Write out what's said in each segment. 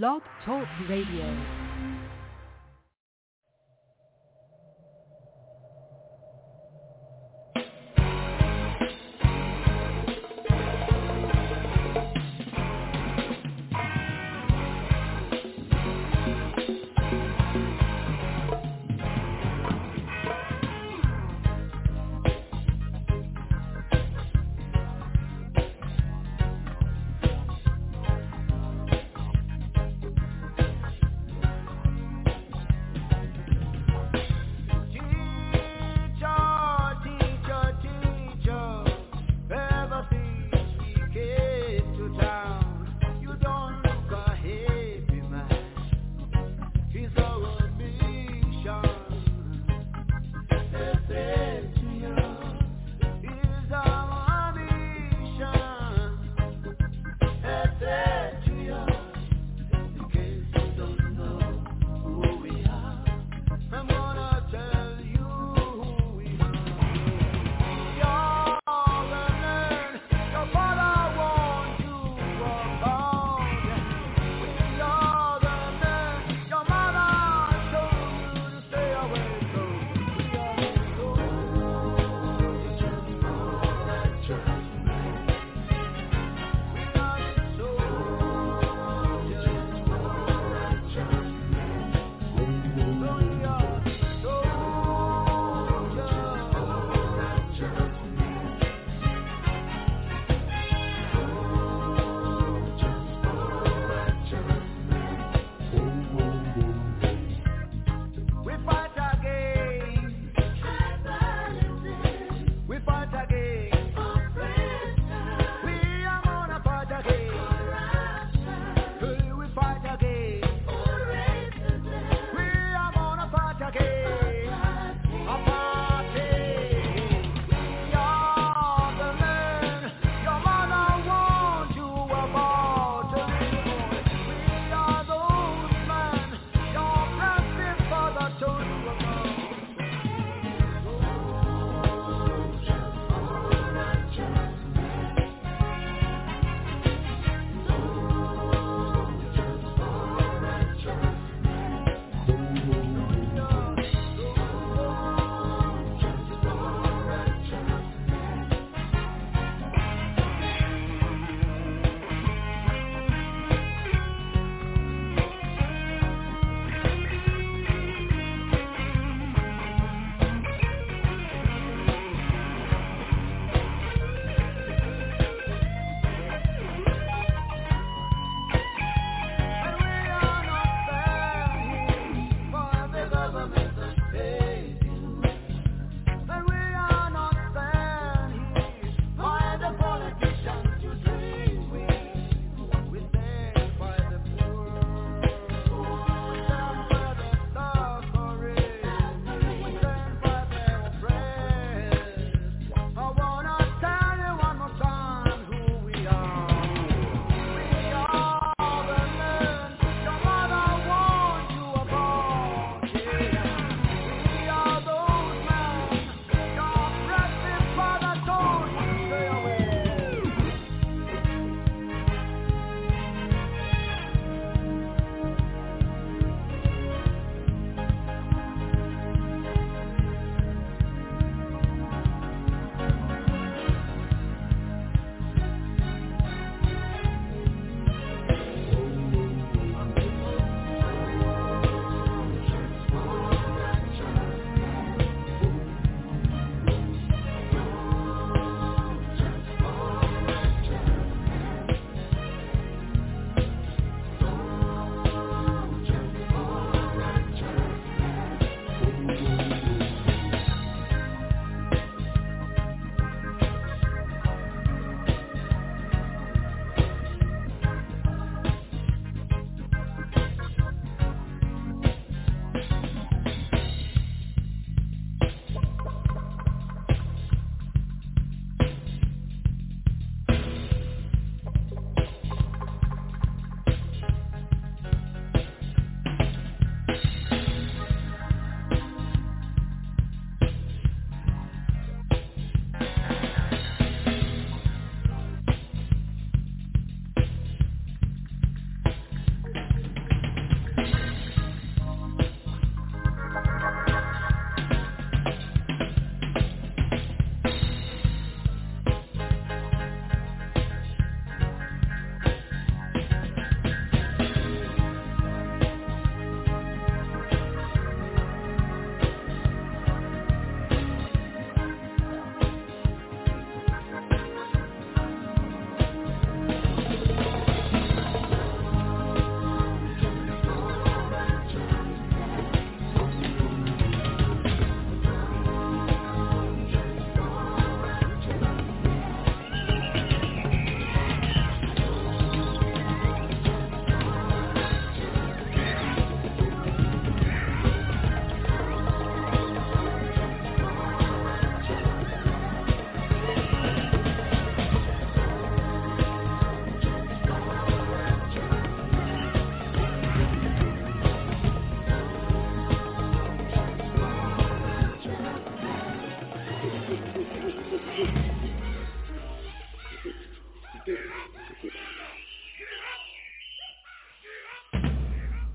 Blog Talk Radio.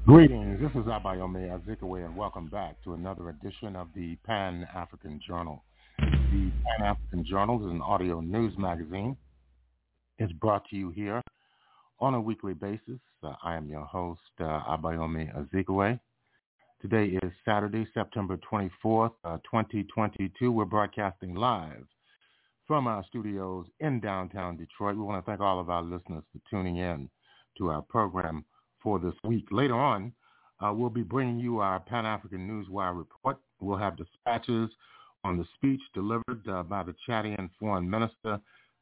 Greetings, this is Abayomi Azikiwe and welcome back to another edition of the Pan-African Journal. The Pan-African Journal is an audio news magazine. It's brought to you here on a weekly basis. Uh, I am your host, uh, Abayomi Azikiwe. Today is Saturday, September 24th, uh, 2022. We're broadcasting live from our studios in downtown Detroit. We want to thank all of our listeners for tuning in to our program for this week. Later on, uh, we'll be bringing you our Pan-African Newswire report. We'll have dispatches on the speech delivered uh, by the Chadian Foreign Minister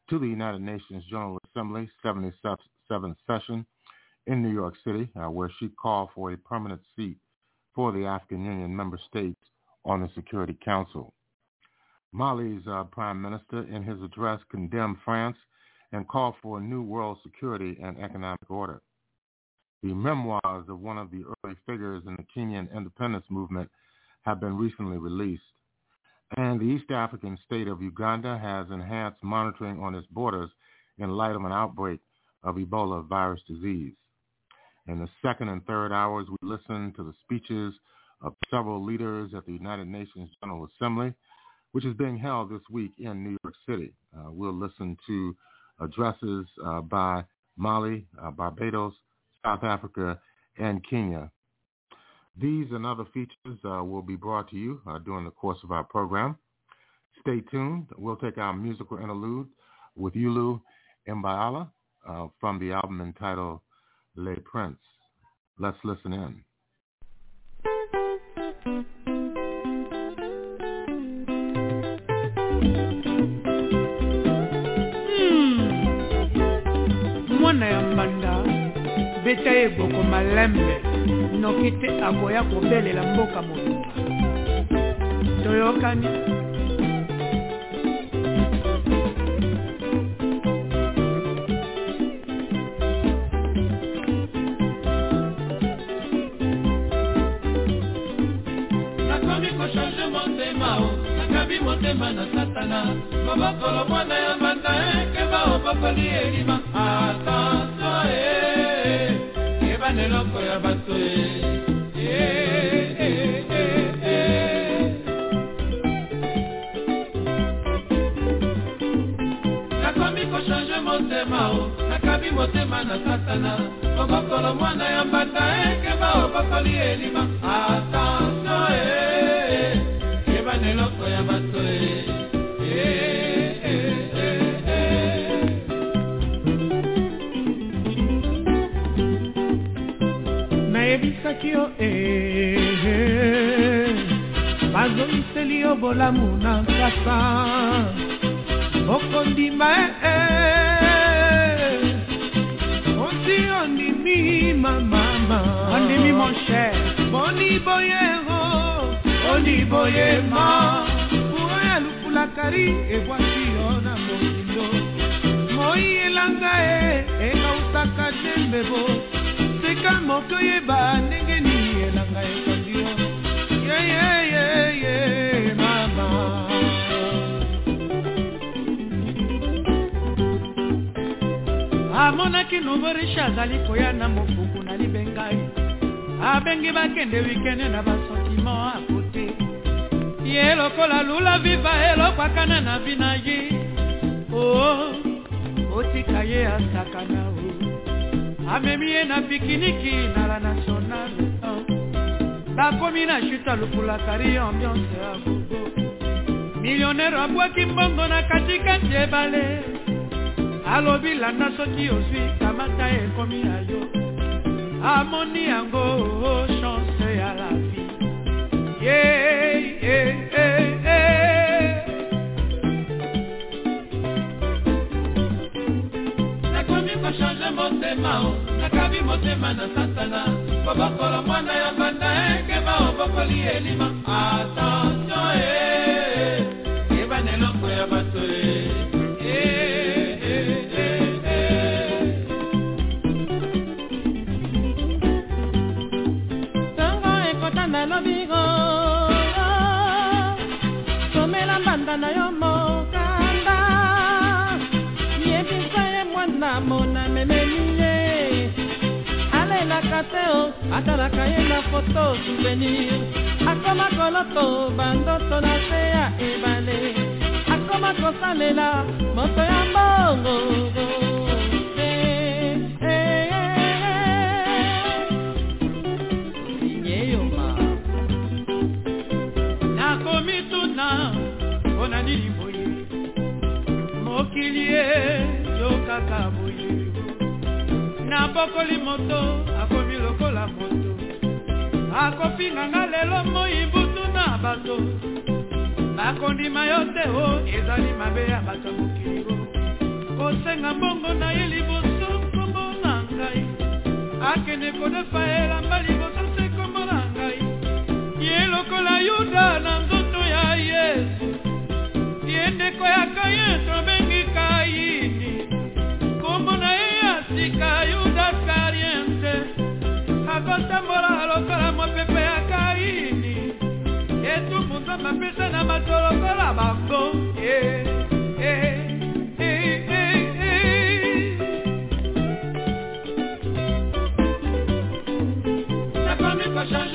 to the United Nations General Assembly 77th session in New York City, uh, where she called for a permanent seat for the African Union member states on the Security Council. Mali's uh, prime minister in his address condemned France and called for a new world security and economic order. The memoirs of one of the early figures in the Kenyan independence movement have been recently released. And the East African state of Uganda has enhanced monitoring on its borders in light of an outbreak of Ebola virus disease. In the second and third hours, we listen to the speeches of several leaders at the United Nations General Assembly, which is being held this week in New York City. Uh, we'll listen to addresses uh, by Mali, uh, Barbados, South Africa, and Kenya. These and other features uh, will be brought to you uh, during the course of our program. Stay tuned. We'll take our musical interlude with Youlou Mabiala uh, from the album entitled Le Prince. Let's listen in. Beta ye boko malembe. Noki te akoya kobelela mboka mobimba toyokani. Motema na satana. Mobokolo mwana ya mbanda ekeba obokoli elima atanso e eh. Yeba neloko ya bato nakomi kochange motema o nakabi motema na satana. Mobokolo mwana ya mbanda ekeba obokoli elima. Atanso nayebisaki yo ee bazongiseli yo bolamu na nkasa okondima ondimi mamama ondimi mon cher boni boyero boni boyema kuro ya lufulakari ebwaki yo na mokindo moi elanga e ekautaka jembebo seka moko yeba ndenge nini elanga ekondi yo yeyeyeye mama. Amonaki nouveau riche azali koya na mofuku na libengai. Abengi bakende wikende na basentima akote ye lokola lula viva elokwakana na bina ye o otika ye asakana. o amemi ye na pikiniki na la national. Bakomi na shuta lupulakari ambiance ya gogo millionnaire abwaki mbongo na katikati ebale. Alobi landa soki ozwi kamata ekomi ya yo. Amoni yango chance ya la vie. Yeah, yeah, motema o nakabi motema na satana kobokolo mwana ya mbanda ekeba obokoli elima. Attention e o atalaka ye na foto souvenir. Akoma koloto bandoto na se ya ebale. Akoma kosalela moto ya mbongo. Eh, eh, eh. Mokili ye yo kaka boye. Nabokoli moto akopinganga lelo moi butu na bato. Bakondima yo te o ezali mabe ya bato ya mokili. Kosenga mbongo na ye liboso nkombo na ngai. Akende kodefa elamba liboso se nkombo na ngai. Ye lokola yuda na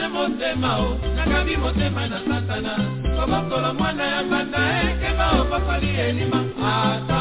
motema o nakabi na mwana ya banda ekeba obokoli elima attention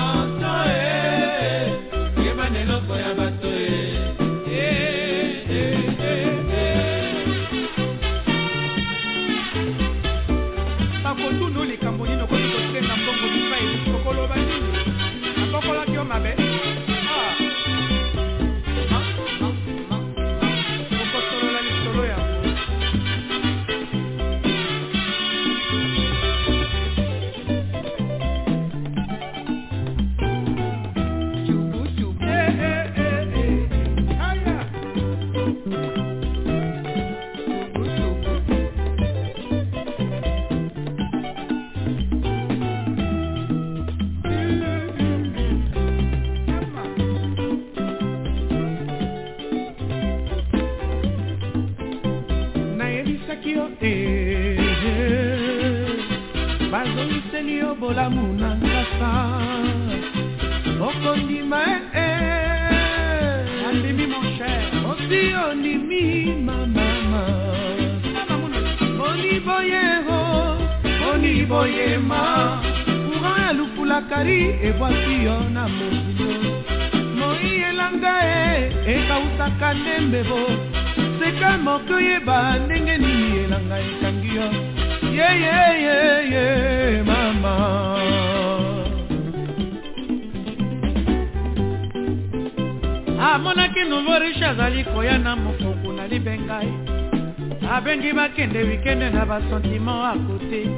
wikende na basentiment akote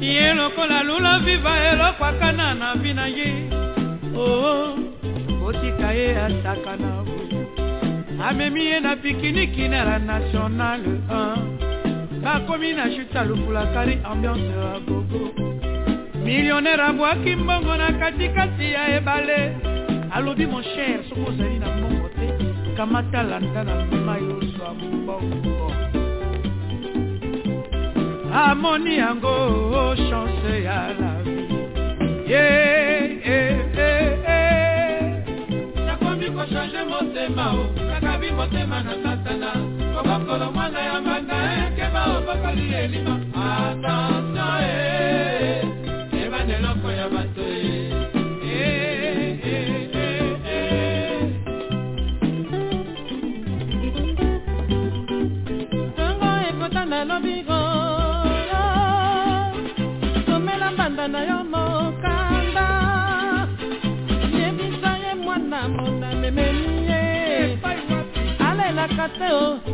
ye lokola lula viva elokwakana na vi na ye. Oo botika ye asakana boye amemi ye na pikiniki na la nationale 1 bakomi na chuta lufulakari ambiance ya gogo. Millionnaire abwaki mbongo na katikati ya ebale. Alobi mon cher soki ozali na mbongo te kamata landa na mai ozwa mbongo amoni yango chance ya la vie. Yeah, yeah, yeah, yeah. nakomi kochange motema o nakabi motema na satana kobokolo mwana ya mbanda ekeba obokoli elima. Attention e eba na eloko ya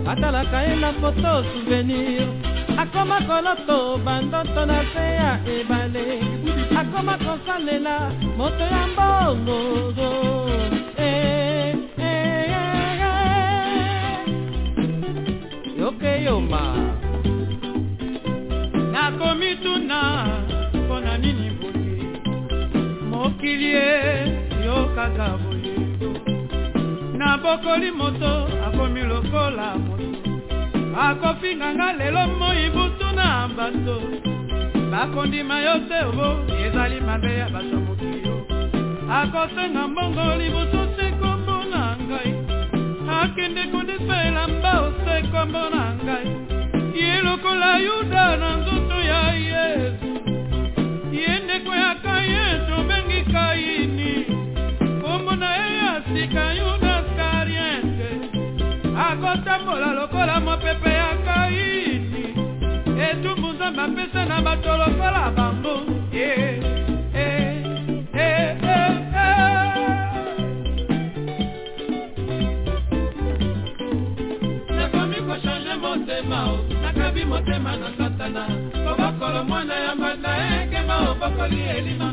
atalaka ye na foto souvenir. Akoma koloto bandoto na se ya ebale. Akoma kosalela moto ya mbongo Eh, eh, eh, eh. yoke yoma. Nakomituna mpona nini boye? Mokili ye yo kaka nabokoli moto akomi lokola akofinganga lelo moi butu na bato bakondima yo te obo ezali mabe ya bato mokili yo akosenga mbongo liboso te kombo na ngai. Nakende kondesela mbose kombo na ngai. Ye lokola yuda na nzoto ya yesu. Ye ndeko ya kayesu obengi kaini. Kombo na ye ya sika yuda skariente akotambola mopepe ya kaini etumbu nzambe apesa na bato lokola bango nakomi kochange motema nakabi motema na satana. Kobokolo mwana ya mbanda ekema obokoli elima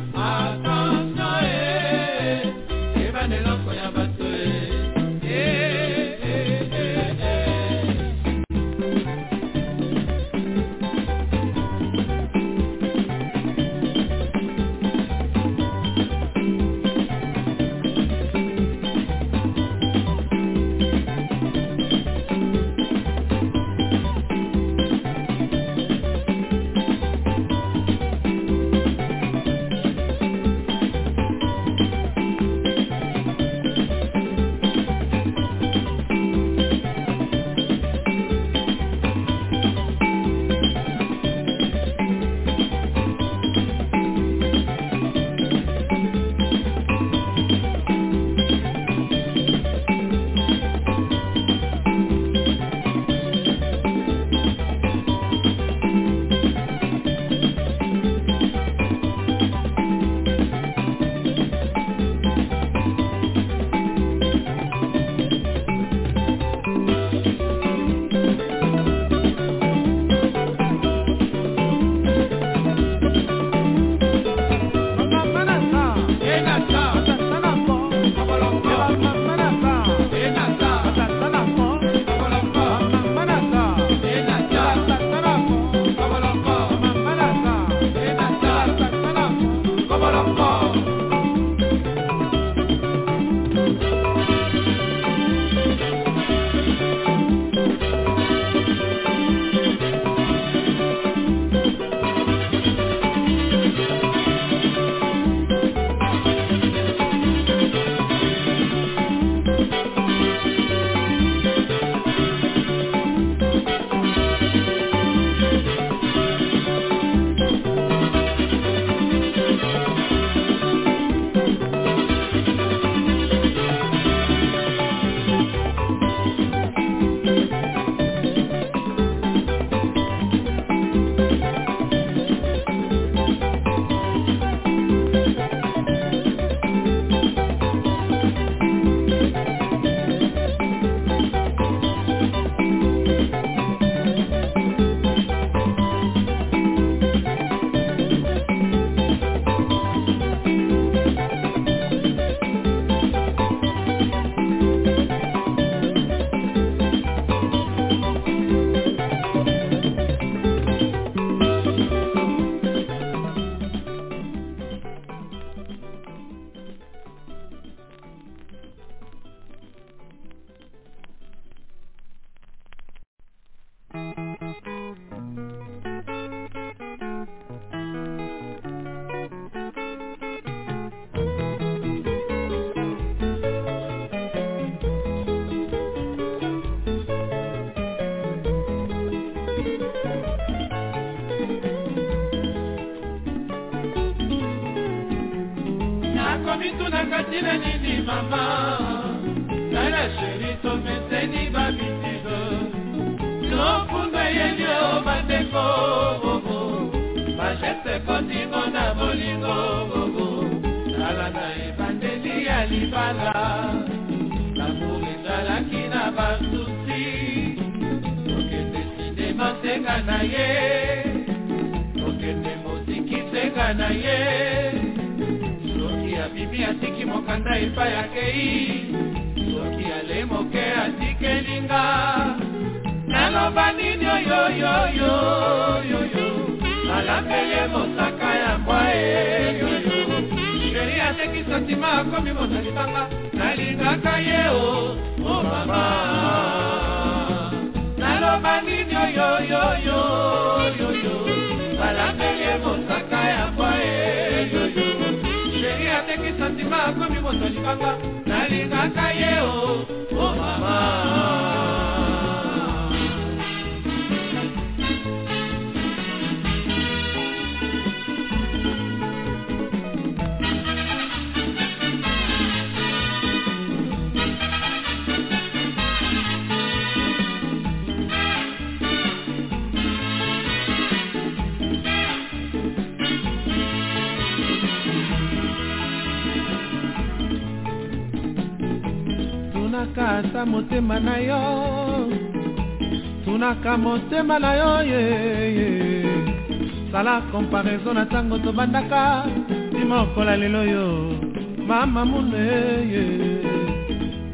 mama muneye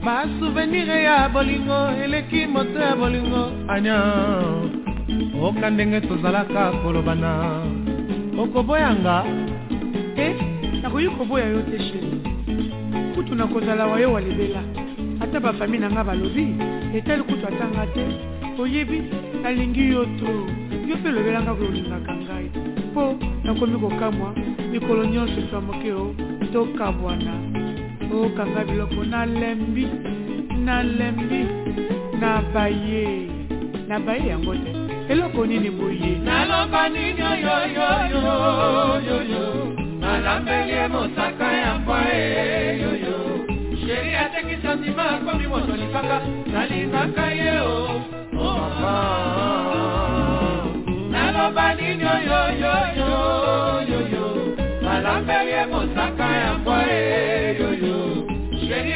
basouvenir ya bolingo eleki moto ya bolingo anya. Oka ndenge tozalaka kolobana. Okoboyanga. E nakoki koboya yo te sheri kutu nakozala wa yo wa libela. Ata bafami na nga balobi etali kutu atanga te. Oyebi nalingi yo to. Yo mpe lobelanga kolingaka ngai. Mpo nakomi kokamwa mikolo nyonso twa moke o tokabwana okanga oh, biloko nalembi nalembi na baye na baye yango te. Eloko nini boye? Naloba nini? Oyoyoyoyoyo nalambeli mosaka ya mbwa eyoyo sheri ateki santima akomi moto lipaka. Nalingaka ye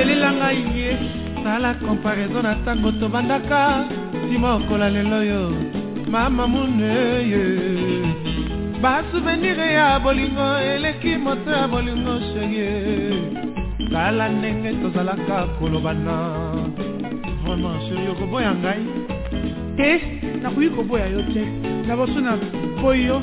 el balelelanga ye. Sala comparaison na ntango tobandaka. Timokola lelo yo. Mama muneye basouvenir ya bolingo eleki moto ya bolingo sherie tala ndenge tozalaka kolobana vraiment sheri okoboya ngai. Te nakoki koboya yo te. Na boso na boyi yo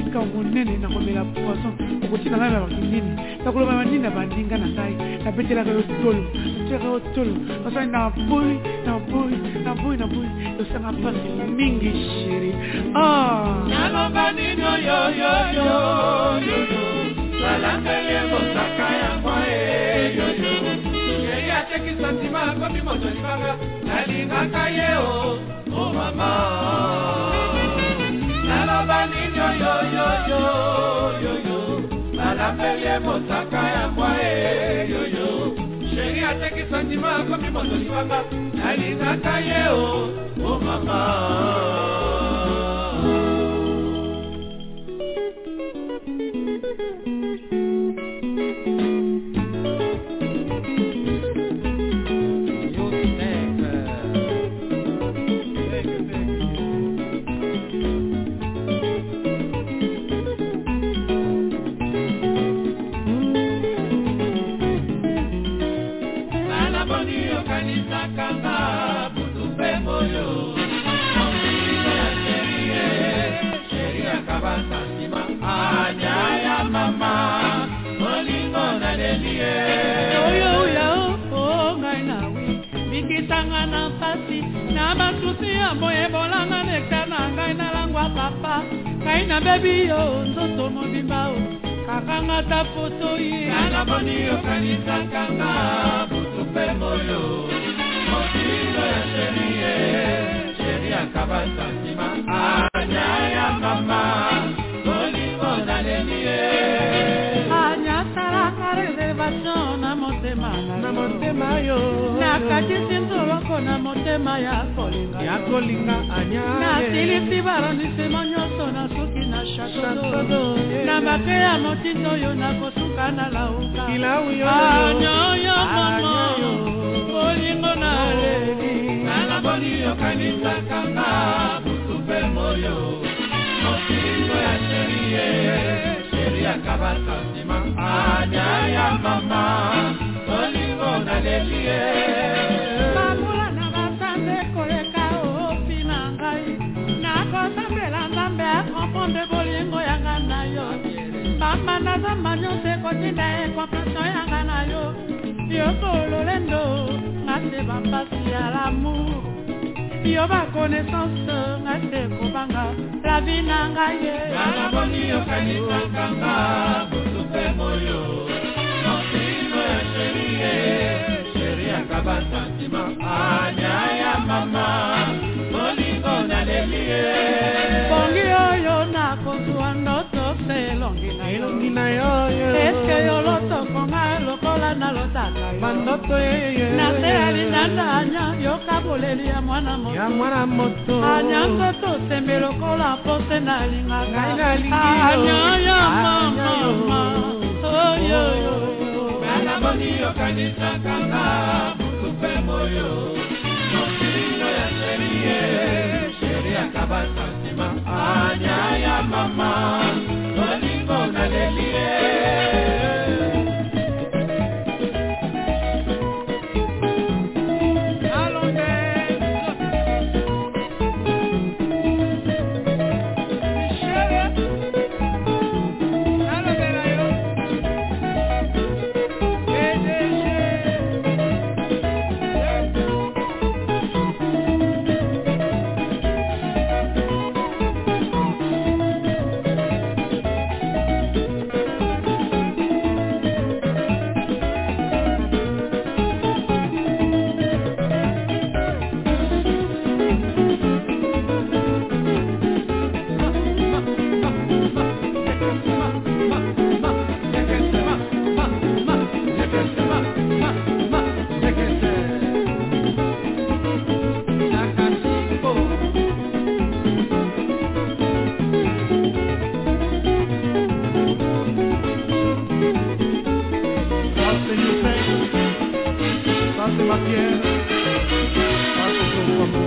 ekambo nene nakomela poisson. Okotina ngai na bakinini nakoloba banini na baninga na ngai? Nabetelaka yo tolo. Nabetelaka yo tolo. Basali na boyi na boyi na boyi na boyi. Osanga mpasi mingi sheri naloba nini oyoyoyoyoyo balambele mosaka ya mwa eyoyo sheri ateki santima akomi moto libanga nalingaka ye o o mama yoyoyoyoyoyo balapeli ebosaka ya bwae yoyo sheri atekisa ndima akomi moto libanga nalingaka ye o o mama. Papa ngai nabebi yo nzoto mobimba o. Kakanga ta foto ye anaboni okanisakanga butu mpe moyo. Motindo ya sherie sheri akaba santima anya ya mama bolingo naleli ye anyasalaka reservation na motema na motema yo. Nakatisi nzoloko na motema ya kolinga. Ya kolinga anya nasilisi barondisema nyonso na soki na chateau na bake ya motindo oyo nakosuka na lauka anyoyo mama bolingo naleli nalaboni okanisakanga butu mpe moyo. Motindo ya sherie sheri akaba santima anya ya mama. Bolingo naleli ye nde bolingo yanga na yo. Mama nazamba nyonso ekotinda ekompasio yanga na yo. Yokololendo ngate bampasi ya lamour. Yo bakonaissance ngate kobanga lavi na ngai ye. Namoni yokanisakanga butu mpe moyo. Mokino ya sherie sheri akaba santima anya ya mama molingo naleli ye. Bongi oyo nakozwa ndoto se elongi na yo elongi na yo eske yo lotokonga lokola nalotaka yo? Bandoto yeye na se ya linanda anya yoka boleli ya mwana ya moto mwana moto. Anya nzoto sembe lokola pose nalingaka Ngai nalingi yo. anya ya Anya yo. mama oyoyo namoni yokanisakanga butu mpe moyo. Mokino ya sherie sheri akaba santima anya ya mama molingo ma pierre, ça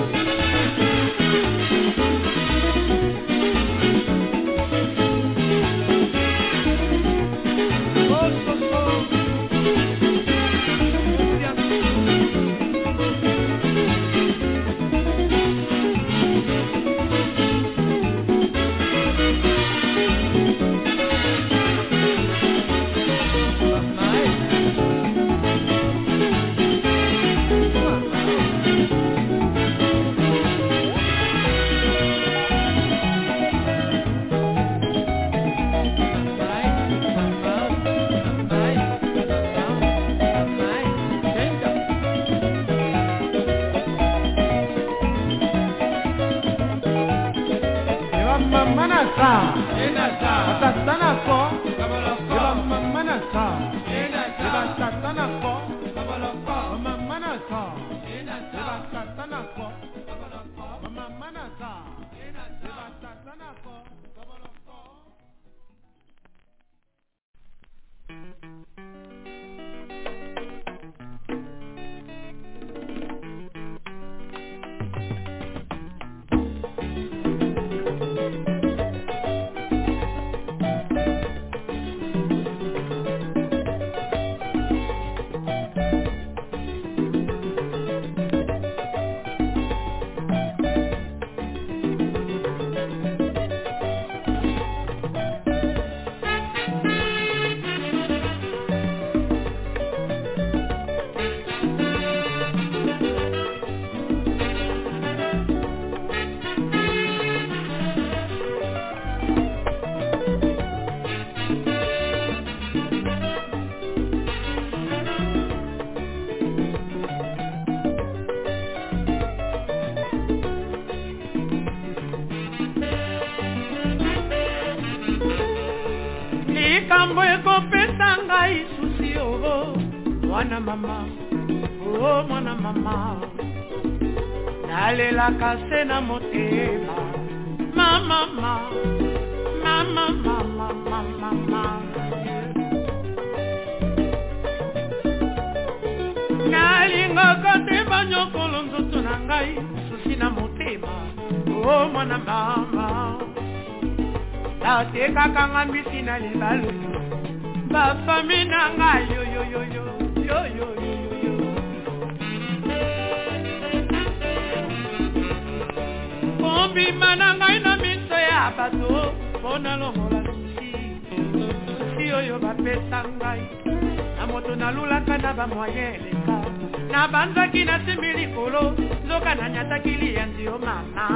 nalelaka se na motema. Mamama mamamamamamama nalingaka te banyokolo nzoto na ngai susi na motema. O mwana mama. Natekaka nga mbisi na libalo bafami na ngai bato mpo nalongola susi susi oyo bapesa ngai. Na moto nalulaka na bamwaye eleka nabanzaki nasimbi likolo nzoka nanyataki liyanzi yo mama.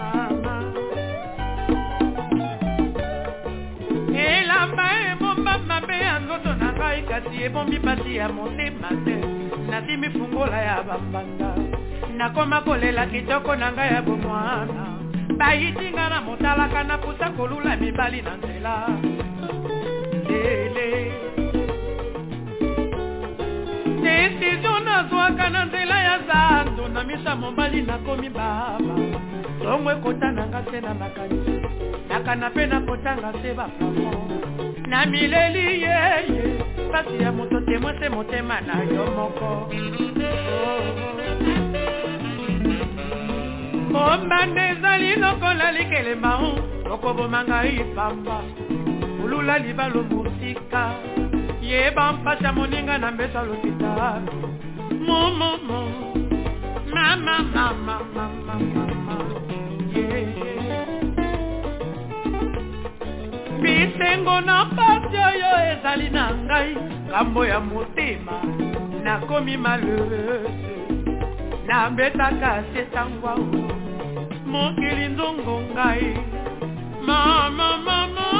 Mama. Elamba ebomba mabe ya nzoto na ngai kasi ebombi pasi ya motema te. Nasimi fungola ya bambanda. Nakoma kolela kitoko na ngai ya bomwana bayitinga na motalaka napusa kolula mibali na nzela. Lele. Desizio nazwaka na nzela ya zando na misa mobali nakomi baba. Ntongo ekota na nga se na makanisi nakana mpe nakotanga se baplafon na mileli yeye pasi ya moto temwe se motema na yo moko kombanda ezali lokola likelemba okoboma ngai pamba. Olula libalo mosika. Yeba mpasi ya moninga na mbeso lopitalo momomo mama mama mama mama bisengo na mpasi oyo ezali na ngai. Ngambo ya motema nakomi malheureuse nabetaka se tangwa mokili nzongo ngai mama mama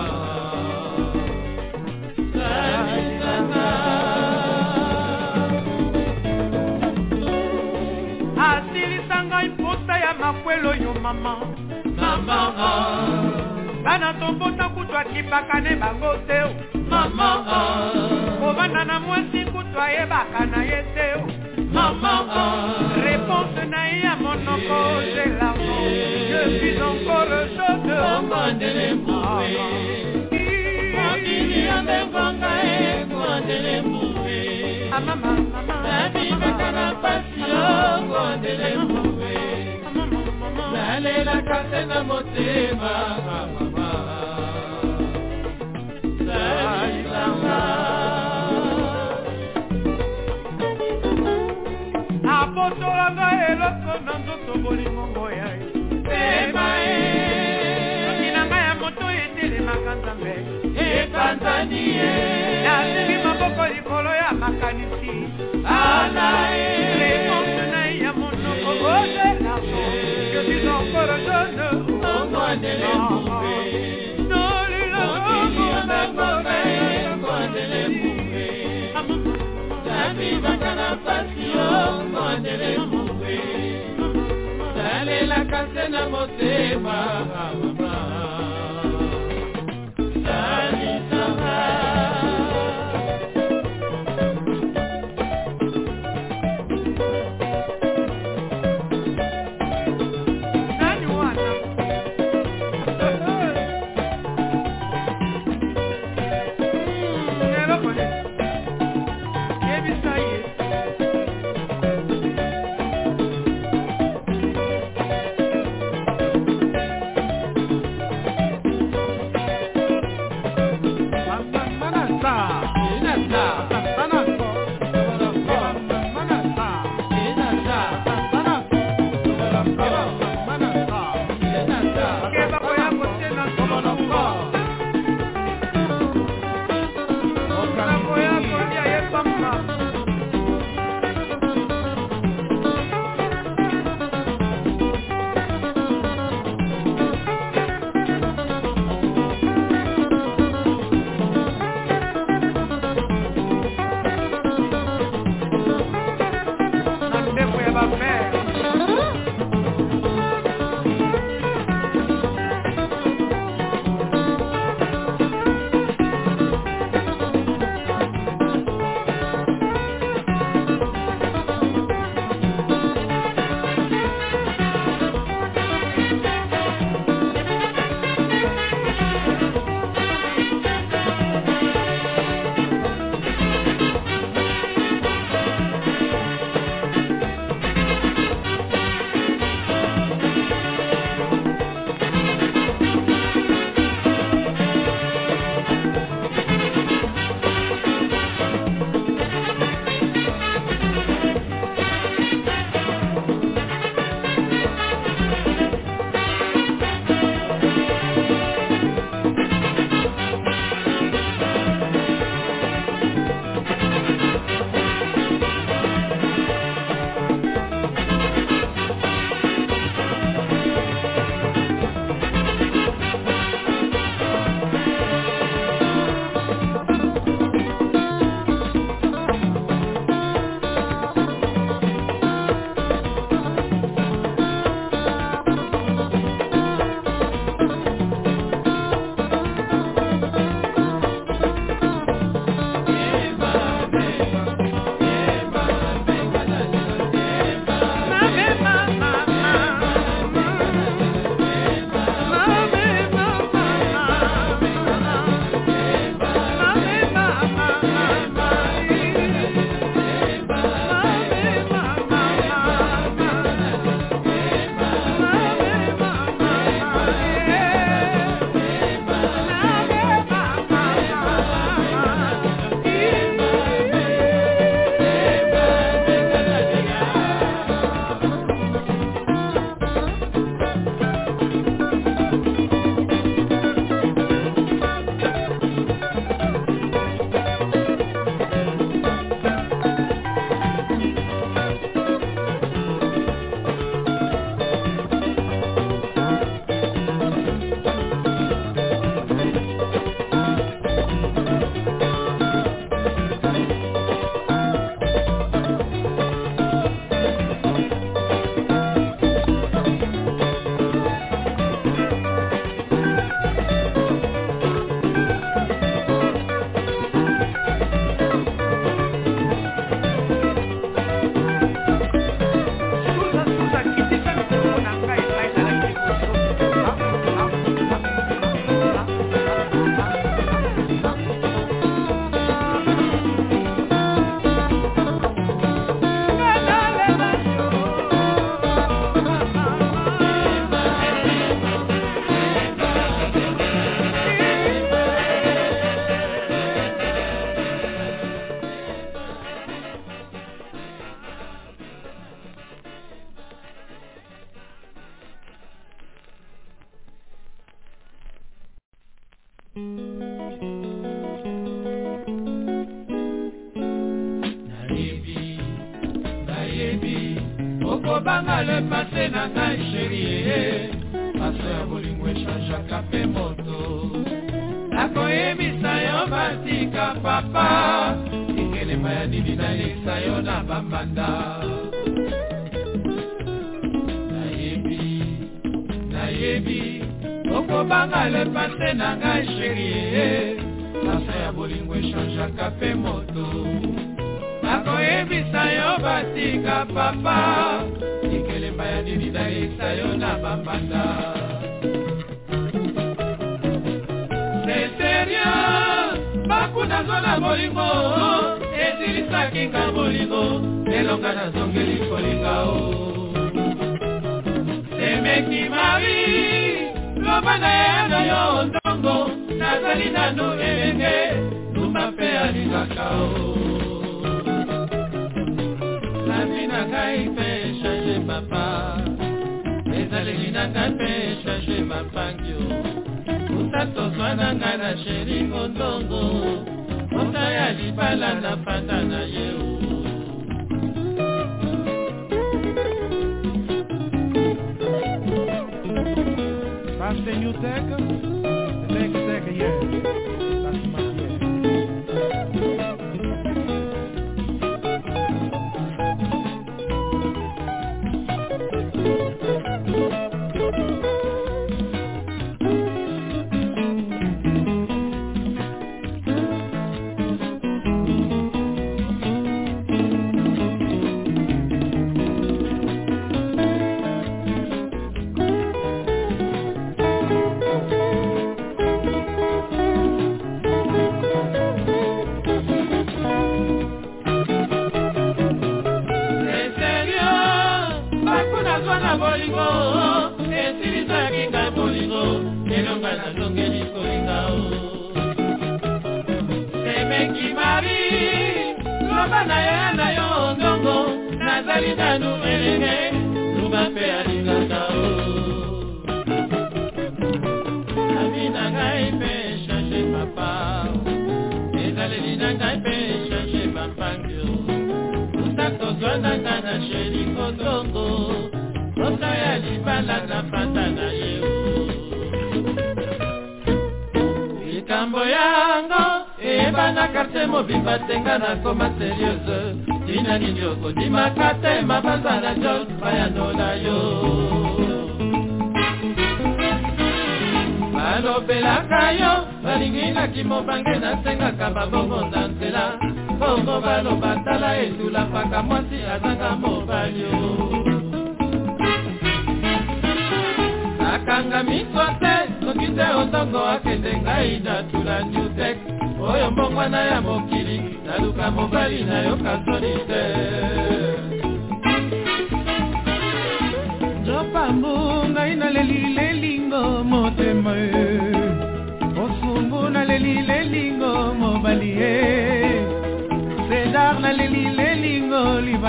mama mama. Bana tobota kutu akipakane bango te o mama. Kovanda na mwasi kutu ayebaka na ye te o mama. Réponse na ye ya monoko zelango je suis encore chaude. Omondele mbume mokili yambengwanga e kondele mbume nabimaka na pasi o kondele mbume nalelaka se na motema mama. Salisanga apotolanga eloko na nzoto bolingongo ya ye. Pema e soki na ngai ya moto etelemaka nzambe. Epanzani ye. Nasengi maboko likolo ya makanisi. Ala Oh, jeune argent, que tu encore jeune. Envoie de les poupées. Non, les lèvres, mon amour, envoie de les poupées. La vie va qu'à la passion, envoie de les poupées. D'aller la casser dans mon thème,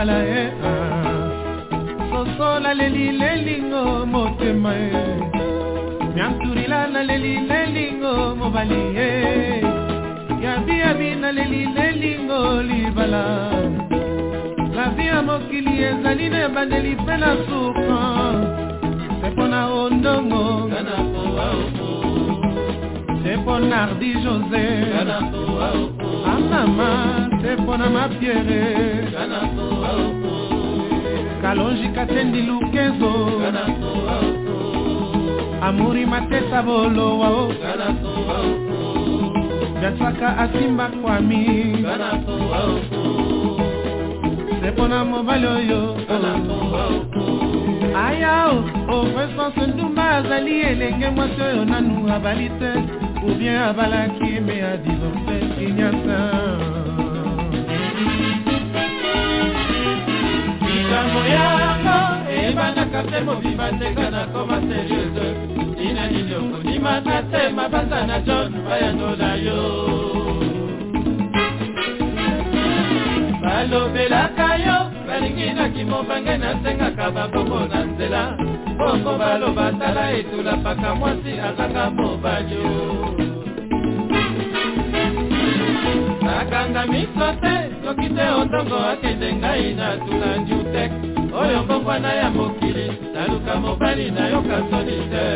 kobala ye ah. sosola leli lelingo motema ye ah. mianturila naleli lelingo mobali ye ah. yabiyabi naleli lelingo libala lavi ya mokili ezali na ebandeli mpe na suka se mpo na ondongo se mpo nardi jose amama se mpo na mapiere kalonji katendi lukezo amuri matesa bolowa dasaka asimba kwami. Se mpona mobali oyo aya ofresance ndumba azali elenge mwasi oyo nanu abali te oubien abalaki me adivorce kinyasa se mobimba ndenga nakoma serieuse nina nilongo ndimaka te mabasa na john bayandola yo. Balobelaka yo balingi na kimombange nasengaka babongo na nzela. Bongo baloba tala etula paka mwasi azanga mobanyo nakanga miso te soki te otongo akende ngai na tulanju te. Oyo mbongwana ya moki naluka mobali nayoka soni te.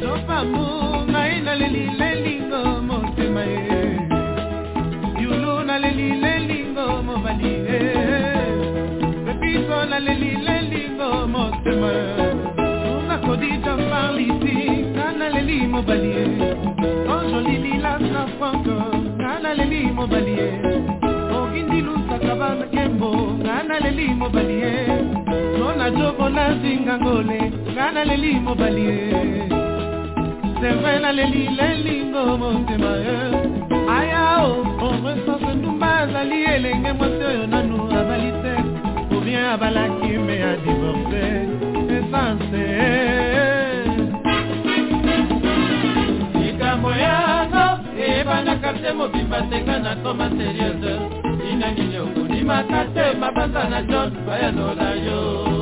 Sopamu ngai naleli lelingo motema ye. Yulu naleli lelingo mobali ye. Pepiso naleli lelingo motema unga kodija mparlisi nga naleli mobali ye. Onjolililasa franco nga naleli mobali ye. Okindilusaka banakembo nga naleli mobali ye. Nona jobo nazinga ngole nga naleli mobali ye. Sembe naleli lelingo motema ye. Ayao oresanse ndumba azali elenge mwasi oyo nanu abali te. Obien abalaki me adivorce esanse likambo yango eyebanaka te mobimba tenga na koma serieuse nangilio kunimaka te mabanza na john bayanola yo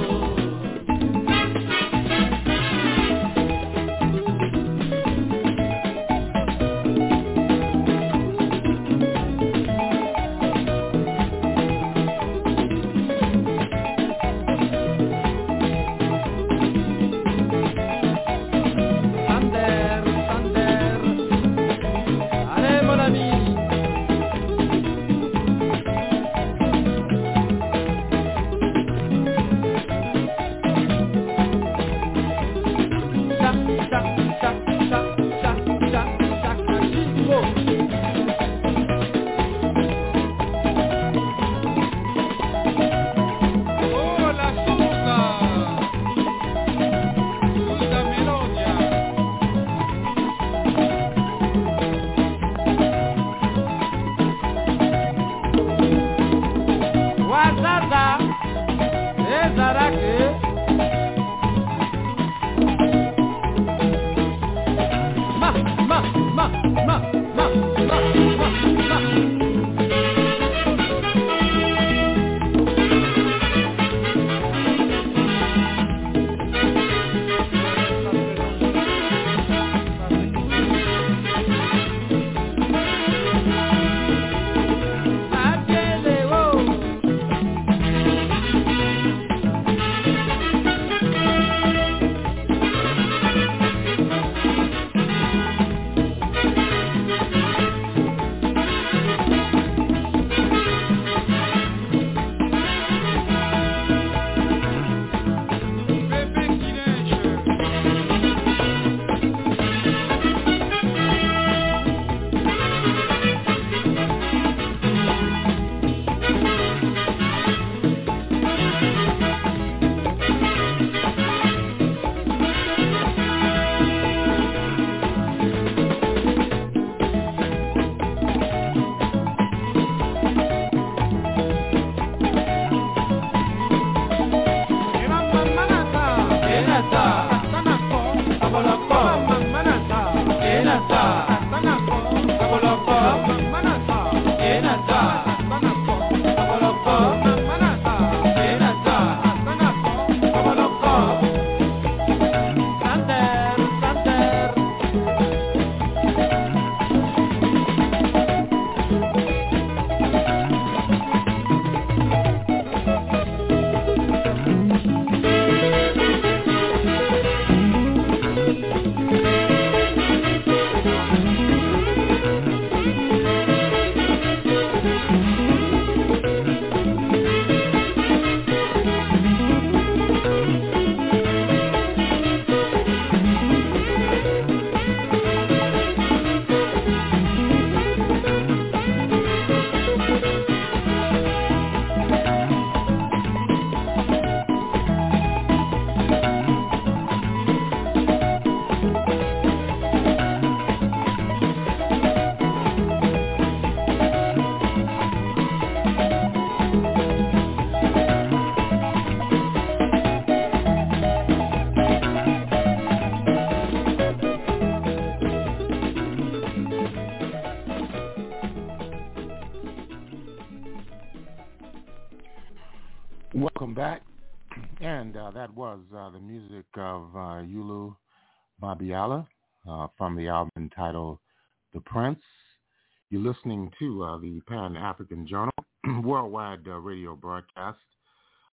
You're listening to uh, the Pan-African Journal worldwide uh, radio broadcast.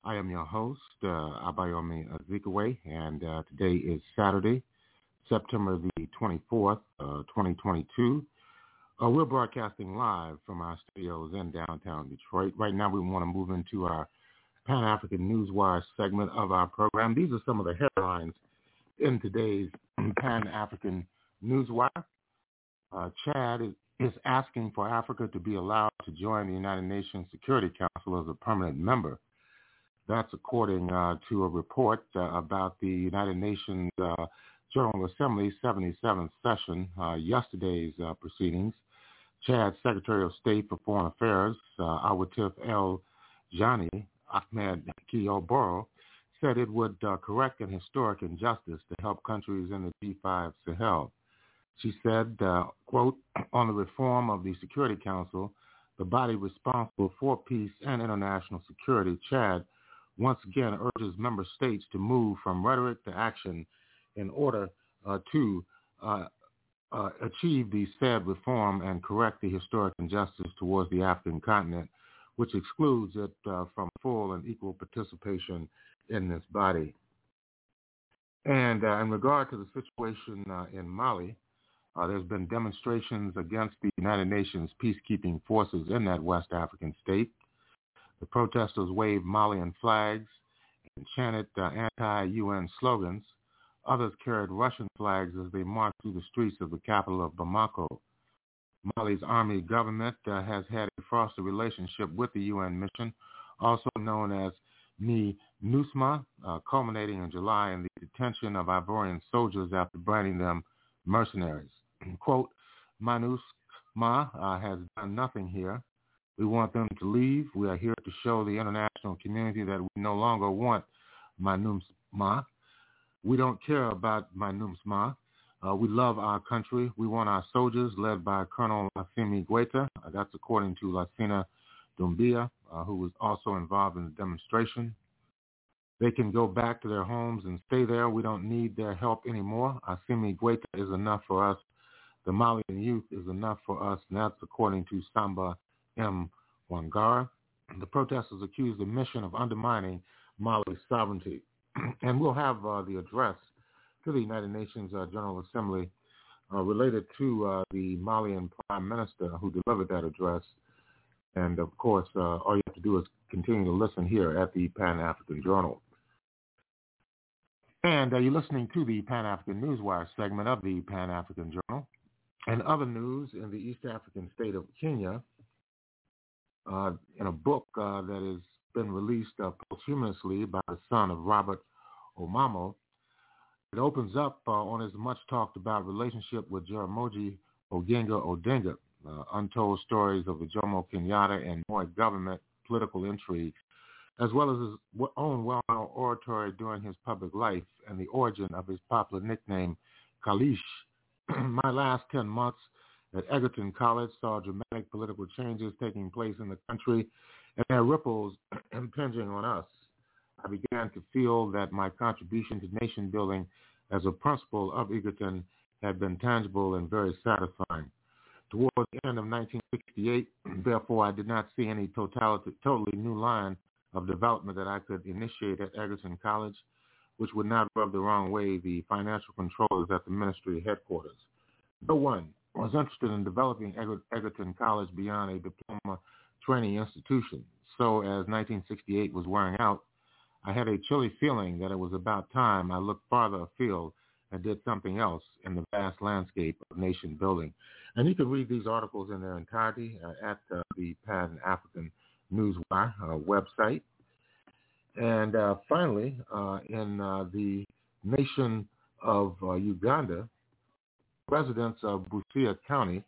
I am your host, uh, Abayomi Azikiwe, and uh, today is Saturday, September the 24th, uh, 2022. Uh, we're broadcasting live from our studios in downtown Detroit. Right now we want to move into our Pan-African Newswire segment of our program. These are some of the headlines in today's Pan-African Newswire. Uh, Chad is, is asking for Africa to be allowed to join the United Nations Security Council as a permanent member. That's according uh, to a report uh, about the United Nations uh, General Assembly 77th session, uh, yesterday's uh, proceedings. Chad's Secretary of State for Foreign Affairs, uh, Awatif El Jani Ahmed Kiyoboro, said it would correct an historic injustice to help countries in the G5 Sahel. She said, uh, quote, on the reform of the Security Council, the body responsible for peace and international security, Chad, once again urges member states to move from rhetoric to action in order uh, to uh, uh, achieve the said reform and correct the historic injustice towards the African continent, which excludes it uh, from full and equal participation in this body. And uh, in regard to the situation uh, in Mali, uh, there's been demonstrations against the United Nations peacekeeping forces in that West African state. The protesters waved Malian flags and chanted uh, anti-UN slogans. Others carried Russian flags as they marched through the streets of the capital of Bamako. Mali's army government uh, has had a frosty relationship with the UN mission, also known as MINUSMA, uh, culminating in July in the detention of Ivorian soldiers after branding them mercenaries. Quote, Manus Ma uh, has done nothing here. We want them to leave. We are here to show the international community that we no longer want Manus Ma. We don't care about MINUSMA. Uh, we love our country. We want our soldiers led by Colonel Assimi Goita. Uh, that's according to Lassina Doumbia, uh, who was also involved in the demonstration. They can go back to their homes and stay there. We don't need their help anymore. Assimi Goita is enough for us the Malian youth is enough for us, and that's according to Samba M. Wangara. The protesters accused the mission of undermining Mali's sovereignty. and we'll have uh, the address to the United Nations uh, General Assembly uh, related to uh, the Malian Prime Minister who delivered that address. And of course, uh, all you have to do is continue to listen here at the Pan-African Journal. And uh, you're listening to the Pan-African Newswire segment of the Pan-African Journal. And other news in the East African state of Kenya, uh, in a book uh, that has been released uh, posthumously by the son of Robert Omamo, it opens up uh, on his much talked about relationship with Jaramogi Oginga Odinga, uh, untold stories of the Jomo Kenyatta and Moi government political intrigue, as well as his own well-known oratory during his public life and the origin of his popular nickname, Kalish, my last 10 months at Egerton College saw dramatic political changes taking place in the country and their ripples impinging on us. I began to feel that my contribution to nation building as a principal of Egerton had been tangible and very satisfying. Towards the end of 1968, therefore, I did not see any totality, totally new line of development that I could initiate at Egerton College which would not rub the wrong way the financial controllers at the ministry headquarters. No one was interested in developing Egerton College beyond a diploma training institution. So as 1968 was wearing out, I had a chilly feeling that it was about time I looked farther afield and did something else in the vast landscape of nation building. And you can read these articles in their entirety uh, at uh, the Pan African Newswire uh, website. And uh, finally, uh, in uh, the nation of uh, Uganda, residents of Busia County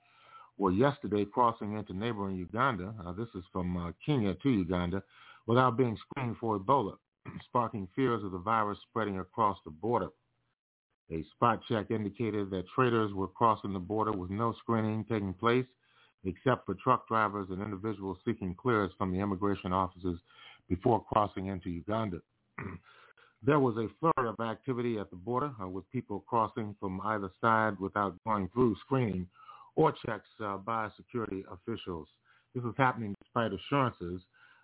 were yesterday crossing into neighboring Uganda. Uh, this is from uh, Kenya to Uganda without being screened for Ebola, sparking fears of the virus spreading across the border. A spot check indicated that traders were crossing the border with no screening taking place except for truck drivers and individuals seeking clearance from the immigration offices before crossing into Uganda. there was a flurry of activity at the border uh, with people crossing from either side without going through screening or checks uh, by security officials. This is happening despite assurances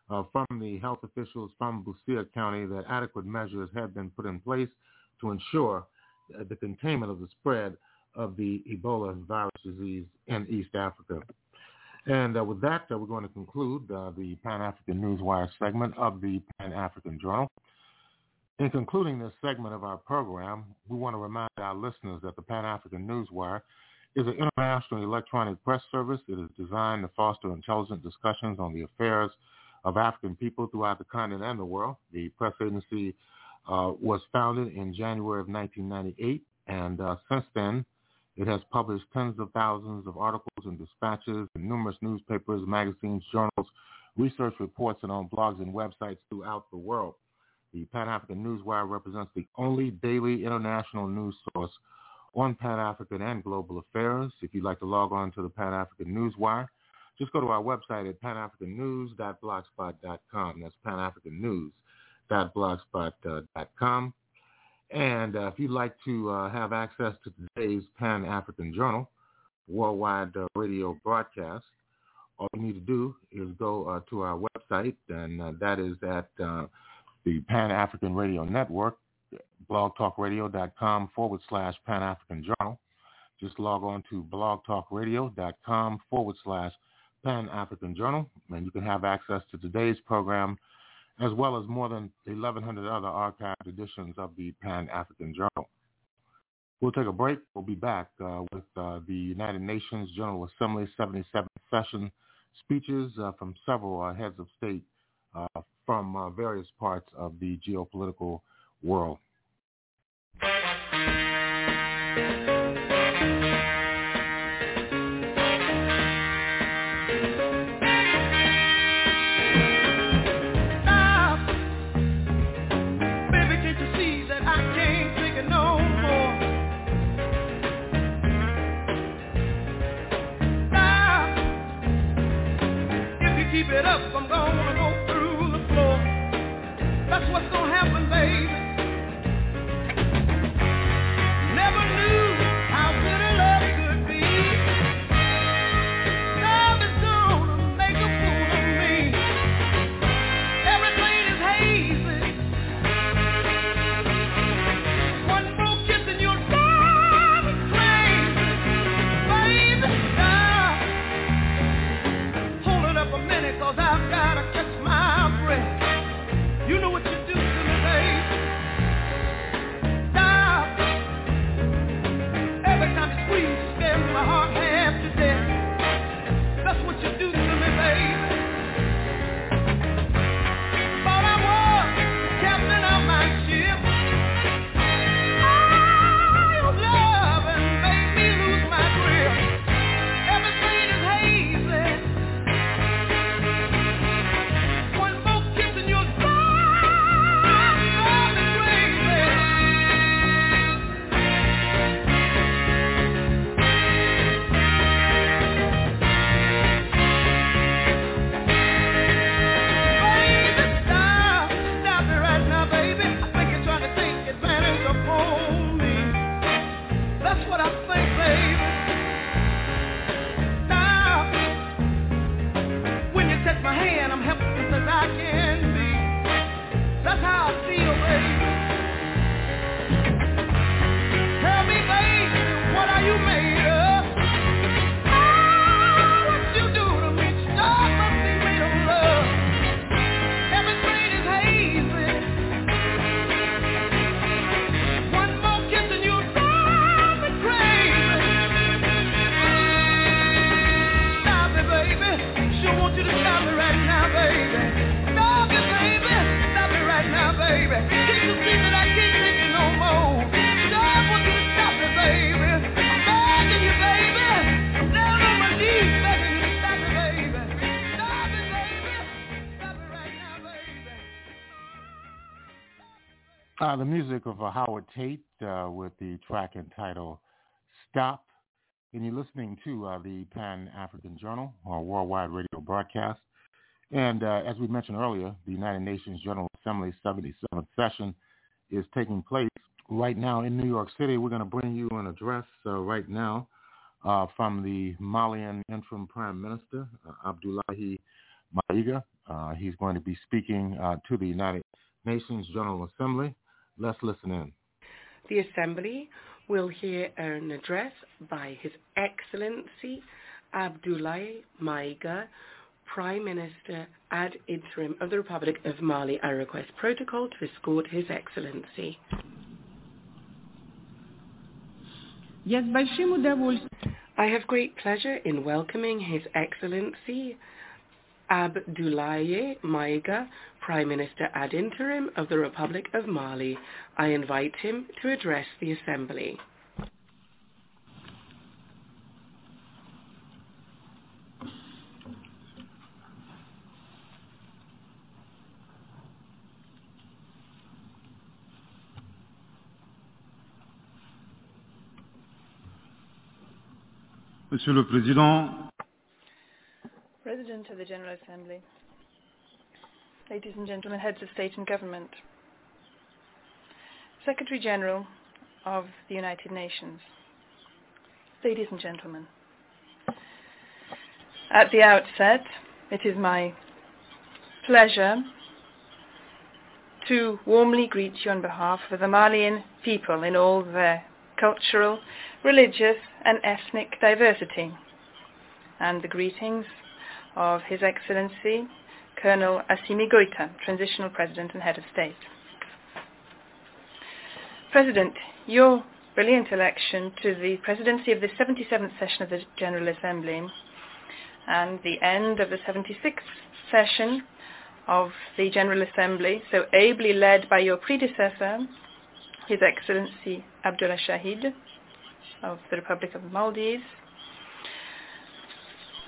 uh, from the health officials from Busia County that adequate measures have been put in place to ensure the containment of the spread of the Ebola virus disease in East Africa. And uh, with that, uh, we're going to conclude uh, the Pan-African Newswire segment of the Pan-African Journal. In concluding this segment of our program, we want to remind our listeners that the Pan-African Newswire is an international electronic press service. It is designed to foster intelligent discussions on the affairs of African people throughout the continent and the world. The press agency uh, was founded in January of 1998, and uh, since then, it has published tens of thousands of articles and dispatches in numerous newspapers, magazines, journals, research reports, and on blogs and websites throughout the world. The Pan-African Newswire represents the only daily international news source on Pan-African and global affairs. If you'd like to log on to the Pan-African Newswire, just go to our website at panafricannews.blogspot.com. That's panafricannews.blogspot.com. Uh, And uh, if you'd like to uh, have access to today's Pan-African Journal worldwide uh, radio broadcast, all you need to do is go uh, to our website, and uh, that is at uh, the Pan-African Radio Network, blogtalkradio.com forward slash Pan-African Journal. Just log on to blogtalkradio.com forward slash Pan-African Journal, and you can have access to today's program as well as more than 1,100 other archived editions of the Pan-African Journal. We'll take a break. We'll be back uh, with uh, the United Nations General Assembly 77th session speeches uh, from several uh, heads of state uh, from uh, various parts of the geopolitical world. Uh, of uh, Howard Tate uh, with the track entitled Stop. And you're listening to uh, the Pan-African Journal, or worldwide radio broadcast. And uh, as we mentioned earlier, the United Nations General Assembly 77th session is taking place right now in New York City. We're going to bring you an address uh, right now uh, from the Malian interim prime minister, Abdoulaye Maiga. He's going to be speaking to the United Nations General Assembly. Let's listen in. The Assembly will hear an address by His Excellency Abdoulaye Maiga, Prime Minister ad interim of the Republic of Mali. I request protocol to escort His Excellency. I have great pleasure in welcoming His Excellency Abdoulaye Maiga, Prime Minister ad interim of the Republic of Mali. I invite him to address the Assembly. Monsieur le Président, President of the General Assembly, ladies and gentlemen, heads of state and government, Secretary General of the United Nations, ladies and gentlemen. At the outset, it is my pleasure to warmly greet you on behalf of the Malian people in all their cultural, religious and ethnic diversity, and the greetings of His Excellency Colonel Assimi Goita, Transitional President and Head of State. President, your brilliant election to the presidency of the 77th session of the General Assembly and the end of the 76th session of the General Assembly, so ably led by your predecessor, His Excellency Abdullah Shahid of the Republic of Maldives,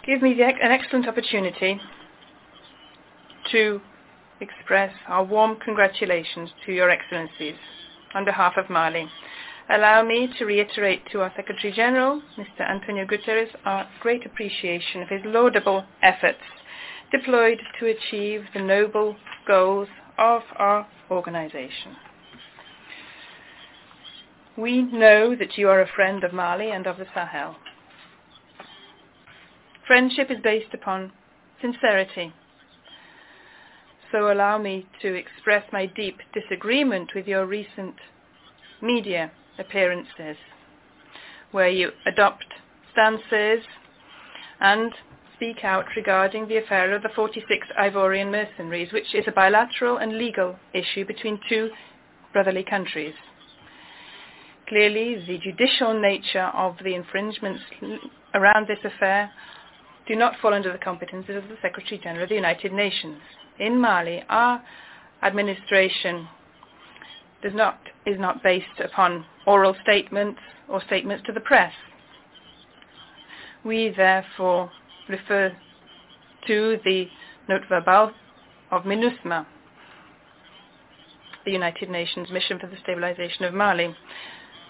give me the, an excellent opportunity to express our warm congratulations to your excellencies on behalf of Mali. Allow me to reiterate to our Secretary General, Mr. Antonio Guterres, our great appreciation of his laudable efforts deployed to achieve the noble goals of our organization. We know that you are a friend of Mali and of the Sahel. Friendship is based upon sincerity. So allow me to express my deep disagreement with your recent media appearances, where you adopt stances and speak out regarding the affair of the 46 Ivorian mercenaries, which is a bilateral and legal issue between two brotherly countries. Clearly, the judicial nature of the infringements around this affair do not fall under the competences of the Secretary General of the United Nations. In Mali, our administration does not, is not based upon oral statements or statements to the press. We therefore refer to the note verbal of MINUSMA, the United Nations Mission for the Stabilization of Mali.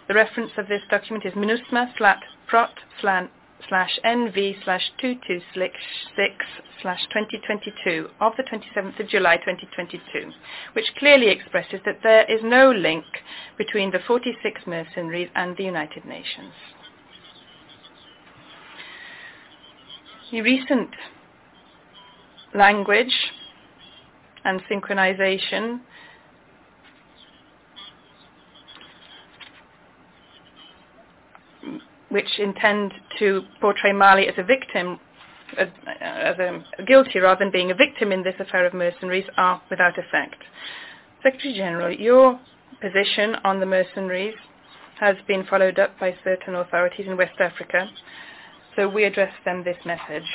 The reference of this document is MINUSMA slash prot slash NV slash 226 slash 2022 of the 27th of July 2022, which clearly expresses that there is no link between the 46 mercenaries and the United Nations. The recent language and synchronization which intend to portray Mali as a victim, as, as a guilty rather than being a victim in this affair of mercenaries, are without effect. Secretary General, your position on the mercenaries has been followed up by certain authorities in West Africa, so we address them this message.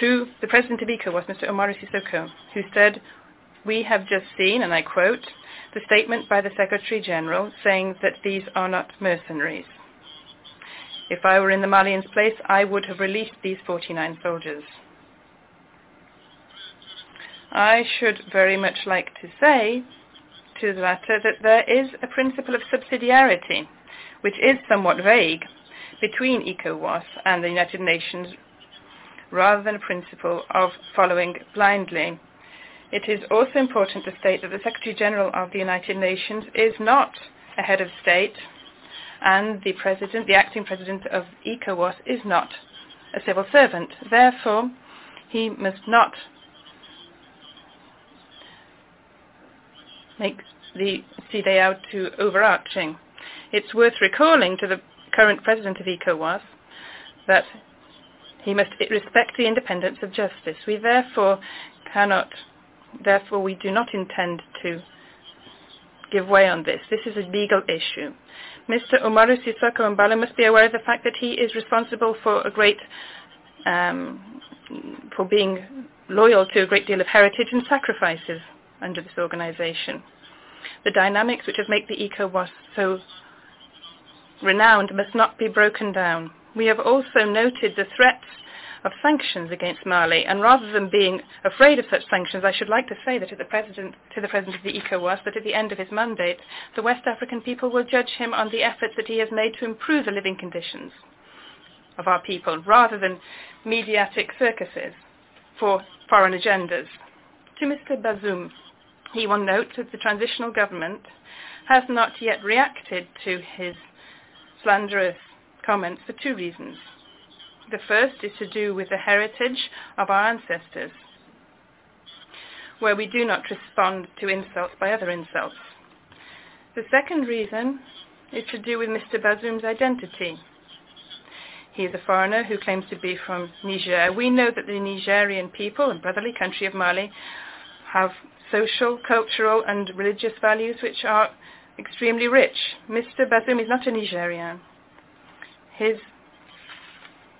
To the President of ECOWAS, Mr. Umaro Sissoco, who said, we have just seen, and I quote, the statement by the Secretary General saying that these are not mercenaries. If I were in the Malians' place, I would have released these 49 soldiers. I should very much like to say to the latter that there is a principle of subsidiarity, which is somewhat vague, between ECOWAS and the United Nations, rather than a principle of following blindly. It is also important to state that the Secretary General of the United Nations is not a head of state and the president, the acting president of ECOWAS, is not a civil servant. Therefore, he must not make the CEDEAO too overarching. It's worth recalling to the current president of ECOWAS that he must respect the independence of justice. We therefore cannot, therefore we do not intend to give way on this. This is a legal issue. Mr. Umaro Sissoco Embaló must be aware of the fact that he is responsible for a great, um, for being loyal to a great deal of heritage and sacrifices under this organization. The dynamics which have made the ECOWAS so renowned must not be broken down. We have also noted the threats of sanctions against Mali, and rather than being afraid of such sanctions, I should like to say that the President, to the President of the ECOWAS that at the end of his mandate, the West African people will judge him on the efforts that he has made to improve the living conditions of our people, rather than mediatic circuses for foreign agendas. To Mr. Bazoum, he will note that the transitional government has not yet reacted to his slanderous comments for two reasons. The first is to do with the heritage of our ancestors, where we do not respond to insults by other insults. The second reason is to do with Mr. Bazoum's identity. He is a foreigner who claims to be from Niger. We know that the Nigerian people and brotherly country of Mali have social, cultural and religious values which are extremely rich. Mr. Bazoum is not a Nigerian. His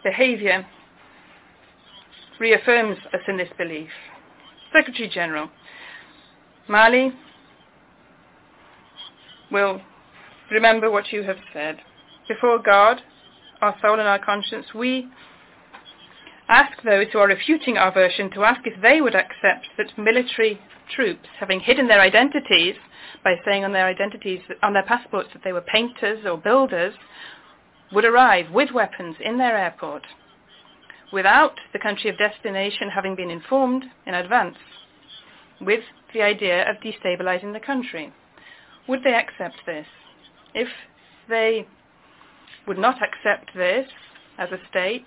behavior reaffirms us in this belief. Secretary General, Mali will remember what you have said. Before God, our soul and our conscience, we ask those who are refuting our version to ask if they would accept that military troops, having hidden their identities by saying on their identities, on their passports that they were painters or builders, would arrive with weapons in their airport without the country of destination having been informed in advance with the idea of destabilizing the country. Would they accept this? If they would not accept this as a state,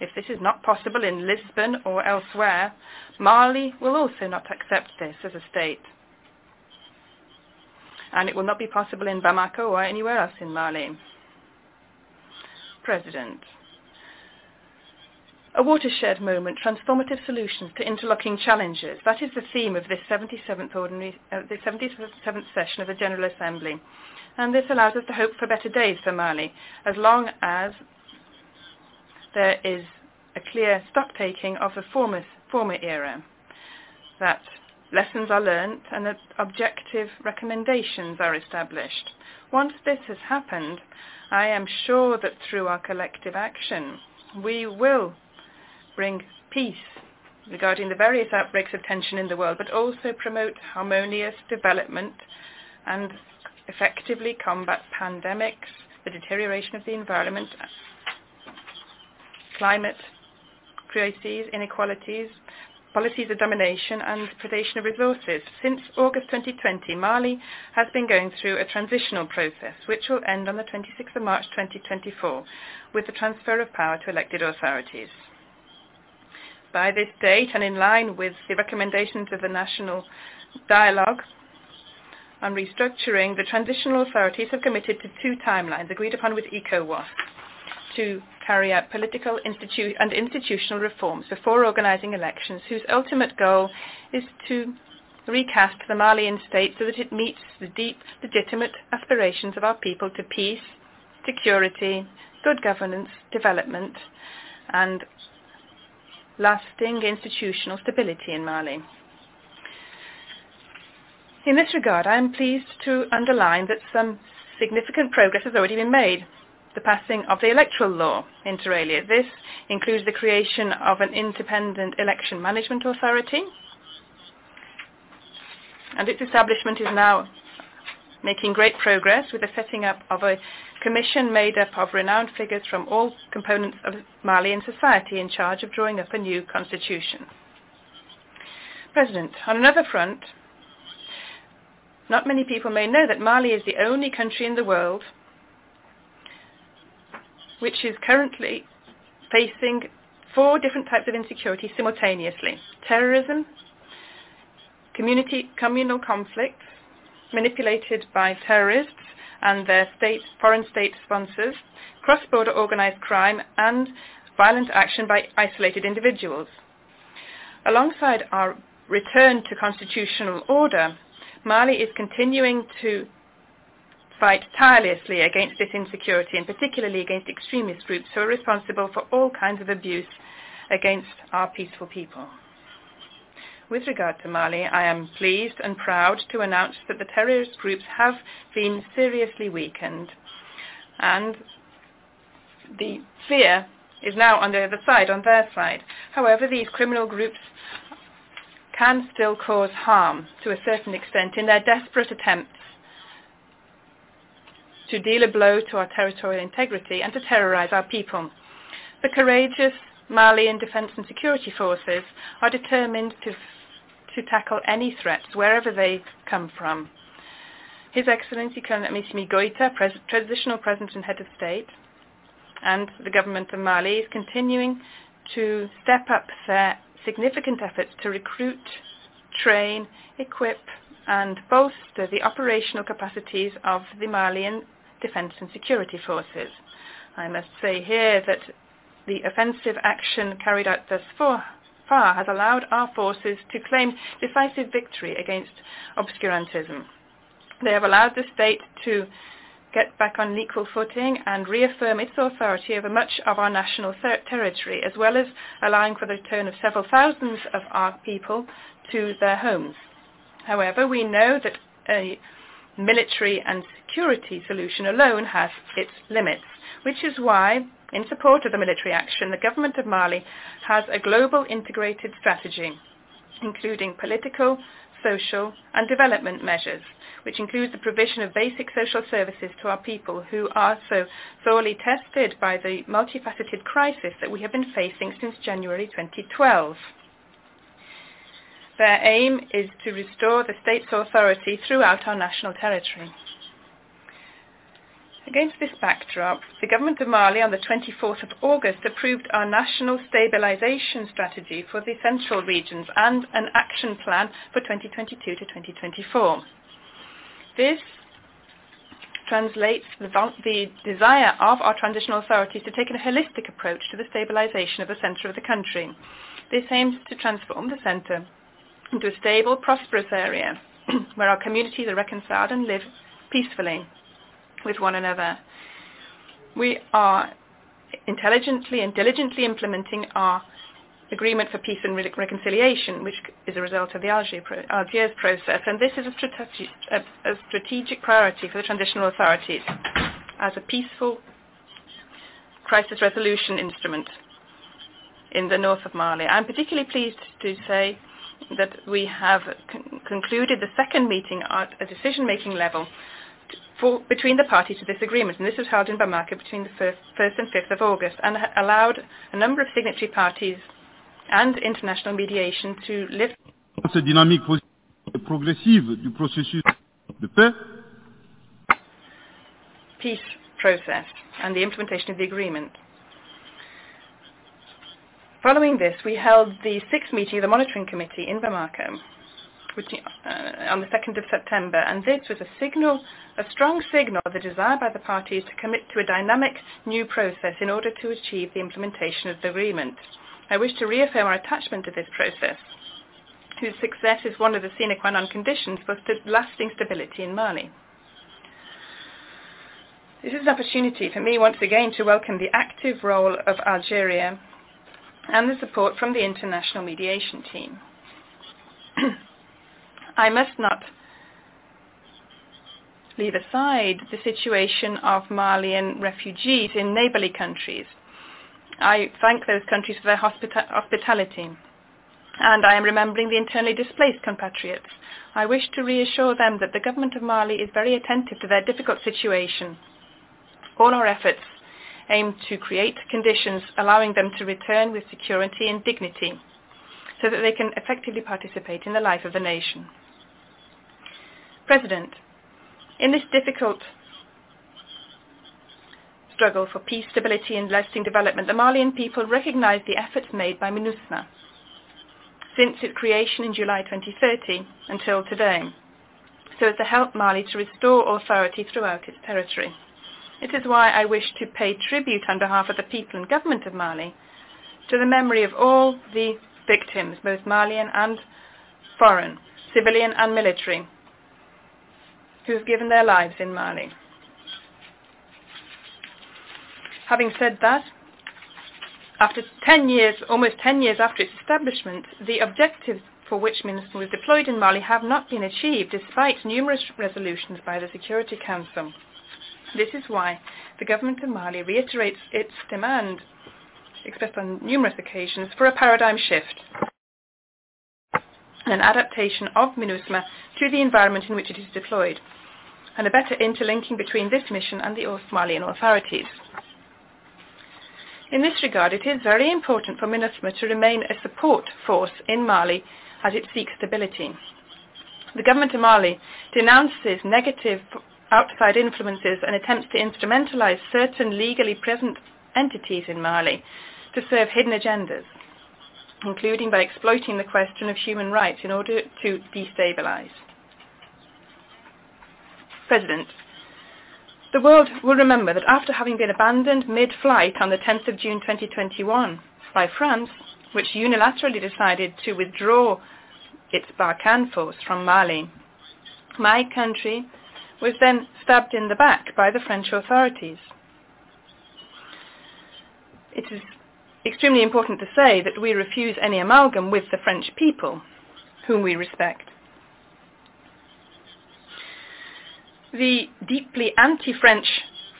if this is not possible in Lisbon or elsewhere, Mali will also not accept this as a state. And it will not be possible in Bamako or anywhere else in Mali. President. A watershed moment, transformative solutions to interlocking challenges. That is the theme of this 77th, ordinary, uh, the 77th session of the General Assembly. And this allows us to hope for better days for Mali, as long as there is a clear stock-taking of the former, former era, that lessons are learnt and objective recommendations are established. Once this has happened, I am sure that through our collective action, we will bring peace regarding the various outbreaks of tension in the world, but also promote harmonious development and effectively combat pandemics, the deterioration of the environment, climate crises, inequalities, policies of domination and predation of resources. Since August 2020, Mali has been going through a transitional process which will end on the 26th of March 2024 with the transfer of power to elected authorities. By this date and in line with the recommendations of the National Dialogue on Restructuring, the transitional authorities have committed to two timelines agreed upon with ECOWAS to carry out political institu- and institutional reforms before organizing elections whose ultimate goal is to recast the Malian state so that it meets the deep, legitimate aspirations of our people to peace, security, good governance, development, and lasting institutional stability in Mali. In this regard, I am pleased to underline that some significant progress has already been made the passing of the electoral law, inter alia. This includes the creation of an independent election management authority, and its establishment is now making great progress with the setting up of a commission made up of renowned figures from all components of Malian society in charge of drawing up a new constitution. President, on another front, not many people may know that Mali is the only country in the world which is currently facing four different types of insecurity simultaneously. Terrorism, community communal conflicts manipulated by terrorists and their state, foreign state sponsors, cross-border organized crime, and violent action by isolated individuals. Alongside our return to constitutional order, Mali is continuing to fight tirelessly against this insecurity and particularly against extremist groups who are responsible for all kinds of abuse against our peaceful people. With regard to Mali, I am pleased and proud to announce that the terrorist groups have been seriously weakened and the fear is now on the other side, on their side. However, these criminal groups can still cause harm to a certain extent in their desperate attempts to deal a blow to our territorial integrity and to terrorize our people. The courageous Malian defense and security forces are determined to, to tackle any threats wherever they come from. His Excellency Colonel Assimi Goita, pres- traditional president and head of state, and the government of Mali is continuing to step up their significant efforts to recruit, train, equip, and bolster the operational capacities of the Malian defense and security forces. I must say here that the offensive action carried out thus far has allowed our forces to claim decisive victory against obscurantism. They have allowed the state to get back on equal footing and reaffirm its authority over much of our national ter- territory, as well as allowing for the return of several thousands of our people to their homes. However, we know that a military and security solution alone has its limits, which is why, in support of the military action, the government of Mali has a global integrated strategy, including political, social and development measures, which includes the provision of basic social services to our people who are so sorely tested by the multifaceted crisis that we have been facing since January 2012. Their aim is to restore the state's authority throughout our national territory. Against this backdrop, the government of Mali on the 24th of August approved our national stabilization strategy for the central regions and an action plan for 2022 to 2024. This translates the, the, desire of our transitional authorities to take a holistic approach to the stabilization of the center of the country. This aims to transform the center into a stable, prosperous area where our communities are reconciled and live peacefully with one another. We are intelligently and diligently implementing our agreement for peace and re- reconciliation, which is a result of the Algiers, pro- Algiers process, and this is a strategic priority for the transitional authorities as a peaceful crisis resolution instrument in the north of Mali. I'm particularly pleased to say that we have con- concluded the second meeting at a decision-making level for, between the parties to this agreement, and this was held in Bamako between the 1st, 1st and 5th of August, and allowed a number of signatory parties and international mediation to lift cette dynamique progressive du processus de paix peace process and the implementation of the agreement. Following this, we held the sixth meeting of the Monitoring Committee in Bamako which, uh, on the 2nd of September, and this was a signal, a strong signal of the desire by the parties to commit to a dynamic new process in order to achieve the implementation of the agreement. I wish to reaffirm our attachment to this process, whose success is one of the sine qua non conditions for st- lasting stability in Mali. This is an opportunity for me once again to welcome the active role of Algeria and the support from the international mediation team. I must not leave aside the situation of Malian refugees in neighbourly countries. I thank those countries for their hospita- hospitality. And I am remembering the internally displaced compatriots. I wish to reassure them that the government of Mali is very attentive to their difficult situation. All our efforts aim to create conditions allowing them to return with security and dignity so that they can effectively participate in the life of the nation. President, in this difficult struggle for peace, stability and lasting development, the Malian people recognize the efforts made by MINUSMA since its creation in July 2013 until today, so as to help Mali to restore authority throughout its territory. It is why I wish to pay tribute on behalf of the people and government of Mali to the memory of all the victims, both Malian and foreign, civilian and military, who have given their lives in Mali. Having said that, after 10 years, almost 10 years after its establishment, the objectives for which MINUSMA was deployed in Mali have not been achieved despite numerous resolutions by the Security Council. This is why the government of Mali reiterates its demand, expressed on numerous occasions, for a paradigm shift an adaptation of MINUSMA to the environment in which it is deployed, and a better interlinking between this mission and the Malian authorities. In this regard, it is very important for MINUSMA to remain a support force in Mali as it seeks stability. The government of Mali denounces negative outside influences and attempts to instrumentalize certain legally present entities in Mali to serve hidden agendas including by exploiting the question of human rights in order to destabilize. President, the world will remember that after having been abandoned mid-flight on the 10th of June 2021 by France, which unilaterally decided to withdraw its Barkhane force from Mali, my country was then stabbed in the back by the French authorities. It is extremely important to say that we refuse any amalgam with the French people, whom we respect. The deeply anti-French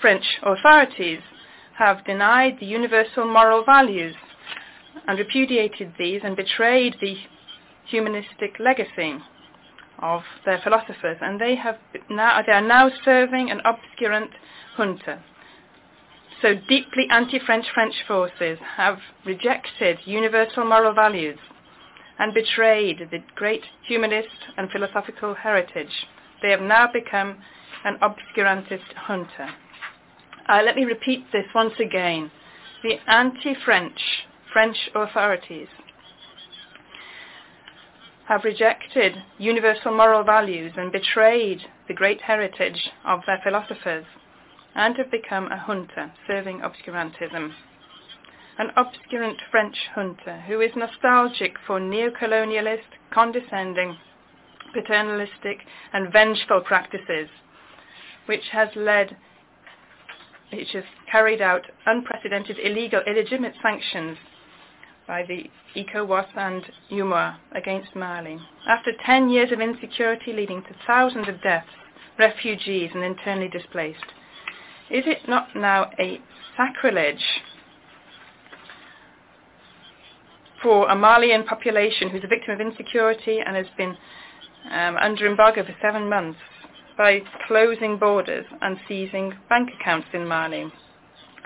French authorities have denied the universal moral values and repudiated these and betrayed the humanistic legacy of their philosophers, and they have now they are now serving an obscurant junta so deeply anti-French French forces have rejected universal moral values and betrayed the great humanist and philosophical heritage. They have now become an obscurantist junta. Uh, let me repeat this once again. The anti-French French authorities have rejected universal moral values and betrayed the great heritage of their philosophers and have become a junta serving obscurantism. An obscurant French junta who is nostalgic for neo-colonialist, condescending, paternalistic and vengeful practices, which has led which has carried out unprecedented illegal, illegitimate sanctions by the ECOWAS and UMOA against Mali. After 10 years of insecurity leading to thousands of deaths, refugees and internally displaced, is it not now a sacrilege for a Malian population who's a victim of insecurity and has been um, under embargo for seven months by closing borders and seizing bank accounts in Mali?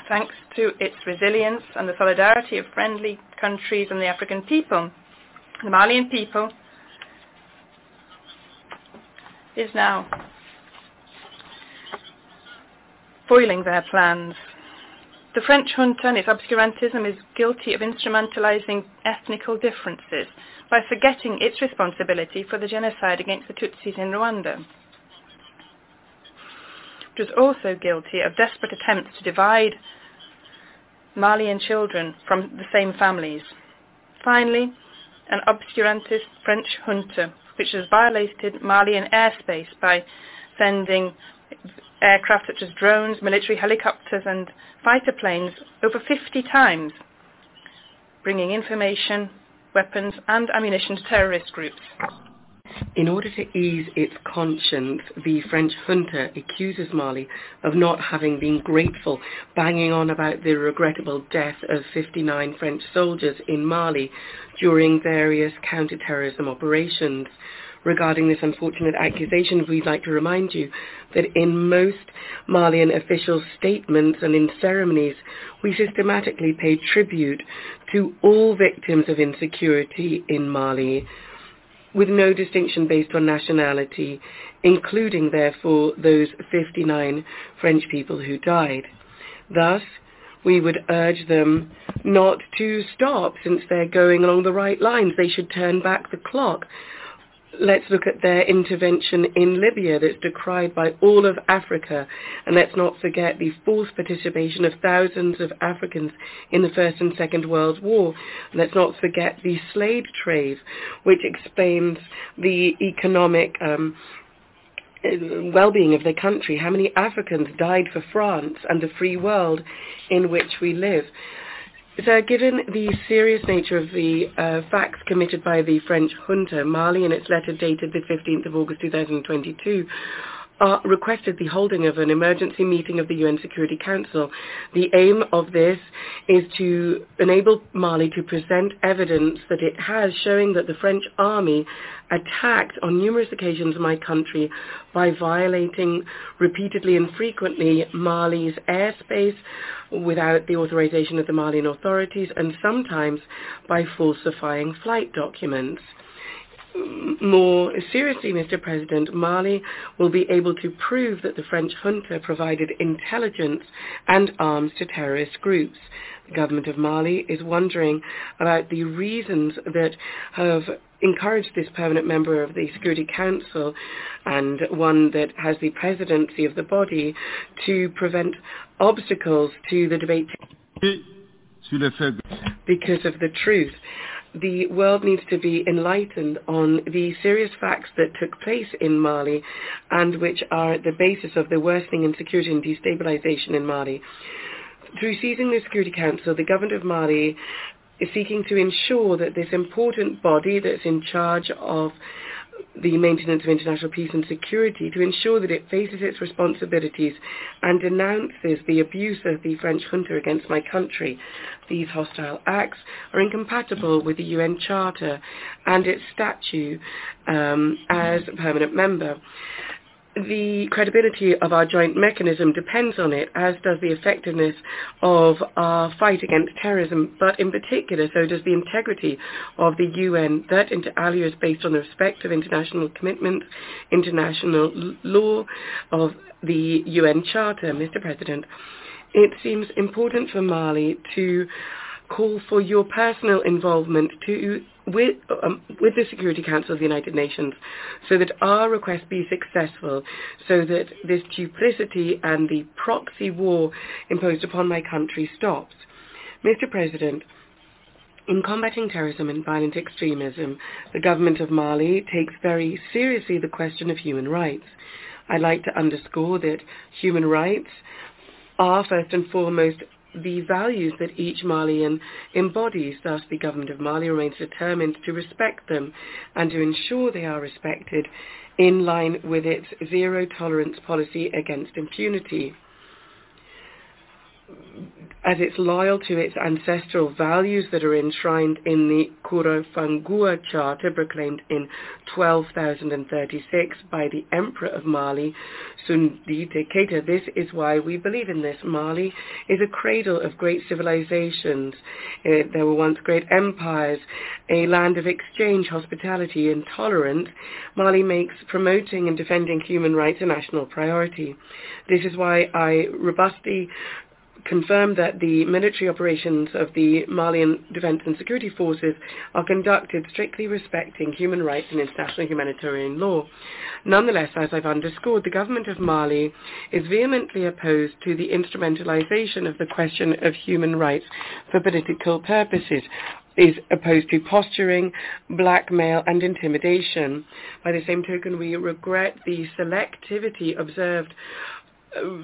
Thanks to its resilience and the solidarity of friendly countries and the African people, the Malian people is now foiling their plans. The French junta and its obscurantism is guilty of instrumentalizing ethnical differences by forgetting its responsibility for the genocide against the Tutsis in Rwanda. It was also guilty of desperate attempts to divide Malian children from the same families. Finally, an obscurantist French junta, which has violated Malian airspace by sending aircraft such as drones, military helicopters and fighter planes over 50 times, bringing information, weapons and ammunition to terrorist groups. In order to ease its conscience, the French junta accuses Mali of not having been grateful, banging on about the regrettable death of 59 French soldiers in Mali during various counter-terrorism operations. Regarding this unfortunate accusation, we'd like to remind you that in most Malian official statements and in ceremonies, we systematically pay tribute to all victims of insecurity in Mali, with no distinction based on nationality, including, therefore, those 59 French people who died. Thus, we would urge them not to stop since they're going along the right lines. They should turn back the clock. Let's look at their intervention in Libya that's decried by all of Africa. And let's not forget the forced participation of thousands of Africans in the First and Second World War. Let's not forget the slave trade, which explains the economic um, well-being of their country. How many Africans died for France and the free world in which we live? So given the serious nature of the uh, facts committed by the French junta, Mali in its letter dated the 15th of August 2022 uh, requested the holding of an emergency meeting of the UN Security Council. The aim of this is to enable Mali to present evidence that it has showing that the French army attacked on numerous occasions my country by violating repeatedly and frequently Mali's airspace without the authorization of the Malian authorities and sometimes by falsifying flight documents more seriously, Mr. President, Mali will be able to prove that the French junta provided intelligence and arms to terrorist groups. The government of Mali is wondering about the reasons that have encouraged this permanent member of the Security Council and one that has the presidency of the body to prevent obstacles to the debate because of the truth the world needs to be enlightened on the serious facts that took place in Mali and which are at the basis of the worsening insecurity and destabilization in Mali. Through seizing the Security Council, the government of Mali is seeking to ensure that this important body that's in charge of the maintenance of international peace and security to ensure that it faces its responsibilities and denounces the abuse of the French junta against my country. These hostile acts are incompatible with the UN Charter and its statute um, as a permanent member the credibility of our joint mechanism depends on it, as does the effectiveness of our fight against terrorism, but in particular, so does the integrity of the UN. That inter alia is based on the respect of international commitments, international law of the UN Charter, Mr. President. It seems important for Mali to call for your personal involvement to with, um, with the Security Council of the United Nations so that our request be successful, so that this duplicity and the proxy war imposed upon my country stops. Mr. President, in combating terrorism and violent extremism, the government of Mali takes very seriously the question of human rights. I'd like to underscore that human rights are first and foremost the values that each Malian embodies. Thus, the government of Mali remains determined to respect them and to ensure they are respected in line with its zero tolerance policy against impunity as it's loyal to its ancestral values that are enshrined in the Kurukan Fuga Charter proclaimed in 12,036 by the Emperor of Mali, Sundiata Keita. This is why we believe in this. Mali is a cradle of great civilizations. It, there were once great empires, a land of exchange, hospitality and tolerance. Mali makes promoting and defending human rights a national priority. This is why I robustly confirmed that the military operations of the Malian Defense and Security Forces are conducted strictly respecting human rights and international humanitarian law. Nonetheless, as I've underscored, the government of Mali is vehemently opposed to the instrumentalization of the question of human rights for political purposes is opposed to posturing, blackmail and intimidation. By the same token, we regret the selectivity observed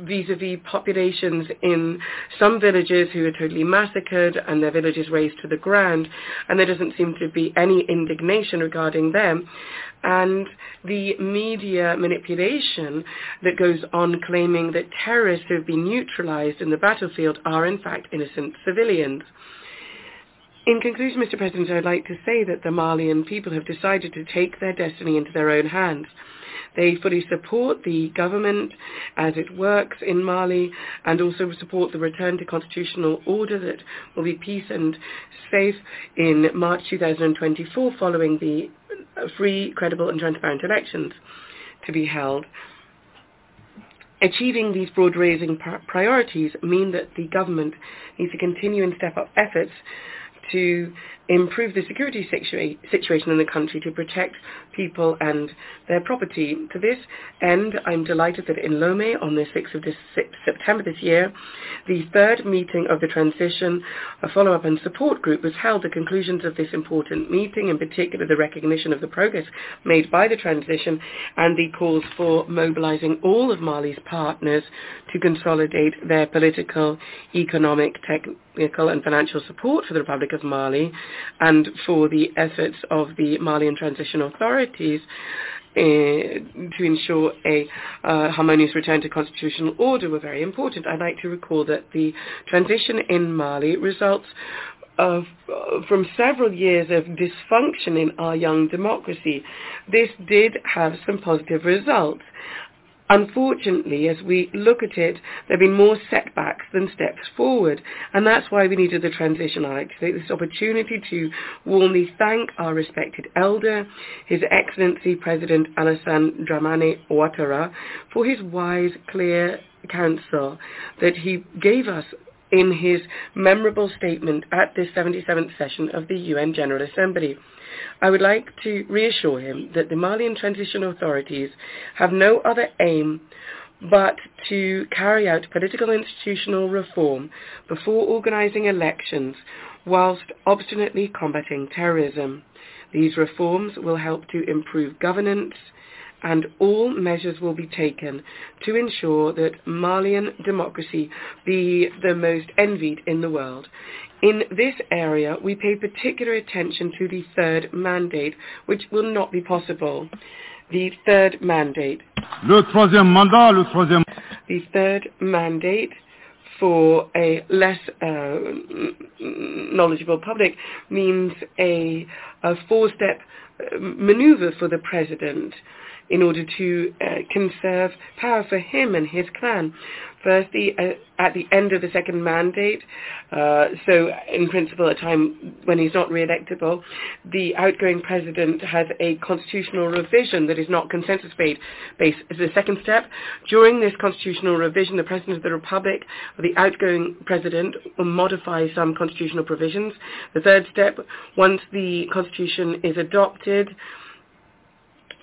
vis-a-vis populations in some villages who are totally massacred and their villages razed to the ground, and there doesn't seem to be any indignation regarding them. And the media manipulation that goes on claiming that terrorists who have been neutralized in the battlefield are in fact innocent civilians. In conclusion, Mr. President, I'd like to say that the Malian people have decided to take their destiny into their own hands. They fully support the government as it works in Mali and also support the return to constitutional order that will be peace and safe in March 2024 following the free, credible and transparent elections to be held. Achieving these broad-raising priorities mean that the government needs to continue and step up efforts to improve the security situa- situation in the country to protect people and their property. To this end, I'm delighted that in Lomé on the 6th of this, September this year, the third meeting of the transition, a follow-up and support group was held. The conclusions of this important meeting, in particular the recognition of the progress made by the transition and the calls for mobilizing all of Mali's partners to consolidate their political, economic, technical and financial support for the Republic of Mali and for the efforts of the Malian transition authorities uh, to ensure a uh, harmonious return to constitutional order were very important. I'd like to recall that the transition in Mali results of, uh, from several years of dysfunction in our young democracy. This did have some positive results. Unfortunately, as we look at it, there have been more setbacks than steps forward, and that's why we needed the transition. Like this opportunity to warmly thank our respected elder, His Excellency President Alassane Dramane Ouattara, for his wise, clear counsel that he gave us in his memorable statement at this 77th session of the UN General Assembly. I would like to reassure him that the Malian transition authorities have no other aim but to carry out political institutional reform before organizing elections whilst obstinately combating terrorism. These reforms will help to improve governance and all measures will be taken to ensure that Malian democracy be the most envied in the world. In this area, we pay particular attention to the third mandate, which will not be possible. The third mandate. Le troisième mandat, le troisième. The third mandate for a less uh, knowledgeable public means a, a four-step uh, maneuver for the president in order to uh, conserve power for him and his clan. Firstly, uh, at the end of the second mandate, uh, so in principle a time when he's not re-electable, the outgoing president has a constitutional revision that is not consensus-based. As the second step, during this constitutional revision, the President of the Republic or the outgoing president will modify some constitutional provisions. The third step, once the constitution is adopted,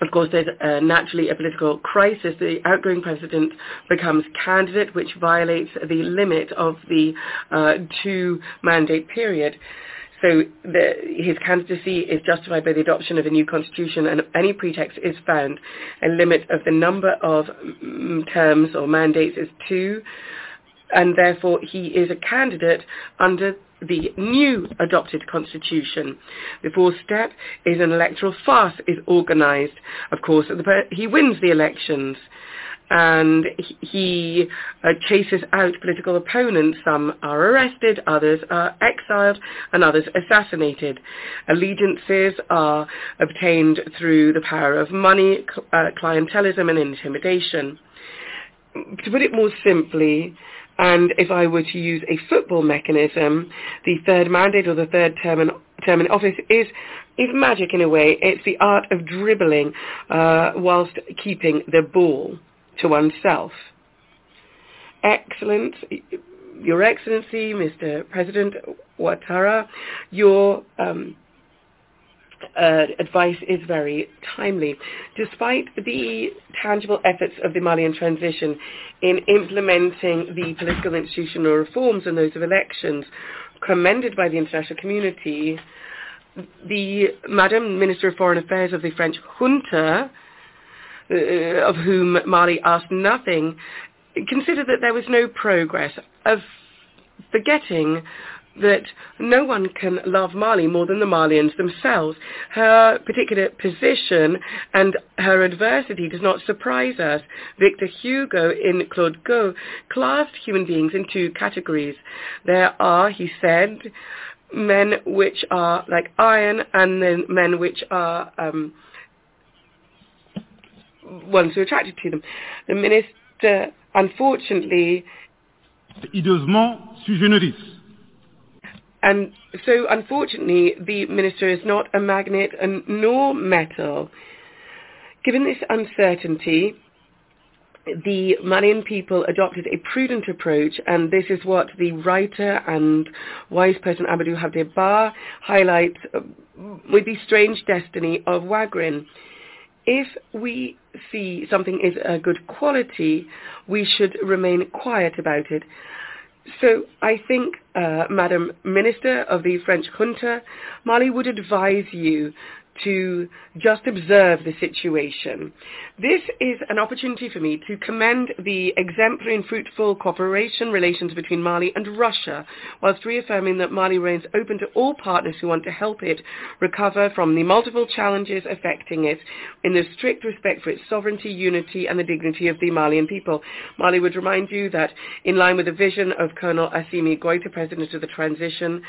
of course, there's uh, naturally a political crisis. The outgoing president becomes candidate, which violates the limit of the uh, two-mandate period. So the, his candidacy is justified by the adoption of a new constitution and any pretext is found. A limit of the number of mm, terms or mandates is two and therefore he is a candidate under the new adopted constitution. The fourth step is an electoral farce is organized. Of course, he wins the elections and he uh, chases out political opponents. Some are arrested, others are exiled, and others assassinated. Allegiances are obtained through the power of money, uh, clientelism, and intimidation. To put it more simply, and if I were to use a football mechanism, the third mandate or the third term in, term in office is is magic in a way. It's the art of dribbling uh, whilst keeping the ball to oneself. Excellent. Your Excellency, Mr. President Ouattara, your um, uh, advice is very timely. Despite the tangible efforts of the Malian transition in implementing the political institutional reforms and those of elections, commended by the international community, the Madam Minister of Foreign Affairs of the French junta, uh, of whom Mali asked nothing, considered that there was no progress, of forgetting that no one can love Mali more than the Malians themselves. Her particular position and her adversity does not surprise us. Victor Hugo in Claude Gueux classed human beings in two categories. There are, he said, men which are like iron and then men which are um, ones who are attracted to them. The minister, unfortunately... Hideusement sui generis and so, unfortunately, the minister is not a magnet and nor metal. Given this uncertainty, the Malian people adopted a prudent approach, and this is what the writer and wise person Amadou Hampâté Bâ highlights uh, with the strange destiny of Wangrin. If we see something is a good quality, we should remain quiet about it. So I think, uh, Madam Minister of the French junta, Mali would advise you to just observe the situation. This is an opportunity for me to commend the exemplary and fruitful cooperation relations between Mali and Russia, whilst reaffirming that Mali remains open to all partners who want to help it recover from the multiple challenges affecting it in the strict respect for its sovereignty, unity and the dignity of the Malian people. Mali would remind you that in line with the vision of Colonel Assimi Goita, President of the Transition,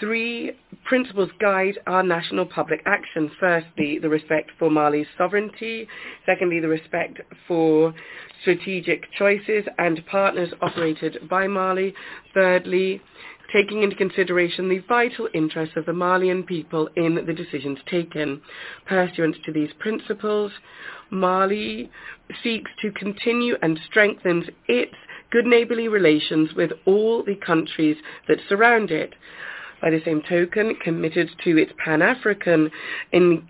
three principles guide our national public action firstly, the respect for Mali's sovereignty, secondly, the respect for strategic choices and partners operated by Mali, thirdly, taking into consideration the vital interests of the Malian people in the decisions taken. Pursuant to these principles, Mali seeks to continue and strengthens its good neighbourly relations with all the countries that surround it by the same token, committed to its Pan-African in,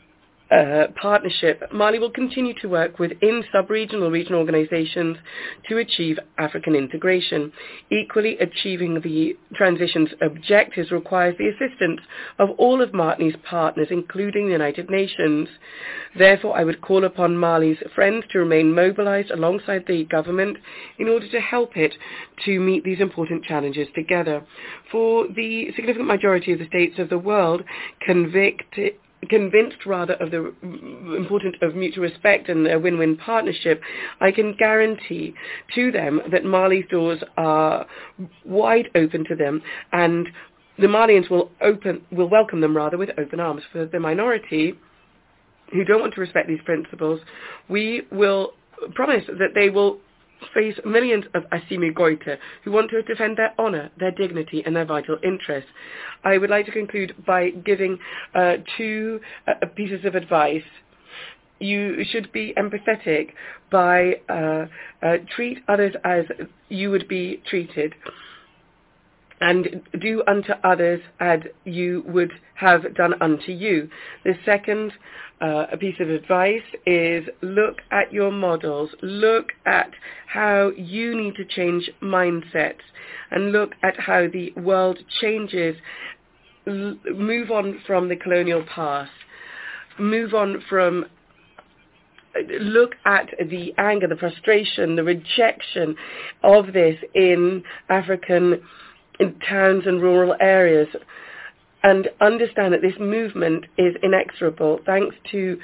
uh, partnership, Mali will continue to work within sub-regional regional organizations to achieve African integration. Equally, achieving the transition's objectives requires the assistance of all of Mali's partners, including the United Nations. Therefore, I would call upon Mali's friends to remain mobilized alongside the government in order to help it to meet these important challenges together. For the significant majority of the states of the world, convict, convinced rather of the importance of mutual respect and a win-win partnership, I can guarantee to them that Mali's doors are wide open to them and the Malians will open will welcome them rather with open arms. For the minority who don't want to respect these principles, we will promise that they will face millions of Assimi Goita who want to defend their honor, their dignity, and their vital interests. I would like to conclude by giving uh, two uh, pieces of advice. You should be empathetic by uh, uh treat others as you would be treated and do unto others as you would have done unto you. The second uh, piece of advice is look at your models, look at how you need to change mindsets, and look at how the world changes. L- move on from the colonial past. Move on from look at the anger, the frustration, the rejection of this in African in towns and rural areas and understand that this movement is inexorable thanks to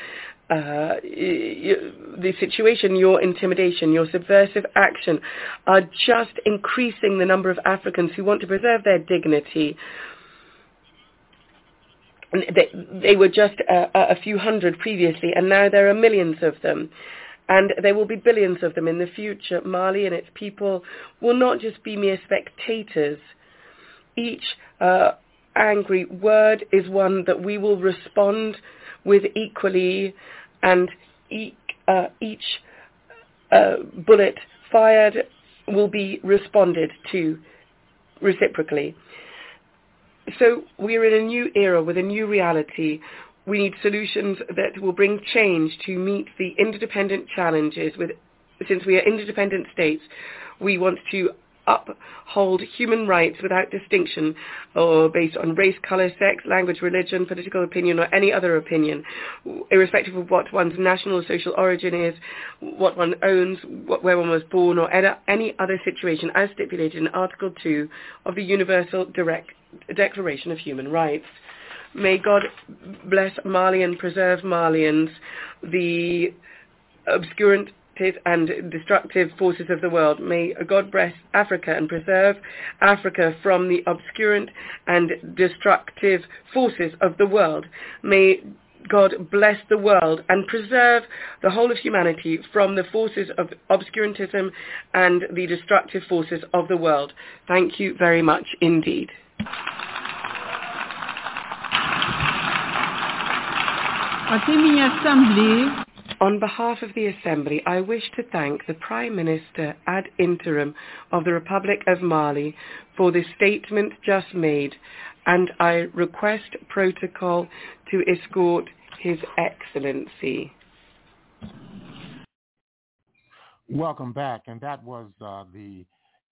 uh, the situation, your intimidation, your subversive action are just increasing the number of Africans who want to preserve their dignity. They, they were just a, a few hundred previously, and now there are millions of them and there will be billions of them in the future. Mali and its people will not just be mere spectators each uh, angry word is one that we will respond with equally and e- uh, each uh, bullet fired will be responded to reciprocally. So we're in a new era with a new reality. We need solutions that will bring change to meet the interdependent challenges with since we are interdependent states, we want to uphold human rights without distinction or based on race, color, sex, language, religion, political opinion or any other opinion, irrespective of what one's national or social origin is, what one owns, what, where one was born or any other situation as stipulated in Article 2 of the Universal Direct Declaration of Human Rights. May God bless Mali and preserve Malians, the obscurant and destructive forces of the world. May God bless Africa and preserve Africa from the obscurant and destructive forces of the world. May God bless the world and preserve the whole of humanity from the forces of obscurantism and the destructive forces of the world. Thank you very much indeed. Assemblée On behalf of the Assembly, I wish to thank the Prime Minister ad interim of the Republic of Mali for the statement just made, and I request protocol to escort His Excellency. Welcome back, and that was uh, the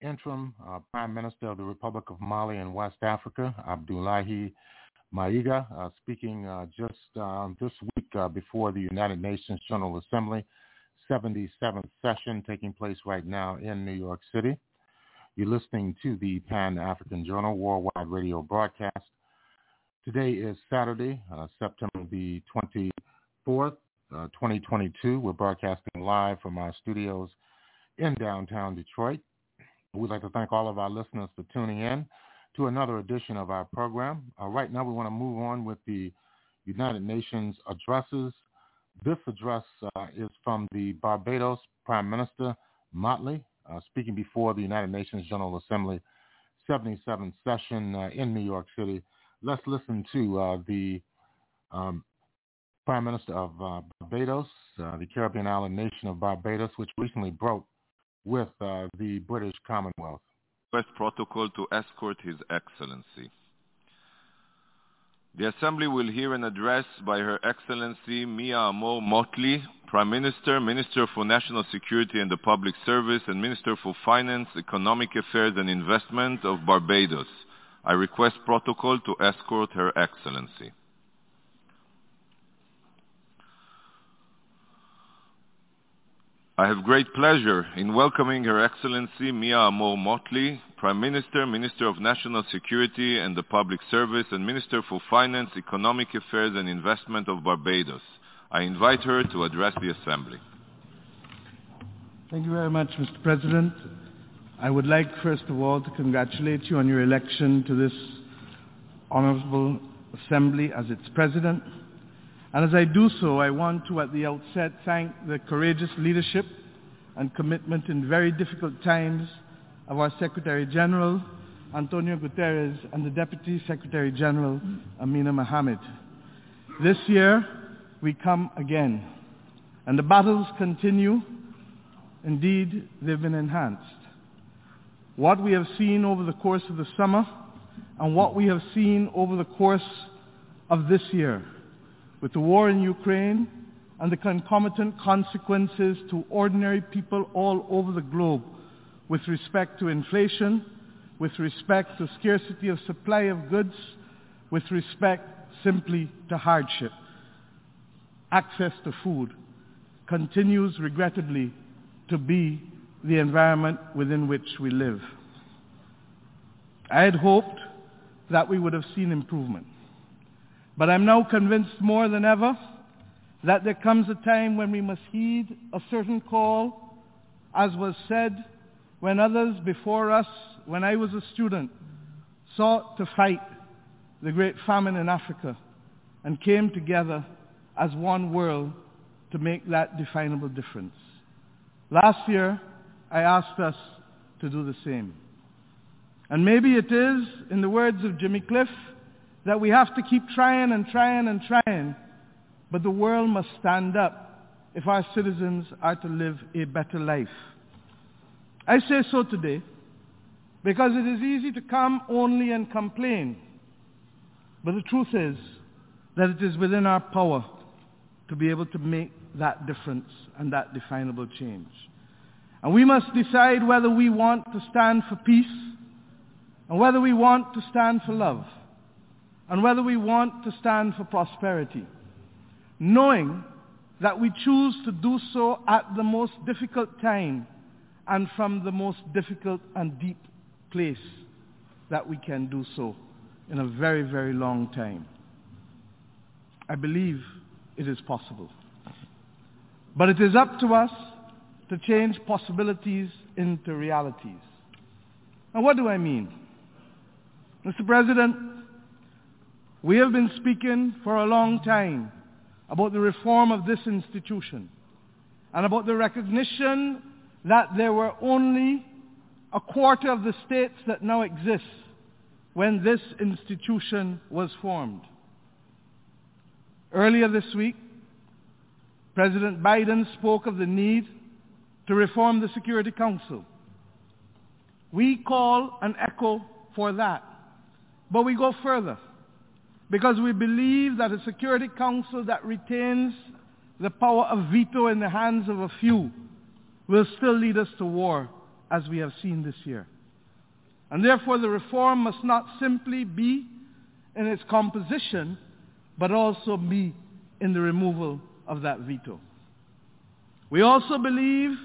interim uh, Prime Minister of the Republic of Mali in West Africa, Abdoulaye Maiga, uh, speaking uh, just uh, this week uh, before the United Nations General Assembly 77th session taking place right now in New York City. You're listening to the Pan-African Journal Worldwide Radio broadcast. Today is Saturday, uh, September the 24th, 2022. We're broadcasting live from our studios in downtown Detroit. We'd like to thank all of our listeners for tuning in to another edition of our program. Uh, right now, we want to move on with the United Nations addresses. This address uh, is from the Barbados Prime Minister Mottley, uh, speaking before the United Nations General Assembly 77th session uh, in New York City. Let's listen to uh, the um, Prime Minister of uh, Barbados, the Caribbean island nation of Barbados, which recently broke with the British Commonwealth request protocol to escort His Excellency. The Assembly will hear an address by Her Excellency Mia Amor Mottley, Prime Minister, Minister for National Security and the Public Service, and Minister for Finance, Economic Affairs and Investment of Barbados. I request protocol to escort Her Excellency. I have great pleasure in welcoming Her Excellency Mia Amor Mottley, Prime Minister, Minister of National Security and the Public Service, and Minister for Finance, Economic Affairs and Investment of Barbados. I invite her to address the Assembly. Thank you very much, Mr. President. I would like, first of all, to congratulate you on your election to this honorable Assembly as its President. And as I do so, I want to at the outset thank the courageous leadership and commitment in very difficult times of our Secretary General, Antonio Guterres, and the Deputy Secretary General, Amina Mohammed. This year, we come again, and the battles continue. Indeed, they've been enhanced. What we have seen over the course of the summer and what we have seen over the course of this year with the war in Ukraine and the concomitant consequences to ordinary people all over the globe with respect to inflation, with respect to scarcity of supply of goods, with respect simply to hardship. Access to food continues regrettably to be the environment within which we live. I had hoped that we would have seen improvement. But I'm now convinced more than ever that there comes a time when we must heed a certain call, as was said when others before us, when I was a student, sought to fight the great famine in Africa and came together as one world to make that definable difference. Last year, I asked us to do the same. And maybe it is, in the words of Jimmy Cliff, that we have to keep trying and trying and trying, but the world must stand up if our citizens are to live a better life. I say so today because it is easy to come only and complain, but the truth is that it is within our power to be able to make that difference and that definable change. And we must decide whether we want to stand for peace and whether we want to stand for love and whether we want to stand for prosperity, knowing that we choose to do so at the most difficult time and from the most difficult and deep place that we can do so in a very, very long time. I believe it is possible. But it is up to us to change possibilities into realities. And what do I mean? Mr. President, we have been speaking for a long time about the reform of this institution and about the recognition that there were only a quarter of the states that now exist when this institution was formed. Earlier this week, President Biden spoke of the need to reform the Security Council. We call an echo for that. But we go further because we believe that a Security Council that retains the power of veto in the hands of a few will still lead us to war as we have seen this year. And therefore the reform must not simply be in its composition, but also be in the removal of that veto. We also believe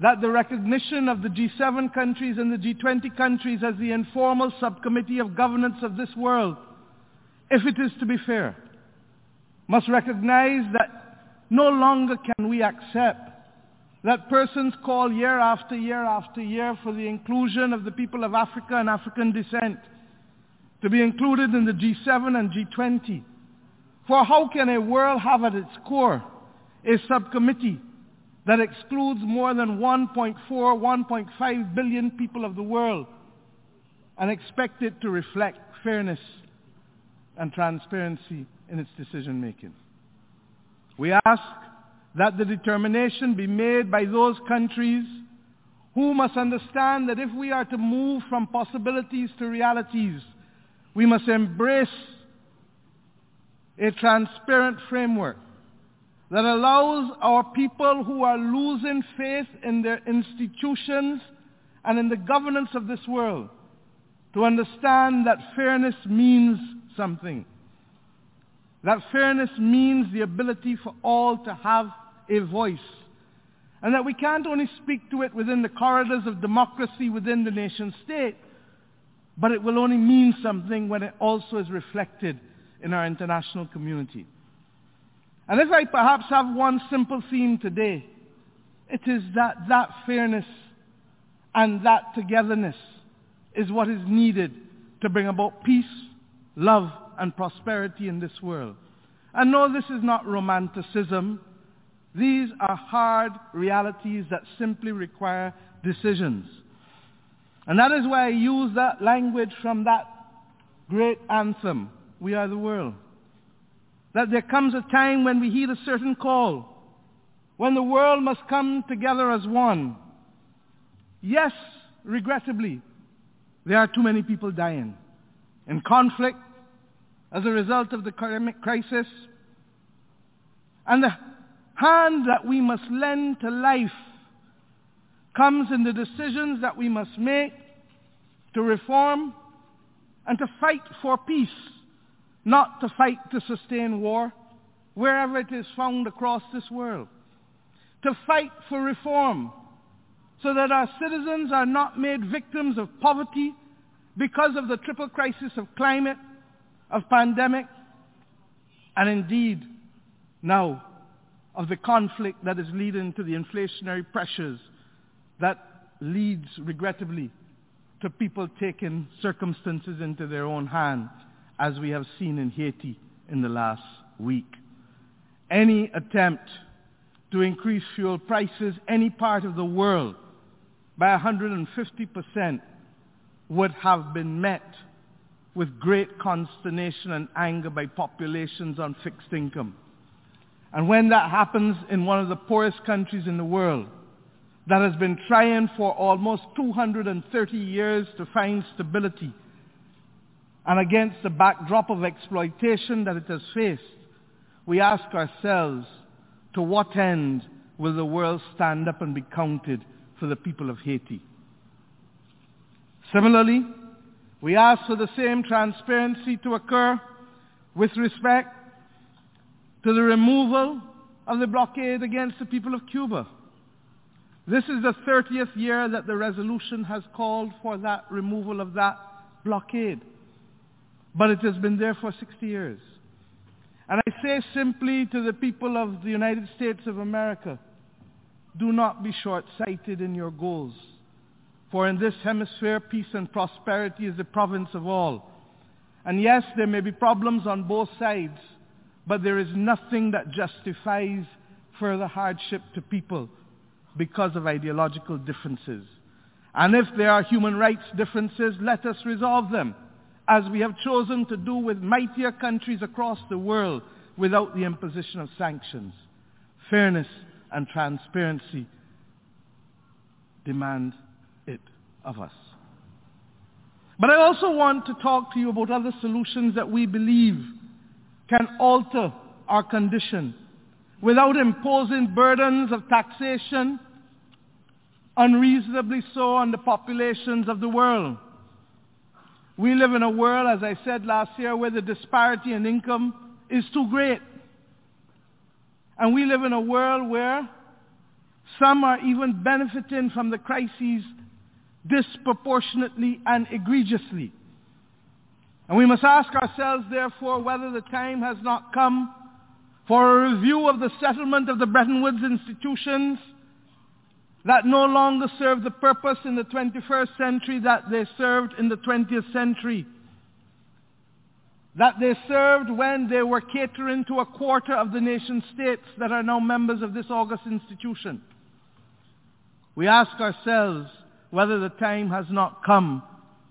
that the recognition of the G7 countries and the G20 countries as the informal subcommittee of governance of this world, if it is to be fair, must recognize that no longer can we accept that persons call year after year after year for the inclusion of the people of Africa and African descent to be included in the G7 and G20. For how can a world have at its core a subcommittee that excludes more than 1.4, 1.5 billion people of the world and expect it to reflect fairness and transparency in its decision making. We ask that the determination be made by those countries who must understand that if we are to move from possibilities to realities, we must embrace a transparent framework that allows our people who are losing faith in their institutions and in the governance of this world to understand that fairness means something. That fairness means the ability for all to have a voice. And that we can't only speak to it within the corridors of democracy within the nation state, but it will only mean something when it also is reflected in our international community. And if I perhaps have one simple theme today, it is that that fairness and that togetherness is what is needed to bring about peace, love, and prosperity in this world. And no, this is not romanticism. These are hard realities that simply require decisions. And that is why I use that language from that great anthem, We Are the World that there comes a time when we heed a certain call, when the world must come together as one. Yes, regrettably, there are too many people dying in conflict as a result of the economic crisis. And the hand that we must lend to life comes in the decisions that we must make to reform and to fight for peace not to fight to sustain war, wherever it is found across this world. To fight for reform, so that our citizens are not made victims of poverty because of the triple crisis of climate, of pandemic, and indeed, now, of the conflict that is leading to the inflationary pressures that leads, regrettably, to people taking circumstances into their own hands as we have seen in Haiti in the last week. Any attempt to increase fuel prices any part of the world by 150% would have been met with great consternation and anger by populations on fixed income. And when that happens in one of the poorest countries in the world, that has been trying for almost 230 years to find stability and against the backdrop of exploitation that it has faced, we ask ourselves, to what end will the world stand up and be counted for the people of Haiti? Similarly, we ask for the same transparency to occur with respect to the removal of the blockade against the people of Cuba. This is the 30th year that the resolution has called for that removal of that blockade. But it has been there for 60 years. And I say simply to the people of the United States of America, do not be short-sighted in your goals. For in this hemisphere, peace and prosperity is the province of all. And yes, there may be problems on both sides, but there is nothing that justifies further hardship to people because of ideological differences. And if there are human rights differences, let us resolve them as we have chosen to do with mightier countries across the world without the imposition of sanctions. fairness and transparency demand of us. But I also want to talk to you about other solutions that we believe can alter our condition without imposing burdens of taxation unreasonably so on the populations of the world. We live in a world, as I said last year, where the disparity in income is too great. And we live in a world where some are even benefiting from the crises disproportionately and egregiously. And we must ask ourselves, therefore, whether the time has not come for a review of the settlement of the Bretton Woods institutions that no longer serve the purpose in the 21st century that they served in the 20th century. That they served when they were catering to a quarter of the nation states that are now members of this august institution. We ask ourselves whether the time has not come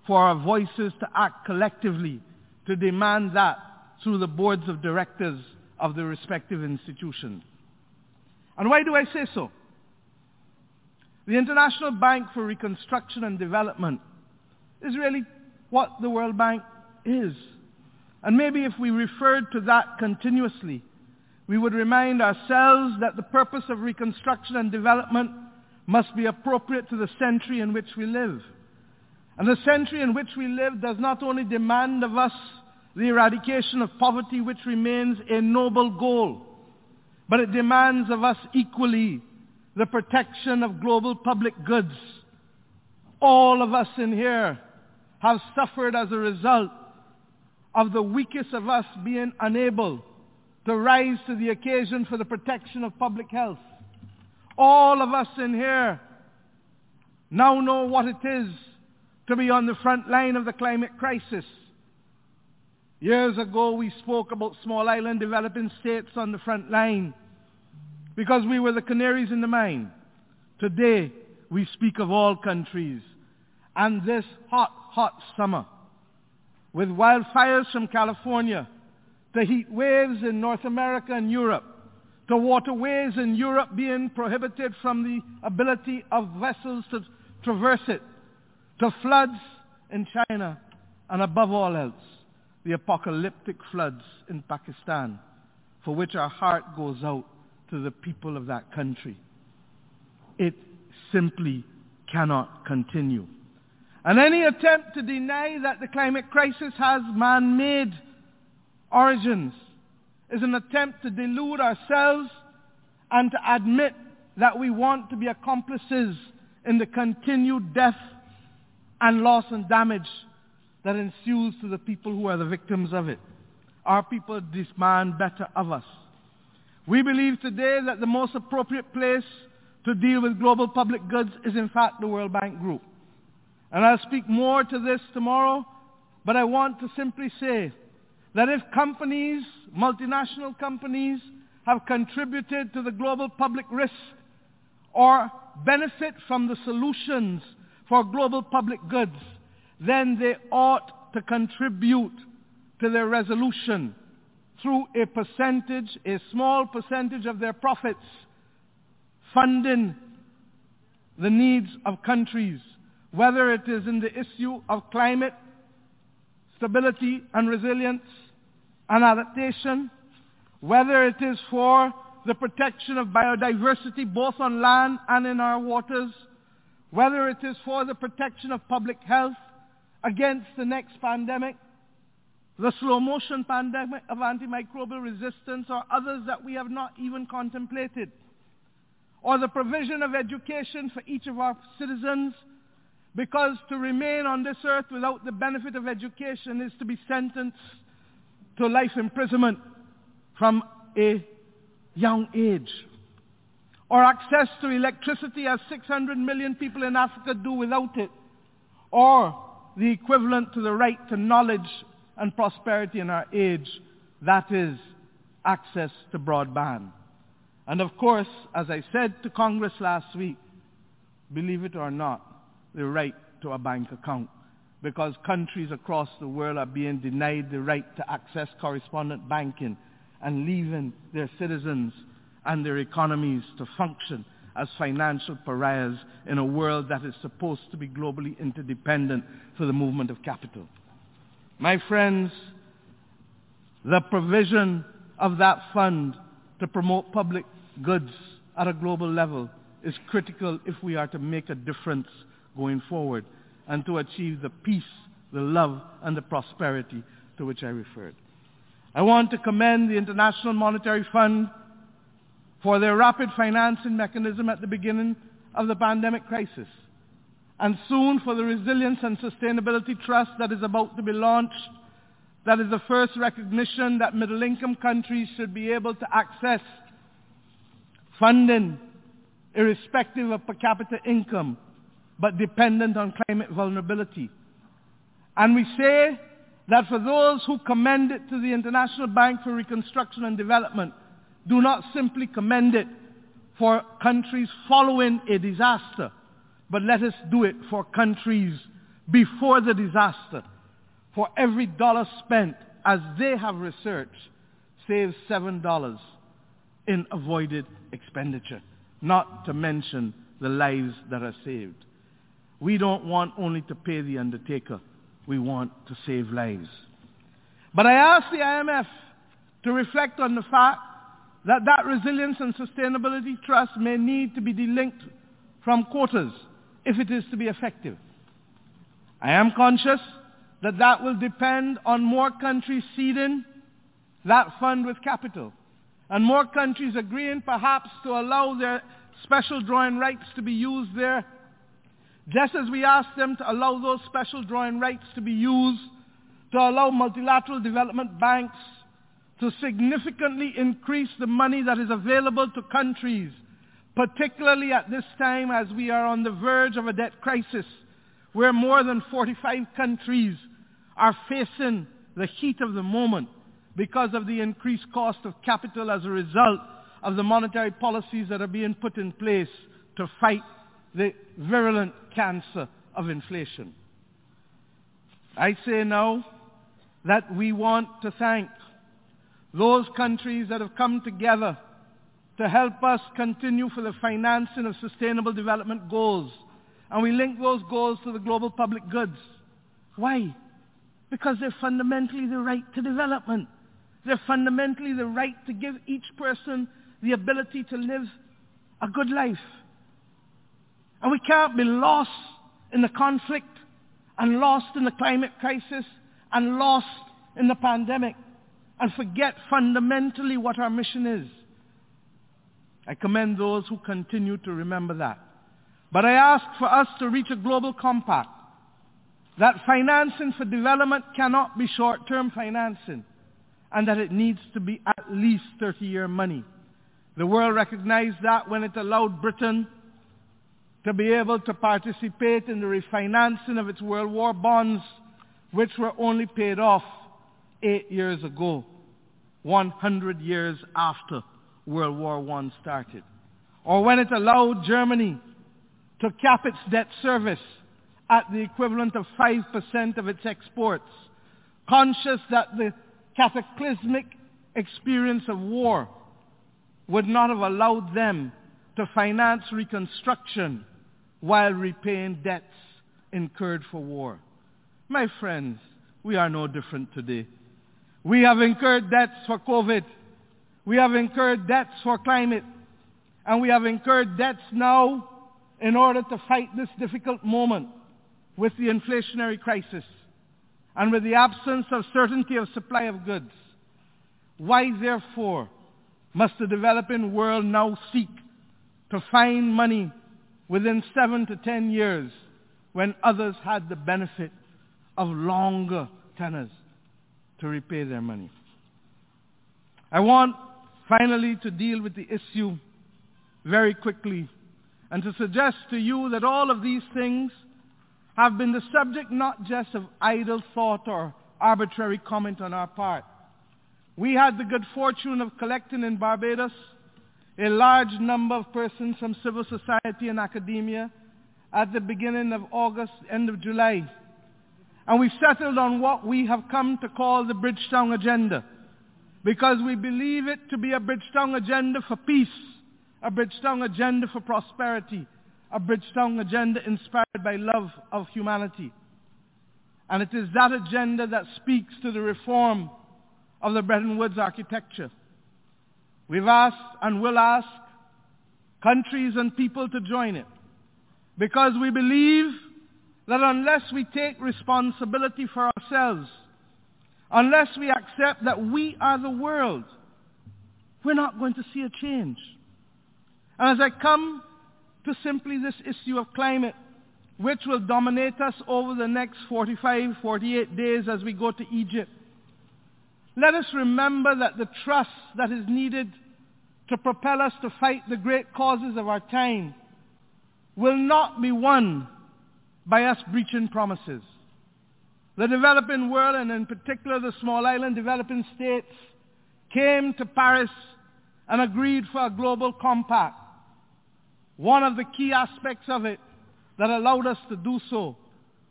for our voices to act collectively to demand that through the boards of directors of the respective institutions. And why do I say so? The International Bank for Reconstruction and Development is really what the World Bank is. And maybe if we referred to that continuously, we would remind ourselves that the purpose of reconstruction and development must be appropriate to the century in which we live. And the century in which we live does not only demand of us the eradication of poverty, which remains a noble goal, but it demands of us equally the protection of global public goods. All of us in here have suffered as a result of the weakest of us being unable to rise to the occasion for the protection of public health. All of us in here now know what it is to be on the front line of the climate crisis. Years ago we spoke about small island developing states on the front line because we were the canaries in the mine. Today, we speak of all countries. And this hot, hot summer, with wildfires from California, the heat waves in North America and Europe, to waterways in Europe being prohibited from the ability of vessels to traverse it, the floods in China, and above all else, the apocalyptic floods in Pakistan, for which our heart goes out to the people of that country. It simply cannot continue. And any attempt to deny that the climate crisis has man-made origins is an attempt to delude ourselves and to admit that we want to be accomplices in the continued death and loss and damage that ensues to the people who are the victims of it. Our people demand better of us. We believe today that the most appropriate place to deal with global public goods is in fact the World Bank Group. And I'll speak more to this tomorrow, but I want to simply say that if companies, multinational companies, have contributed to the global public risk or benefit from the solutions for global public goods, then they ought to contribute to their resolution through a percentage, a small percentage of their profits, funding the needs of countries, whether it is in the issue of climate, stability and resilience and adaptation, whether it is for the protection of biodiversity both on land and in our waters, whether it is for the protection of public health against the next pandemic, the slow motion pandemic of antimicrobial resistance or others that we have not even contemplated, or the provision of education for each of our citizens, because to remain on this earth without the benefit of education is to be sentenced to life imprisonment from a young age. Or access to electricity as 600 million people in Africa do without it. Or the equivalent to the right to knowledge and prosperity in our age, that is access to broadband. And of course, as I said to Congress last week, believe it or not, the right to a bank account. Because countries across the world are being denied the right to access correspondent banking and leaving their citizens and their economies to function as financial pariahs in a world that is supposed to be globally interdependent for the movement of capital. My friends, the provision of that fund to promote public goods at a global level is critical if we are to make a difference going forward and to achieve the peace, the love, and the prosperity to which I referred. I want to commend the International Monetary Fund for their rapid financing mechanism at the beginning of the pandemic crisis, and soon for the Resilience and Sustainability Trust that is about to be launched. That is the first recognition that middle-income countries should be able to access funding irrespective of per capita income, but dependent on climate vulnerability. And we say that for those who commend it to the International Bank for Reconstruction and Development, do not simply commend it for countries following a disaster, but let us do it for countries before the disaster. For every dollar spent, as they have researched, saves seven dollars in avoided expenditure, not to mention the lives that are saved. We don't want only to pay the undertaker. We want to save lives. But I ask the IMF to reflect on the fact that that resilience and sustainability trust may need to be delinked from quotas if it is to be effective. I am conscious that that will depend on more countries seeding that fund with capital and more countries agreeing perhaps to allow their special drawing rights to be used there just as we ask them to allow those special drawing rights to be used to allow multilateral development banks to significantly increase the money that is available to countries, particularly at this time as we are on the verge of a debt crisis, where more than 45 countries are facing the heat of the moment because of the increased cost of capital as a result of the monetary policies that are being put in place to fight the virulent cancer of inflation. I say now that we want to thank those countries that have come together to help us continue for the financing of sustainable development goals. And we link those goals to the global public goods. Why? Because they're fundamentally the right to development. They're fundamentally the right to give each person the ability to live a good life. And we can't be lost in the conflict and lost in the climate crisis and lost in the pandemic and forget fundamentally what our mission is. I commend those who continue to remember that. But I ask for us to reach a global compact that financing for development cannot be short-term financing and that it needs to be at least 30-year money. The world recognized that when it allowed Britain to be able to participate in the refinancing of its World War bonds, which were only paid off eight years ago, 100 years after World War I started. Or when it allowed Germany to cap its debt service at the equivalent of 5% of its exports, conscious that the cataclysmic experience of war would not have allowed them to finance reconstruction while repaying debts incurred for war. My friends, we are no different today. We have incurred debts for COVID. We have incurred debts for climate. And we have incurred debts now in order to fight this difficult moment with the inflationary crisis and with the absence of certainty of supply of goods. Why, therefore, must the developing world now seek to find money within seven to ten years when others had the benefit of longer tenors? to repay their money. I want finally to deal with the issue very quickly and to suggest to you that all of these things have been the subject not just of idle thought or arbitrary comment on our part. We had the good fortune of collecting in Barbados a large number of persons from civil society and academia at the beginning of August, end of July, and we settled on what we have come to call the Bridgetown Agenda. because we believe it to be a Bridgetown agenda for peace, a Bridgetown agenda for prosperity, a Bridgetown agenda inspired by love of humanity. And it is that agenda that speaks to the reform of the Bretton Woods architecture. We've asked and will ask countries and people to join it because we believe that unless we take responsibility for ourselves, unless we accept that we are the world, we're not going to see a change. And as I come to simply this issue of climate, which will dominate us over the next 45, 48 days as we go to Egypt, let us remember that the trust that is needed to propel us to fight the great causes of our time will not be won by us breaching promises. The developing world, and in particular the small island developing states, came to Paris and agreed for a global compact. One of the key aspects of it that allowed us to do so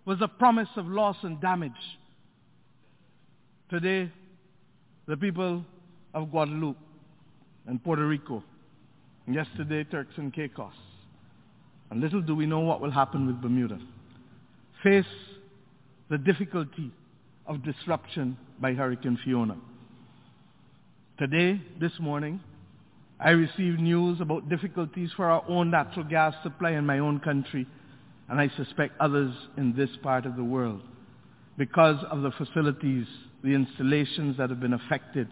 was the promise of loss and damage. Today, the people of Guadeloupe and Puerto Rico, and yesterday Turks and Caicos, and little do we know what will happen with Bermuda, face the difficulty of disruption by Hurricane Fiona. Today, this morning, I received news about difficulties for our own natural gas supply in my own country, and I suspect others in this part of the world, because of the facilities, the installations that have been affected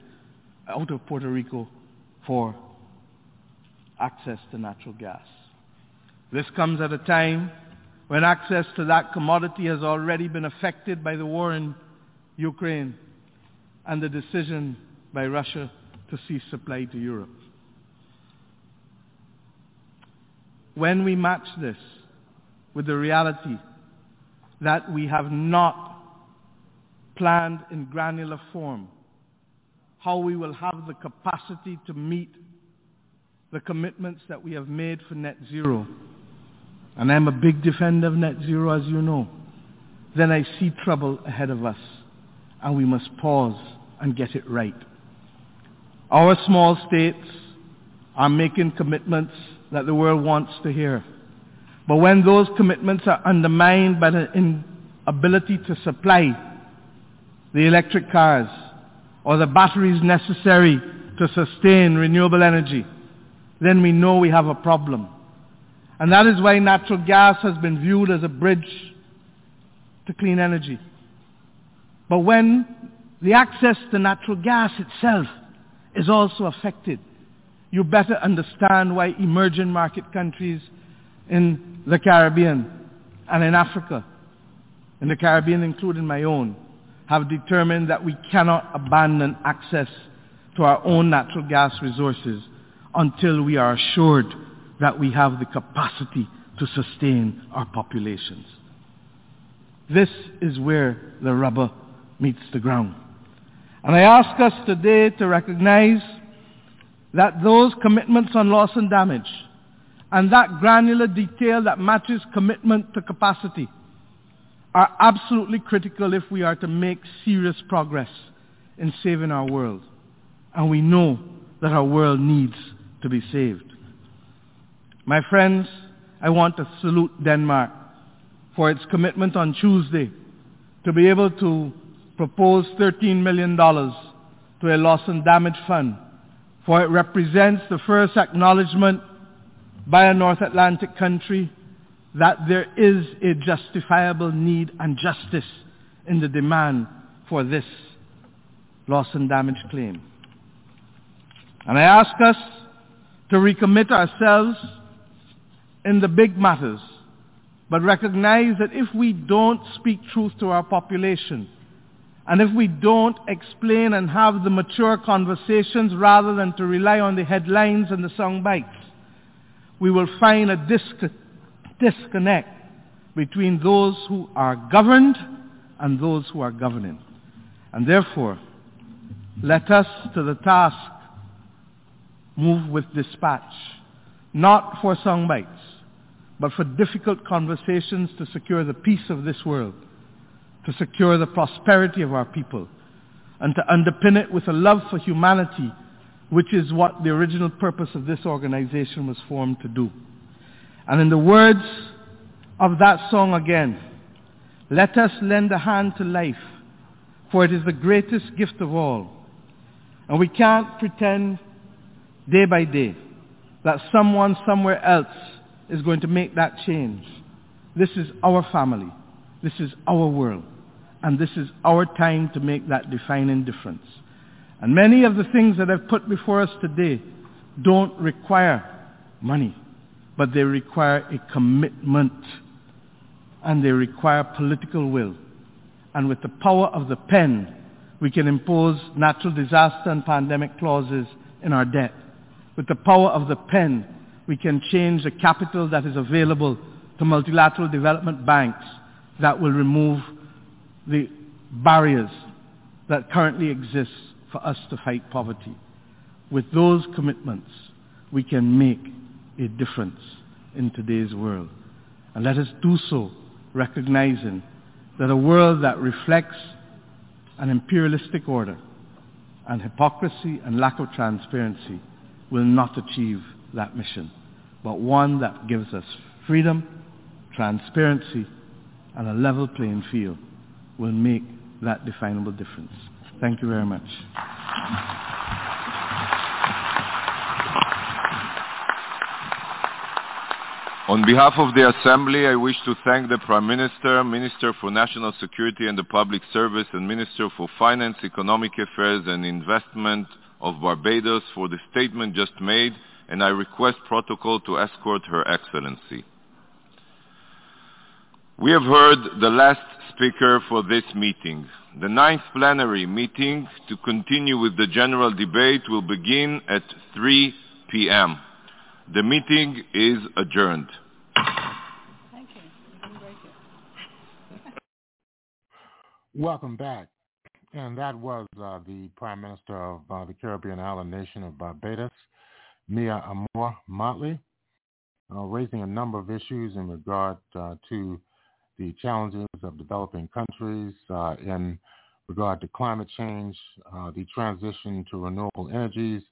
out of Puerto Rico for access to natural gas. This comes at a time when access to that commodity has already been affected by the war in Ukraine and the decision by Russia to cease supply to Europe. When we match this with the reality that we have not planned in granular form how we will have the capacity to meet the commitments that we have made for net zero, and I'm a big defender of net zero, as you know, then I see trouble ahead of us, and we must pause and get it right. Our small states are making commitments that the world wants to hear. But when those commitments are undermined by the inability to supply the electric cars or the batteries necessary to sustain renewable energy, then we know we have a problem. And that is why natural gas has been viewed as a bridge to clean energy. But when the access to natural gas itself is also affected, you better understand why emerging market countries in the Caribbean and in Africa, in the Caribbean including my own, have determined that we cannot abandon access to our own natural gas resources until we are assured that we have the capacity to sustain our populations. This is where the rubber meets the ground. And I ask us today to recognize that those commitments on loss and damage and that granular detail that matches commitment to capacity are absolutely critical if we are to make serious progress in saving our world. And we know that our world needs to be saved. My friends, I want to salute Denmark for its commitment on Tuesday to be able to propose $13 million to a loss and damage fund, for it represents the first acknowledgement by a North Atlantic country that there is a justifiable need and justice in the demand for this loss and damage claim. And I ask us to recommit ourselves in the big matters, but recognize that if we don't speak truth to our population, and if we don't explain and have the mature conversations rather than to rely on the headlines and the song bites, we will find a disc- disconnect between those who are governed and those who are governing. And therefore, let us to the task move with dispatch, not for song bites, but for difficult conversations to secure the peace of this world, to secure the prosperity of our people, and to underpin it with a love for humanity, which is what the original purpose of this organization was formed to do. And in the words of that song again, let us lend a hand to life, for it is the greatest gift of all. And we can't pretend day by day that someone somewhere else is going to make that change. This is our family. This is our world. And this is our time to make that defining difference. And many of the things that I've put before us today don't require money, but they require a commitment and they require political will. And with the power of the pen, we can impose natural disaster and pandemic clauses in our debt. With the power of the pen, we can change the capital that is available to multilateral development banks that will remove the barriers that currently exist for us to fight poverty. With those commitments, we can make a difference in today's world. And let us do so recognizing that a world that reflects an imperialistic order and hypocrisy and lack of transparency will not achieve that mission, but one that gives us freedom, transparency, and a level playing field will make that definable difference. Thank you very much. On behalf of the Assembly, I wish to thank the Prime Minister, Minister for National Security and the Public Service, and Minister for Finance, Economic Affairs and Investment of Barbados for the statement just made, and I request protocol to escort Her Excellency. We have heard the last speaker for this meeting. The ninth plenary meeting to continue with the general debate will begin at 3 p.m. The meeting is adjourned. Thank you. You can break it. Welcome back. And that was uh, the Prime Minister of uh, the Caribbean island nation of Barbados, Mia Amor Mottley, uh, raising a number of issues in regard uh, to the challenges of developing countries uh, in regard to climate change, uh, the transition to renewable energies,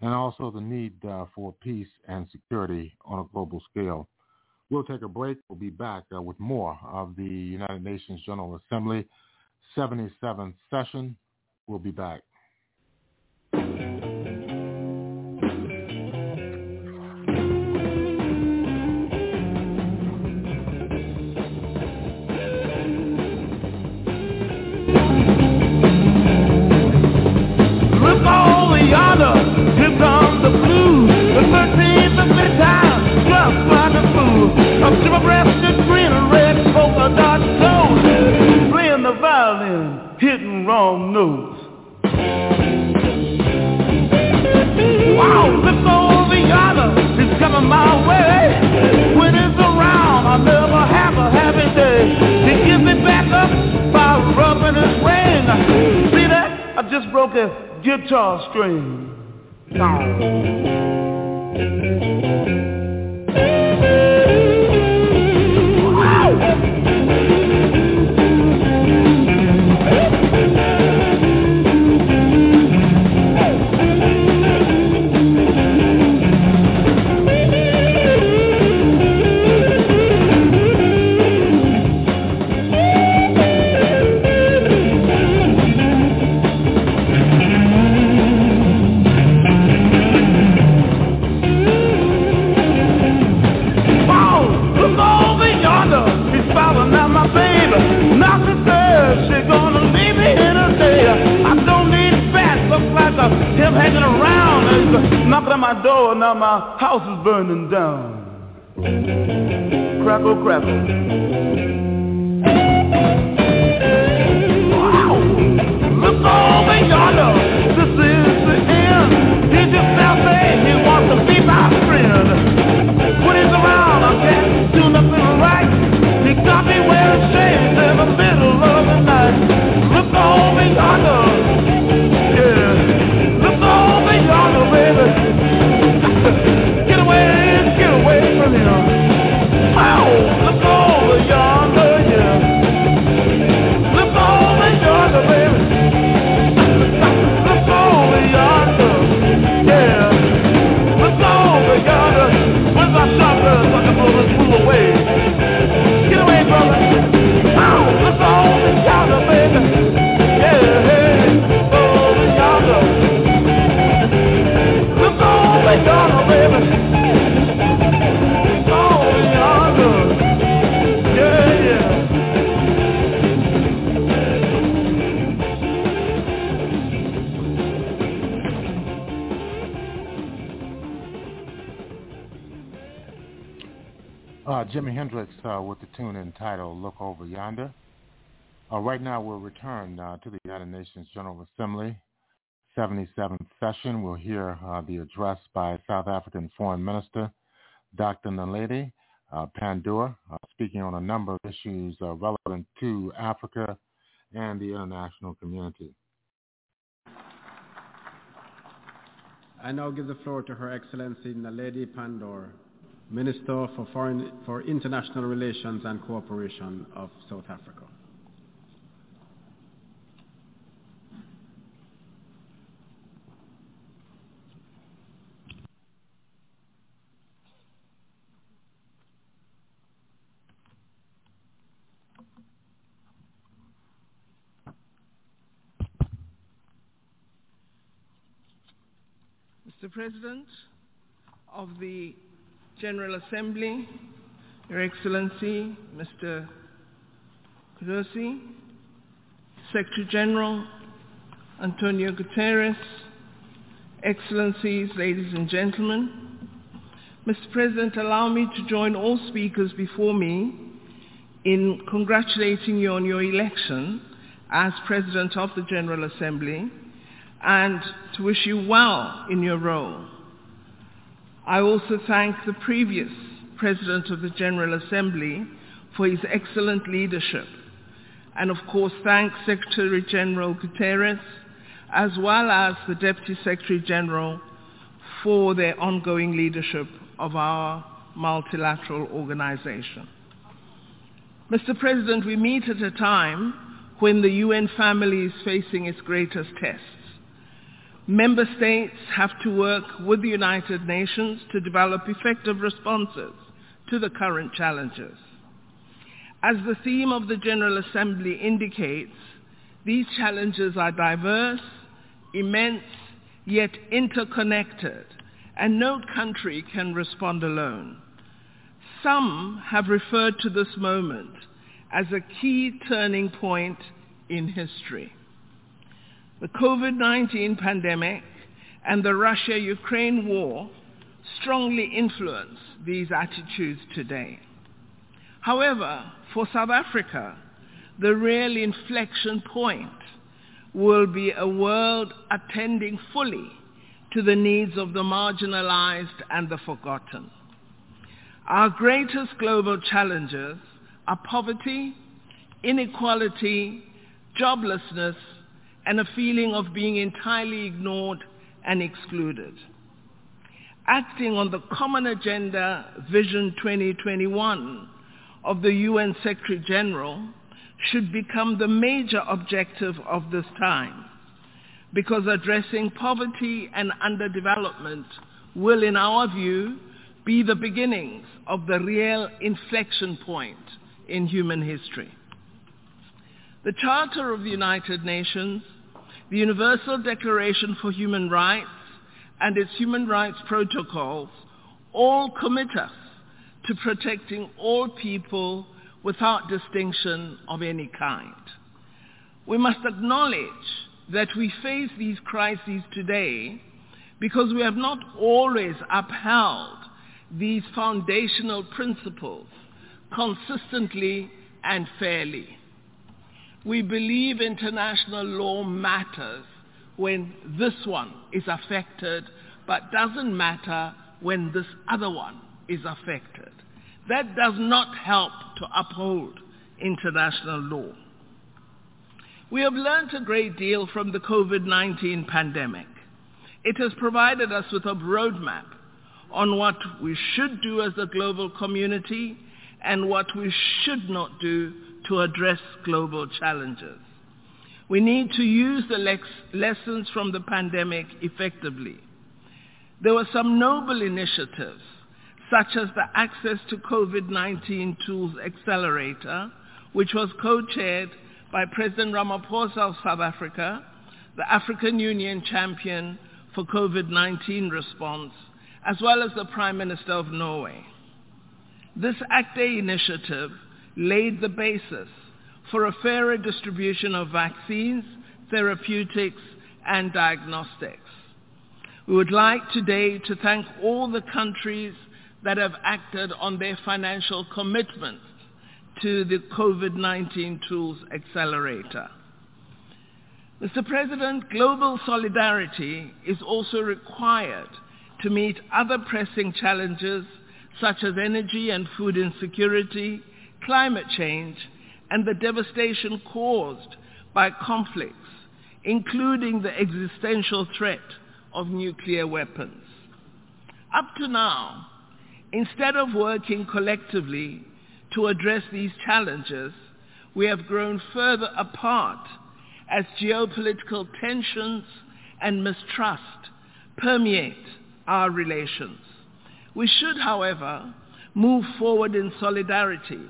and also the need uh, for peace and security on a global scale. We'll take a break. We'll be back uh, with more of the United Nations General Assembly 77th session. We'll be back. Wrong notes. Wow, look over yonder, he's coming my way. When it's around, I never have a happy day. He gives me back up by rubbing his ring. See that? I just broke a guitar string. Wow, my door, now my house is burning down. Crackle, oh, crackle. Wow, look oh, over yonder, Jimi Hendrix uh, with the tune entitled Look Over Yonder. Uh, right now we'll return uh, to the United Nations General Assembly 77th session. We'll hear uh, the address by South African Foreign Minister Dr. Naledi uh, Pandor, speaking on a number of issues relevant to Africa and the international community. I now give the floor to Her Excellency Naledi Pandor, Minister for, Foreign, for International Relations and Cooperation of South Africa. Mr. President of the General Assembly, Your Excellency, Mr. Kőrösi, Secretary General Antonio Guterres, Excellencies, ladies and gentlemen, Mr. President, allow me to join all speakers before me in congratulating you on your election as President of the General Assembly and to wish you well in your role. I also thank the previous President of the General Assembly for his excellent leadership and of course thank Secretary General Guterres as well as the Deputy Secretary General for their ongoing leadership of our multilateral organization. Mr. President, we meet at a time when the UN family is facing its greatest tests. Member states have to work with the United Nations to develop effective responses to the current challenges. As the theme of the General Assembly indicates, these challenges are diverse, immense, yet interconnected, and no country can respond alone. Some have referred to this moment as a key turning point in history the COVID-19 pandemic and the Russia-Ukraine war strongly influence these attitudes today. However, for South Africa, the real inflection point will be a world attending fully to the needs of the marginalized and the forgotten. Our greatest global challenges are poverty, inequality, joblessness, and a feeling of being entirely ignored and excluded. Acting on the Common Agenda Vision 2021 of the UN Secretary General should become the major objective of this time because addressing poverty and underdevelopment will, in our view, be the beginnings of the real inflection point in human history. The Charter of the United Nations, the Universal Declaration for Human Rights, and its human rights protocols all commit us to protecting all people without distinction of any kind. We must acknowledge that we face these crises today because we have not always upheld these foundational principles consistently and fairly. We believe international law matters when this one is affected, but doesn't matter when this other one is affected. That does not help to uphold international law. We have learned a great deal from the COVID-19 pandemic. It has provided us with a roadmap on what we should do as a global community and what we should not do to address global challenges. We need to use the lex- lessons from the pandemic effectively. There were some noble initiatives, such as the Access to COVID-19 Tools Accelerator, which was co-chaired by President Ramaphosa of South Africa, the African Union champion for COVID-19 response, as well as the Prime Minister of Norway. This ACT A initiative laid the basis for a fairer distribution of vaccines, therapeutics, and diagnostics. We would like today to thank all the countries, that have acted on their financial commitments to the COVID-19 Tools Accelerator. Mr. President, global solidarity is also required to meet other pressing challenges such as energy and food insecurity, climate change, and the devastation caused by conflicts, including the existential threat of nuclear weapons. Up to now, instead of working collectively to address these challenges, we have grown further apart as geopolitical tensions and mistrust permeate our relations. We should, however, move forward in solidarity,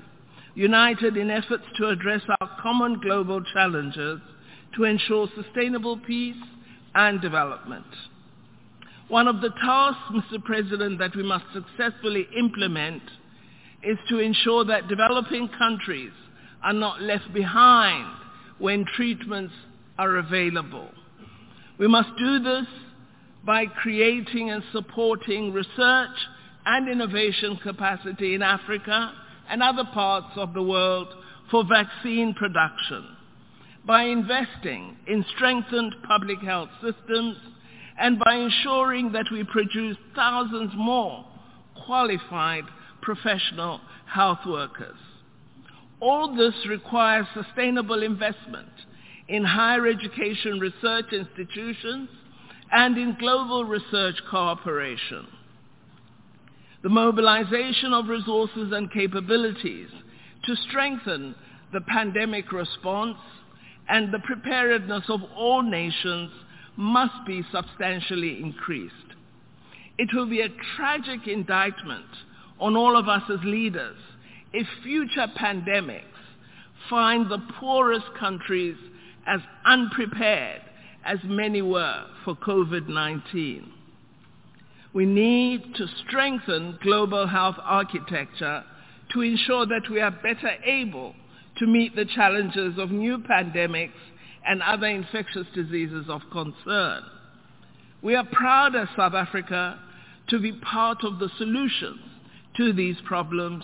united in efforts to address our common global challenges to ensure sustainable peace and development. One of the tasks, Mr. President, that we must successfully implement is to ensure that developing countries are not left behind when treatments are available. We must do this by creating and supporting research and innovation capacity in Africa and other parts of the world for vaccine production, by investing in strengthened public health systems, and by ensuring that we produce thousands more qualified professional health workers. All this requires sustainable investment in higher education research institutions and in global research cooperation. The mobilization of resources and capabilities to strengthen the pandemic response and the preparedness of all nations must be substantially increased. It will be a tragic indictment on all of us as leaders if future pandemics find the poorest countries as unprepared as many were for COVID-19. We need to strengthen global health architecture to ensure that we are better able to meet the challenges of new pandemics and other infectious diseases of concern. We are proud as South Africa to be part of the solutions to these problems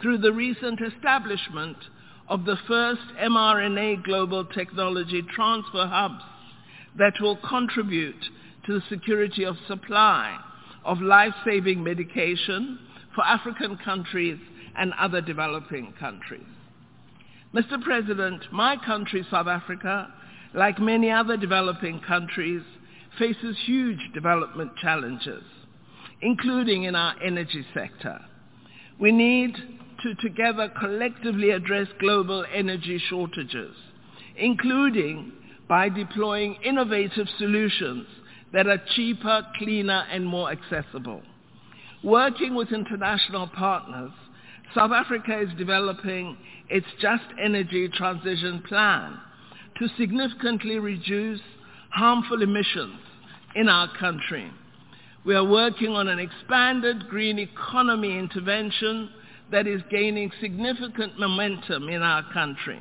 through the recent establishment of the first mRNA global technology transfer hubs that will contribute to the security of supply of life-saving medication for African countries and other developing countries. Mr. President, my country, South Africa, like many other developing countries, faces huge development challenges, including in our energy sector. We need to together collectively address global energy shortages, including by deploying innovative solutions that are cheaper, cleaner, and more accessible. Working with international partners, South Africa is developing its Just Energy Transition Plan to significantly reduce harmful emissions in our country. We are working on an expanded green economy intervention that is gaining significant momentum in our country.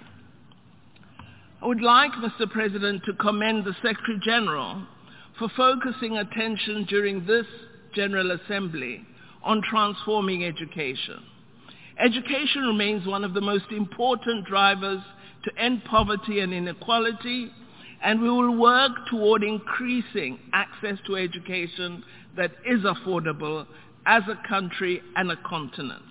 I would like, Mr. President, to commend the Secretary General for focusing attention during this General Assembly on transforming education. Education remains one of the most important drivers to end poverty and inequality, and we will work toward increasing access to education that is affordable as a country and a continent.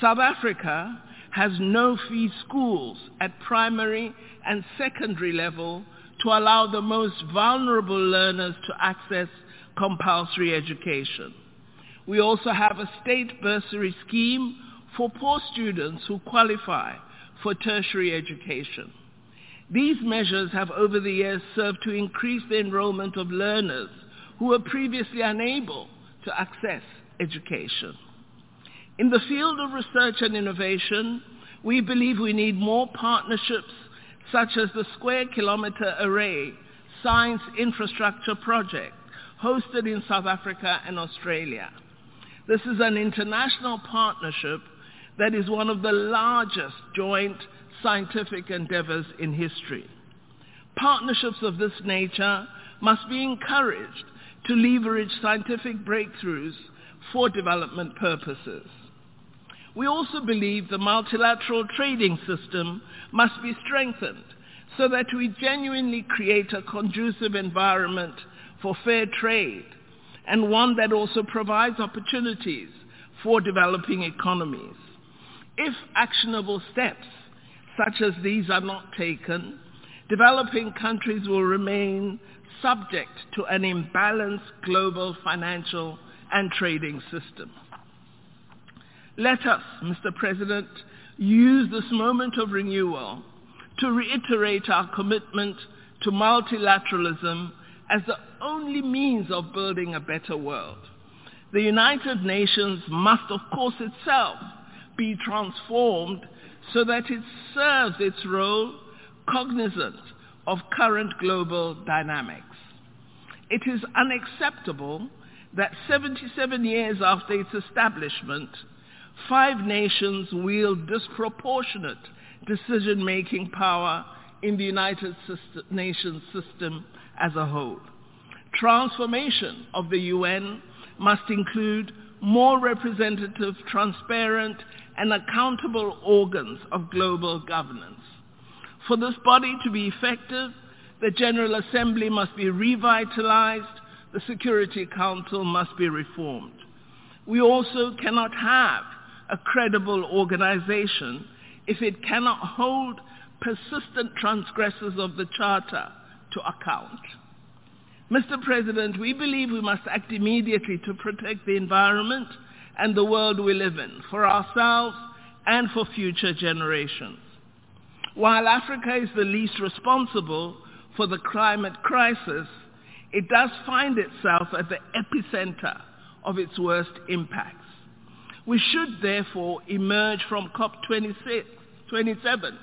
South Africa has no-fee schools at primary and secondary level to allow the most vulnerable learners to access compulsory education. We also have a state bursary scheme for poor students who qualify for tertiary education. These measures have over the years served to increase the enrollment of learners who were previously unable to access education. In the field of research and innovation, we believe we need more partnerships such as the Square Kilometre Array Science Infrastructure Project hosted in South Africa and Australia. This is an international partnership that is one of the largest joint scientific endeavors in history. Partnerships of this nature must be encouraged to leverage scientific breakthroughs for development purposes. We also believe the multilateral trading system must be strengthened so that we genuinely create a conducive environment for fair trade and one that also provides opportunities for developing economies. If actionable steps such as these are not taken, developing countries will remain subject to an imbalanced global financial and trading system. Let us, Mr. President, use this moment of renewal to reiterate our commitment to multilateralism as the only means of building a better world. The United Nations must, of course, itself be transformed so that it serves its role cognizant of current global dynamics. It is unacceptable that 77 years after its establishment, five nations wield disproportionate decision-making power in the United Nations system as a whole. Transformation of the UN must include more representative, transparent, and accountable organs of global governance. For this body to be effective, the General Assembly must be revitalized, the Security Council must be reformed. We also cannot have a credible organization if it cannot hold persistent transgressors of the Charter to account. Mr. President, we believe we must act immediately to protect the environment and the world we live in for ourselves and for future generations. While Africa is the least responsible for the climate crisis, it does find itself at the epicenter of its worst impacts. We should therefore emerge from COP26 27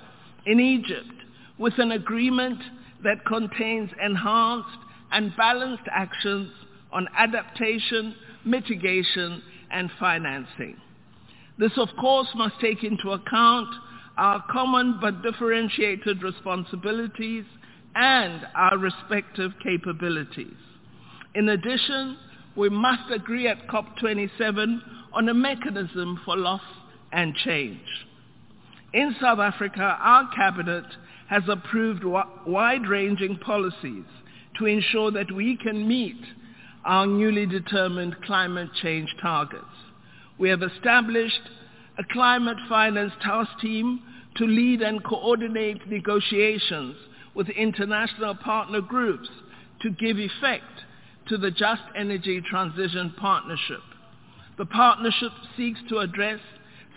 in Egypt with an agreement that contains enhanced and balanced actions on adaptation, mitigation, and financing. This, of course, must take into account our common but differentiated responsibilities and our respective capabilities. In addition, we must agree at COP27 on a mechanism for loss and change. In South Africa, our cabinet has approved wide-ranging policies to ensure that we can meet our newly determined climate change targets. We have established a climate finance task team to lead and coordinate negotiations with international partner groups to give effect to the Just Energy Transition Partnership. The partnership seeks to address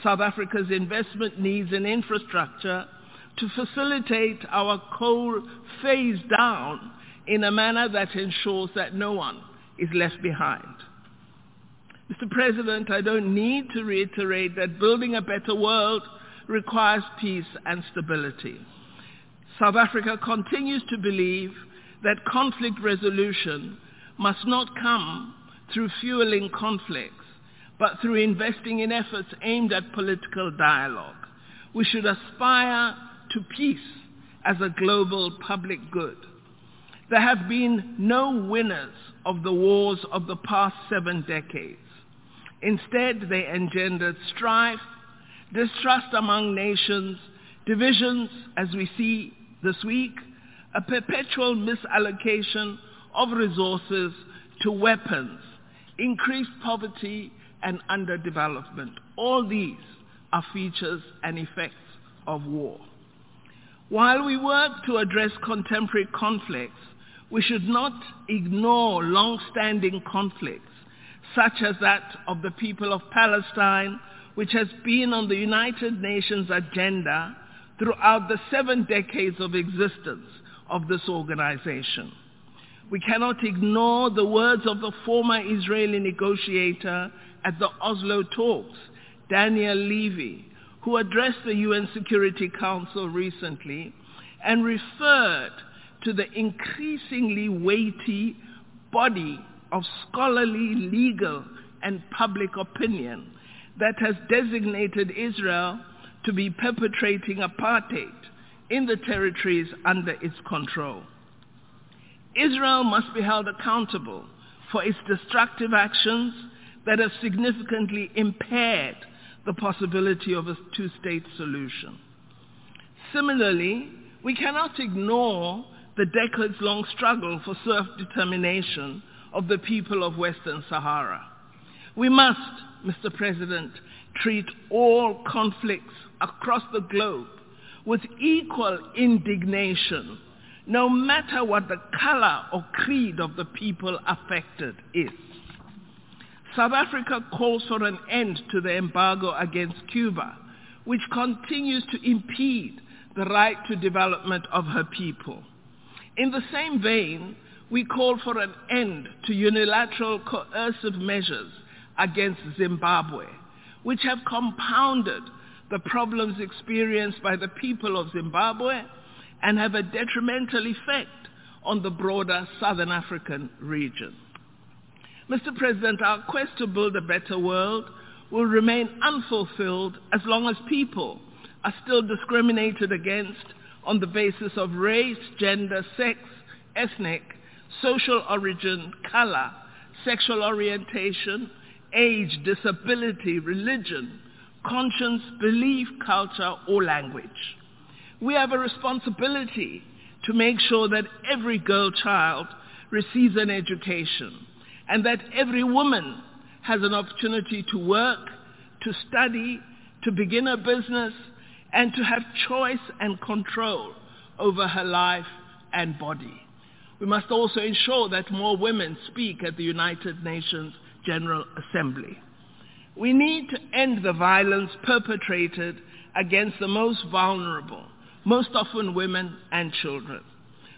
South Africa's investment needs in infrastructure to facilitate our coal phase down in a manner that ensures that no one is left behind. Mr. President, I don't need to reiterate that building a better world requires peace and stability. South Africa continues to believe that conflict resolution must not come through fueling conflicts, but through investing in efforts aimed at political dialogue. We should aspire to peace as a global public good. There have been no winners of the wars of the past seven decades. Instead, they engendered strife, distrust among nations, divisions, as we see this week, a perpetual misallocation of resources to weapons, increased poverty, and underdevelopment. All these are features and effects of war. While we work to address contemporary conflicts, we should not ignore long-standing conflicts, such as that of the people of Palestine, which has been on the United Nations agenda throughout the seven decades of existence of this organization. We cannot ignore the words of the former Israeli negotiator at the Oslo talks, Daniel Levy, who addressed the UN Security Council recently and referred to the increasingly weighty body of scholarly, legal, and public opinion that has designated Israel to be perpetrating apartheid in the territories under its control. Israel must be held accountable for its destructive actions that have significantly impaired the possibility of a two-state solution. Similarly, we cannot ignore the decades-long struggle for self-determination of the people of Western Sahara. We must, Mr. President, treat all conflicts across the globe with equal indignation, no matter what the color or creed of the people affected is. South Africa calls for an end to the embargo against Cuba, which continues to impede the right to development of her people. In the same vein, we call for an end to unilateral coercive measures against Zimbabwe, which have compounded the problems experienced by the people of Zimbabwe and have a detrimental effect on the broader Southern African region. Mr. President, our quest to build a better world will remain unfulfilled as long as people are still discriminated against on the basis of race, gender, sex, ethnic, social origin, color, sexual orientation, age, disability, religion, conscience, belief, culture, or language. We have a responsibility to make sure that every girl child receives an education and that every woman has an opportunity to work, to study, to begin a business, and to have choice and control over her life and body. We must also ensure that more women speak at the United Nations General Assembly. We need to end the violence perpetrated against the most vulnerable, most often women and children.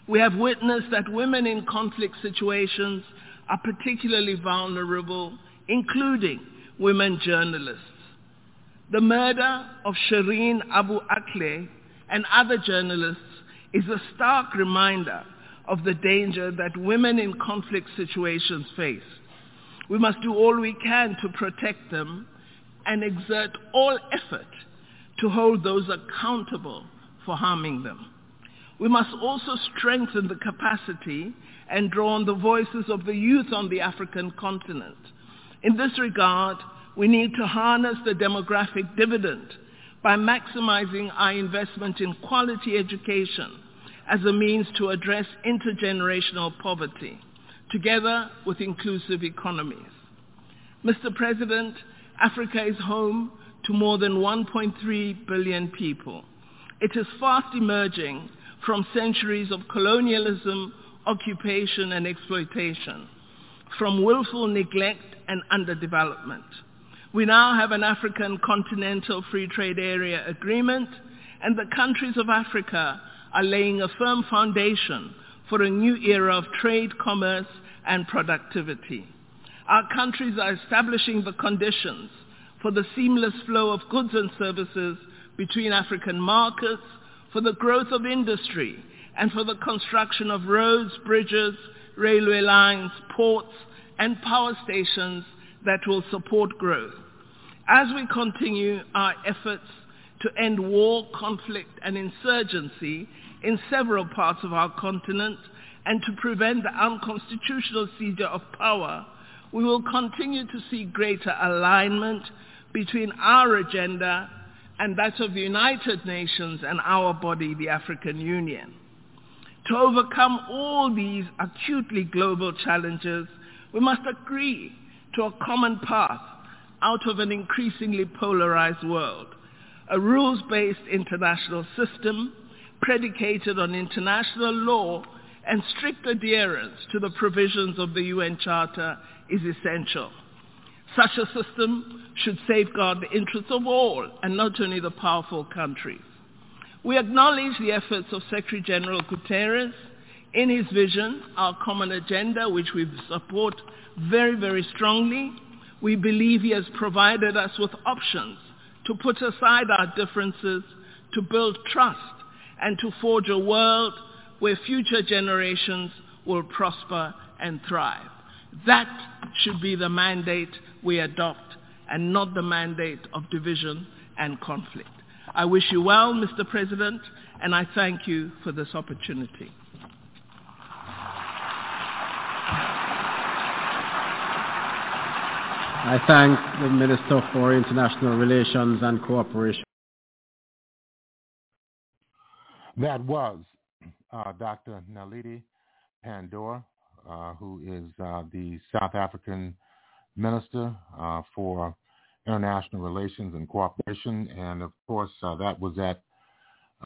We have witnessed that women in conflict situations are particularly vulnerable, including women journalists. The murder of Shireen Abu Akleh and other journalists is a stark reminder of the danger that women in conflict situations face. We must do all we can to protect them and exert all effort to hold those accountable for harming them. We must also strengthen the capacity and draw on the voices of the youth on the African continent. In this regard, we need to harness the demographic dividend by maximizing our investment in quality education as a means to address intergenerational poverty, together with inclusive economies. Mr. President, Africa is home to more than 1.3 billion people. It is fast emerging from centuries of colonialism, occupation, and exploitation, from willful neglect and underdevelopment. We now have an African Continental Free Trade Area agreement, and the countries of Africa are laying a firm foundation for a new era of trade, commerce, and productivity. Our countries are establishing the conditions for the seamless flow of goods and services between African markets, for the growth of industry, and for the construction of roads, bridges, railway lines, ports, and power stations that will support growth. As we continue our efforts to end war, conflict, and insurgency in several parts of our continent and to prevent the unconstitutional seizure of power, we will continue to see greater alignment between our agenda and that of the United Nations and our body, the African Union. To overcome all these acutely global challenges, we must agree to a common path out of an increasingly polarized world, a rules-based international system predicated on international law and strict adherence to the provisions of the UN Charter is essential. Such a system should safeguard the interests of all and not only the powerful countries. We acknowledge the efforts of Secretary General Guterres in his vision, our common agenda, which we support very, very strongly. We believe he has provided us with options to put aside our differences, to build trust, and to forge a world where future generations will prosper and thrive. That should be the mandate we adopt and not the mandate of division and conflict. I wish you well, Mr. President, and I thank you for this opportunity. I thank the Minister for International Relations and Cooperation. That was uh, Dr. Naledi Pandor, uh, who is uh, the South African Minister uh, for International Relations and Cooperation. And of course, uh, that was at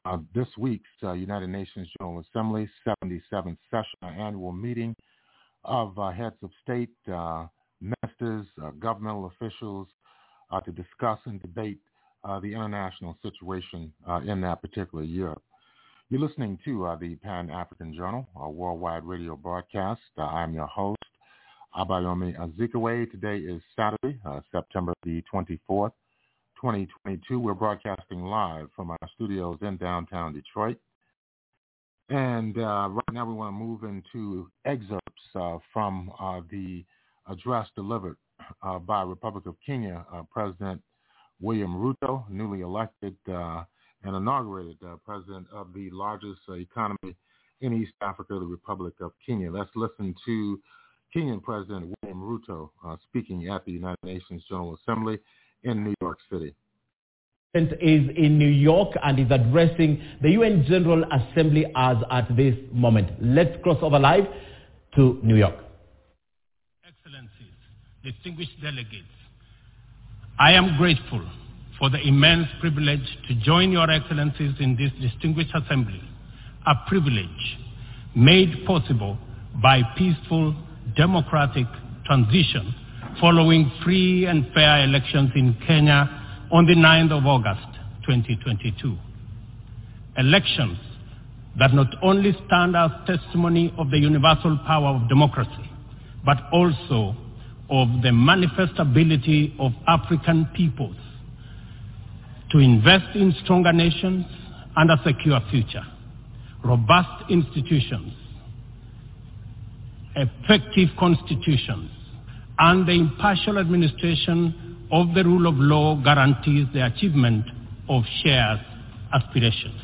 uh, this week's United Nations General Assembly 77th session, annual meeting of heads of state, ministers, governmental officials to discuss and debate the international situation in that particular year. You're listening to uh, the Pan-African Journal, a worldwide radio broadcast. Uh, I'm your host, Abayomi Azikiwe. Today is Saturday, uh, September the 24th, 2022. We're broadcasting live from our studios in downtown Detroit. And uh, right now we want to move into excerpts uh, from uh, the address delivered by Republic of Kenya President William Ruto, newly elected and inaugurated uh, president of the largest uh, economy in East Africa, the Republic of Kenya. Let's listen to Kenyan President William Ruto uh, speaking at the United Nations General Assembly in New York City. Is in New York and is addressing the UN General Assembly as at this moment. Let's cross over live to New York. Excellencies, distinguished delegates, I am grateful for the immense privilege to join your excellencies in this distinguished assembly, a privilege made possible by peaceful democratic transition following free and fair elections in Kenya on the 9th of August 2022. Elections that not only stand as testimony of the universal power of democracy, but also of the manifest ability of African peoples to invest in stronger nations and a secure future, robust institutions, effective constitutions, and the impartial administration of the rule of law guarantees the achievement of shared aspirations.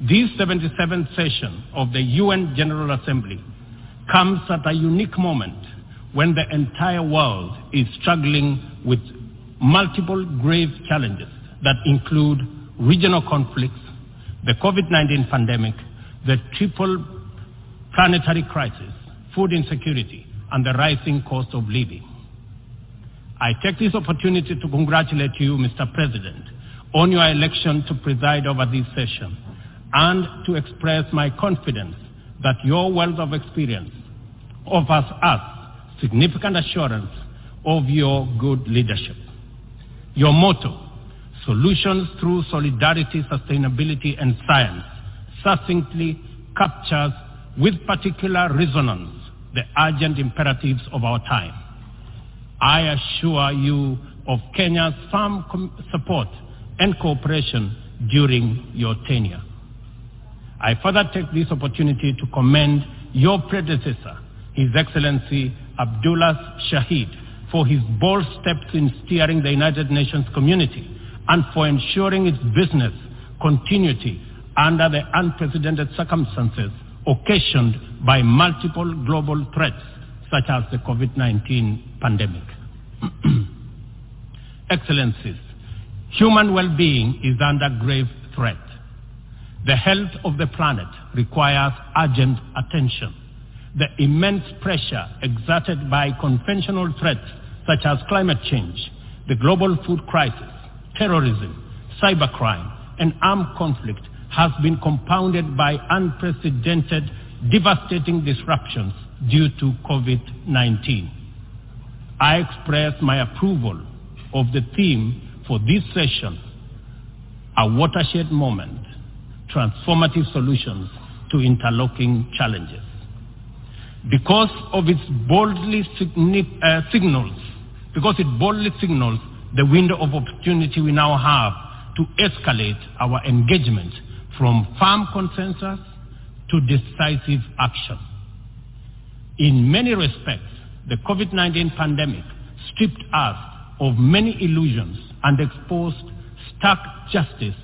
This 77th session of the UN General Assembly comes at a unique moment when the entire world is struggling with multiple grave challenges that include regional conflicts, the COVID-19 pandemic, the triple planetary crisis, food insecurity, and the rising cost of living. I take this opportunity to congratulate you, Mr. President, on your election to preside over this session and to express my confidence that your wealth of experience offers us significant assurance of your good leadership. Your motto, Solutions through solidarity, sustainability, and science succinctly captures with particular resonance the urgent imperatives of our time. I assure you of Kenya's firm support and cooperation during your tenure. I further take this opportunity to commend your predecessor, His Excellency Abdullah Shahid, for his bold steps in steering the United Nations community and for ensuring its business continuity under the unprecedented circumstances occasioned by multiple global threats such as the COVID-19 pandemic. Excellencies, human well-being is under grave threat. The health of the planet requires urgent attention. The immense pressure exerted by conventional threats such as climate change, the global food crisis, terrorism, cybercrime, and armed conflict has been compounded by unprecedented, devastating disruptions due to COVID-19. I express my approval of the theme for this session, a watershed moment, transformative solutions to interlocking challenges. Because of its boldly uh, signals, because it boldly signals the window of opportunity we now have to escalate our engagement from firm consensus to decisive action. In many respects, the COVID-19 pandemic stripped us of many illusions and exposed stark justice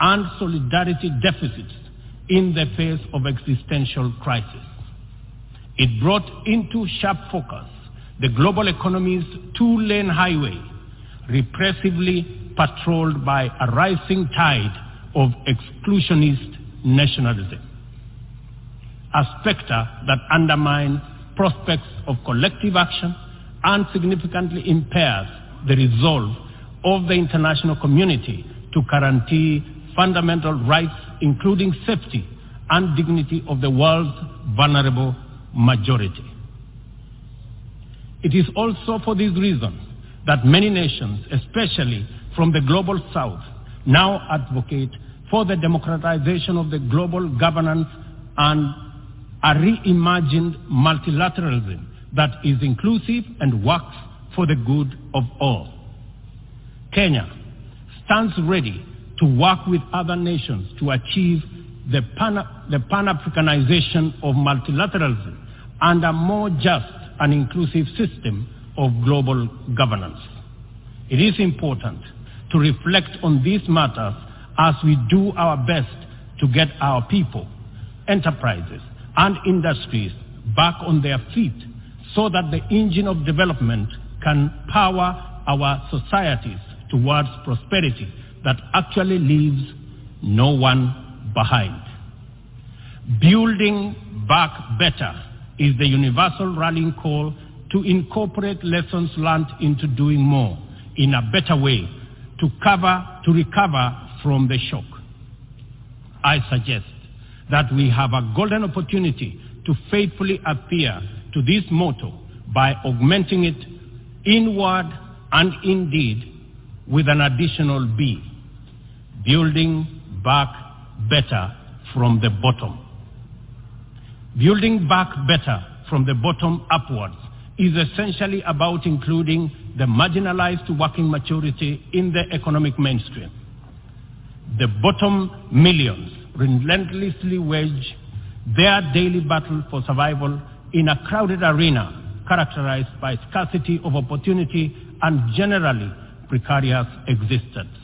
and solidarity deficits in the face of existential crisis. It brought into sharp focus the global economy's two-lane highway, repressively patrolled by a rising tide of exclusionist nationalism. A specter that undermines prospects of collective action and significantly impairs the resolve of the international community to guarantee fundamental rights, including safety and dignity of the world's vulnerable majority. It is also for this reason that many nations, especially from the global south, now advocate for the democratization of the global governance and a reimagined multilateralism that is inclusive and works for the good of all. Kenya stands ready to work with other nations to achieve the, pan- the pan-Africanization of multilateralism and a more just and inclusive system of global governance. It is important to reflect on these matters as we do our best to get our people, enterprises, and industries back on their feet so that the engine of development can power our societies towards prosperity that actually leaves no one behind. Building back better is the universal rallying call to incorporate lessons learned into doing more in a better way to cover, to recover from the shock. I suggest that we have a golden opportunity to faithfully adhere to this motto by augmenting it inward and indeed with an additional B, building back better from the bottom. Building back better from the bottom upwards is essentially about including the marginalized working majority in the economic mainstream. The bottom millions relentlessly wage their daily battle for survival in a crowded arena characterized by scarcity of opportunity and generally precarious existence.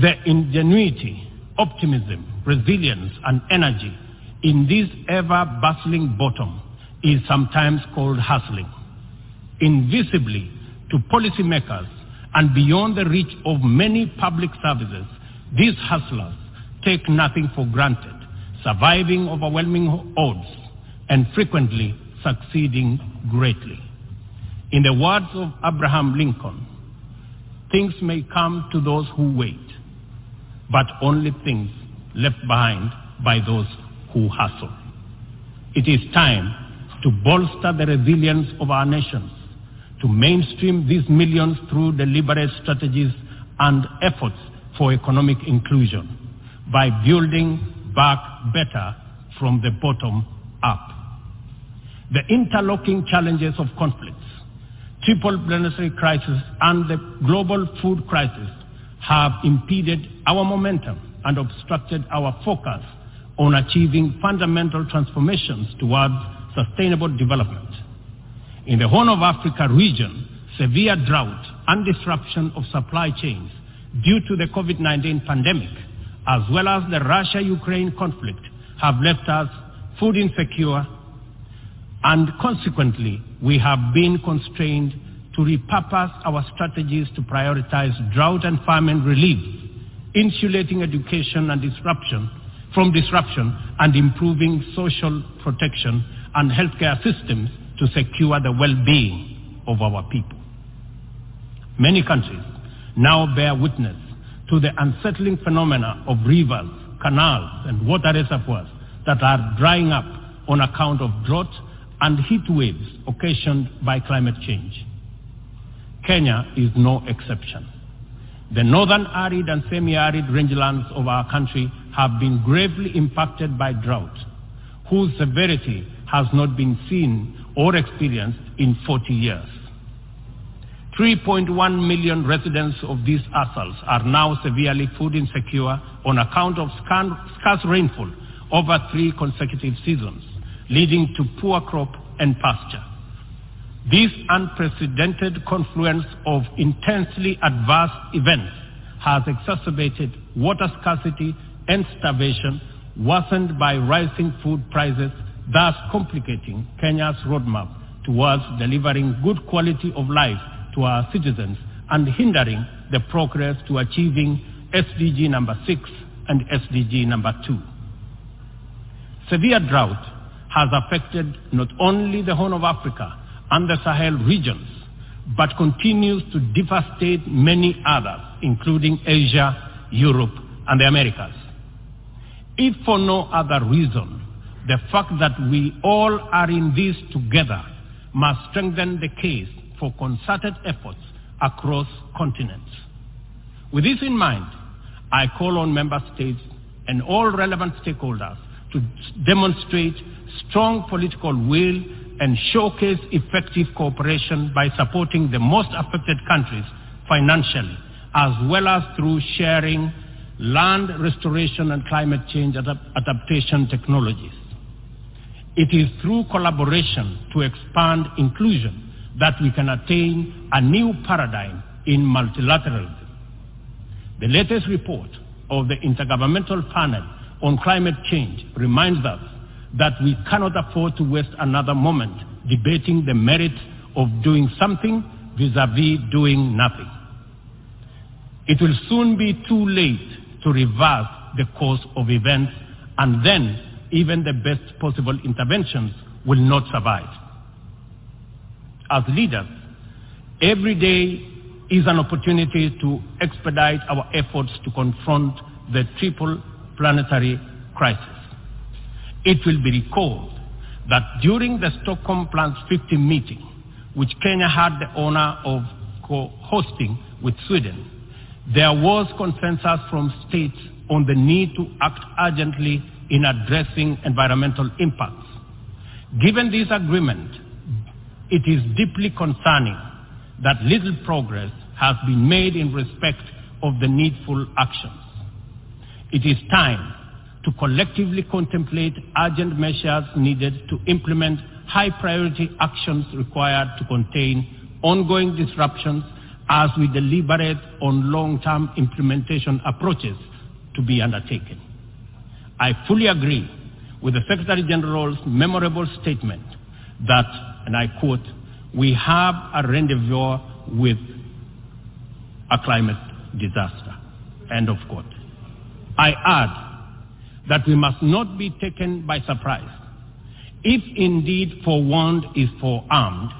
The ingenuity, optimism, resilience, and energy in this ever-bustling bottom is sometimes called hustling. Invisibly to policymakers and beyond the reach of many public services, these hustlers take nothing for granted, surviving overwhelming odds and frequently succeeding greatly. In the words of Abraham Lincoln, things may come to those who wait, but only things left behind by those who hustle. It is time to bolster the resilience of our nations, to mainstream these millions through deliberate strategies and efforts for economic inclusion by building back better from the bottom up. The interlocking challenges of conflicts, triple planetary crisis, and the global food crisis have impeded our momentum and obstructed our focus on achieving fundamental transformations towards sustainable development. In the Horn of Africa region, severe drought and disruption of supply chains due to the COVID-19 pandemic, as well as the Russia-Ukraine conflict, have left us food insecure, and consequently, we have been constrained to repurpose our strategies to prioritize drought and famine relief, insulating education and disruption from disruption and improving social protection and healthcare systems to secure the well-being of our people. Many countries now bear witness to the unsettling phenomena of rivers, canals, and water reservoirs that are drying up on account of drought and heat waves occasioned by climate change. Kenya is no exception. The northern arid and semi-arid rangelands of our country have been gravely impacted by drought, whose severity has not been seen or experienced in 40 years. 3.1 million residents of these ASALs are now severely food insecure on account of scarce rainfall over three consecutive seasons, leading to poor crop and pasture. This unprecedented confluence of intensely adverse events has exacerbated water scarcity and starvation, worsened by rising food prices, thus complicating Kenya's roadmap towards delivering good quality of life to our citizens and hindering the progress to achieving SDG number 6 and SDG number 2. Severe drought has affected not only the Horn of Africa and the Sahel regions, but continues to devastate many others, including Asia, Europe, and the Americas. If for no other reason, the fact that we all are in this together must strengthen the case for concerted efforts across continents. With this in mind, I call on member states and all relevant stakeholders to demonstrate strong political will and showcase effective cooperation by supporting the most affected countries financially, as well as through sharing land restoration and climate change adaptation technologies. It is through collaboration to expand inclusion that we can attain a new paradigm in multilateralism. The latest report of the Intergovernmental Panel on Climate Change reminds us that we cannot afford to waste another moment debating the merits of doing something vis-à-vis doing nothing. It will soon be too late to reverse the course of events and then even the best possible interventions will not survive. As leaders, every day is an opportunity to expedite our efforts to confront the triple planetary crisis. It will be recalled that during the Stockholm plus 50 meeting, which Kenya had the honor of co-hosting with Sweden, there was consensus from states on the need to act urgently in addressing environmental impacts. Given this agreement, it is deeply concerning that little progress has been made in respect of the needful actions. It is time to collectively contemplate urgent measures needed to implement high priority actions required to contain ongoing disruptions as we deliberate on long-term implementation approaches to be undertaken. I fully agree with the Secretary General's memorable statement that, and I quote, we have a rendezvous with a climate disaster. End of quote. I add that we must not be taken by surprise. If indeed forewarned is forearmed,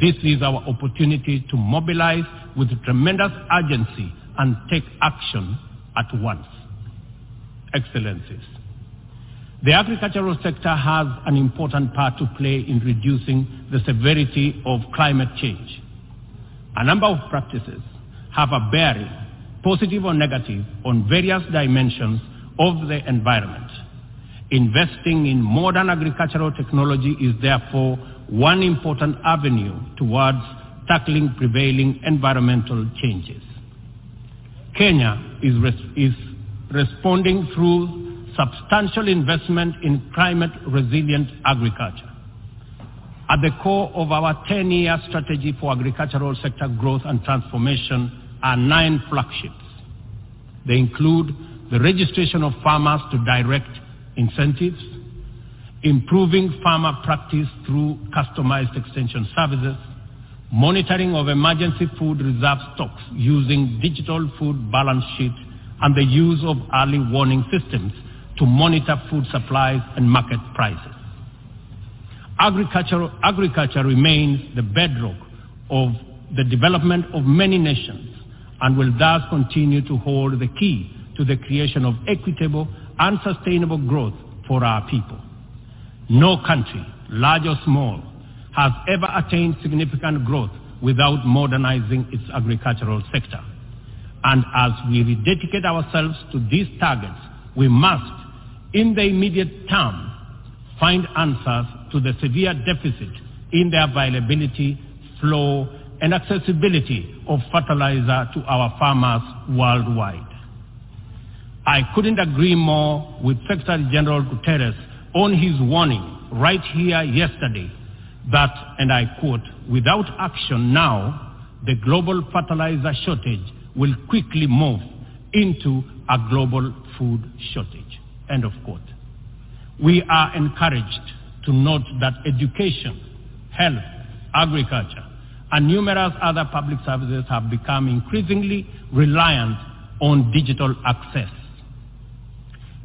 this is our opportunity to mobilize with tremendous urgency and take action at once. Excellencies, the agricultural sector has an important part to play in reducing the severity of climate change. A number of practices have a bearing, positive or negative, on various dimensions of the environment. Investing in modern agricultural technology is therefore one important avenue towards tackling prevailing environmental changes. Kenya is, res- is responding through substantial investment in climate resilient agriculture. At the core of our 10-year strategy for agricultural sector growth and transformation are nine flagships. They include the registration of farmers to direct incentives, improving farmer practice through customized extension services, monitoring of emergency food reserve stocks using digital food balance sheets, and the use of early warning systems to monitor food supplies and market prices. Agriculture, agriculture remains the bedrock of the development of many nations and will thus continue to hold the key to the creation of equitable and sustainable growth for our people. No country, large or small, has ever attained significant growth without modernizing its agricultural sector. And as we rededicate ourselves to these targets, we must in the immediate term, find answers to the severe deficit in the availability, flow, and accessibility of fertilizer to our farmers worldwide. I couldn't agree more with Secretary General Guterres on his warning right here yesterday that, and I quote, without action now, the global fertilizer shortage will quickly move into a global food shortage. End of quote. We are encouraged to note that education, health, agriculture, and numerous other public services have become increasingly reliant on digital access.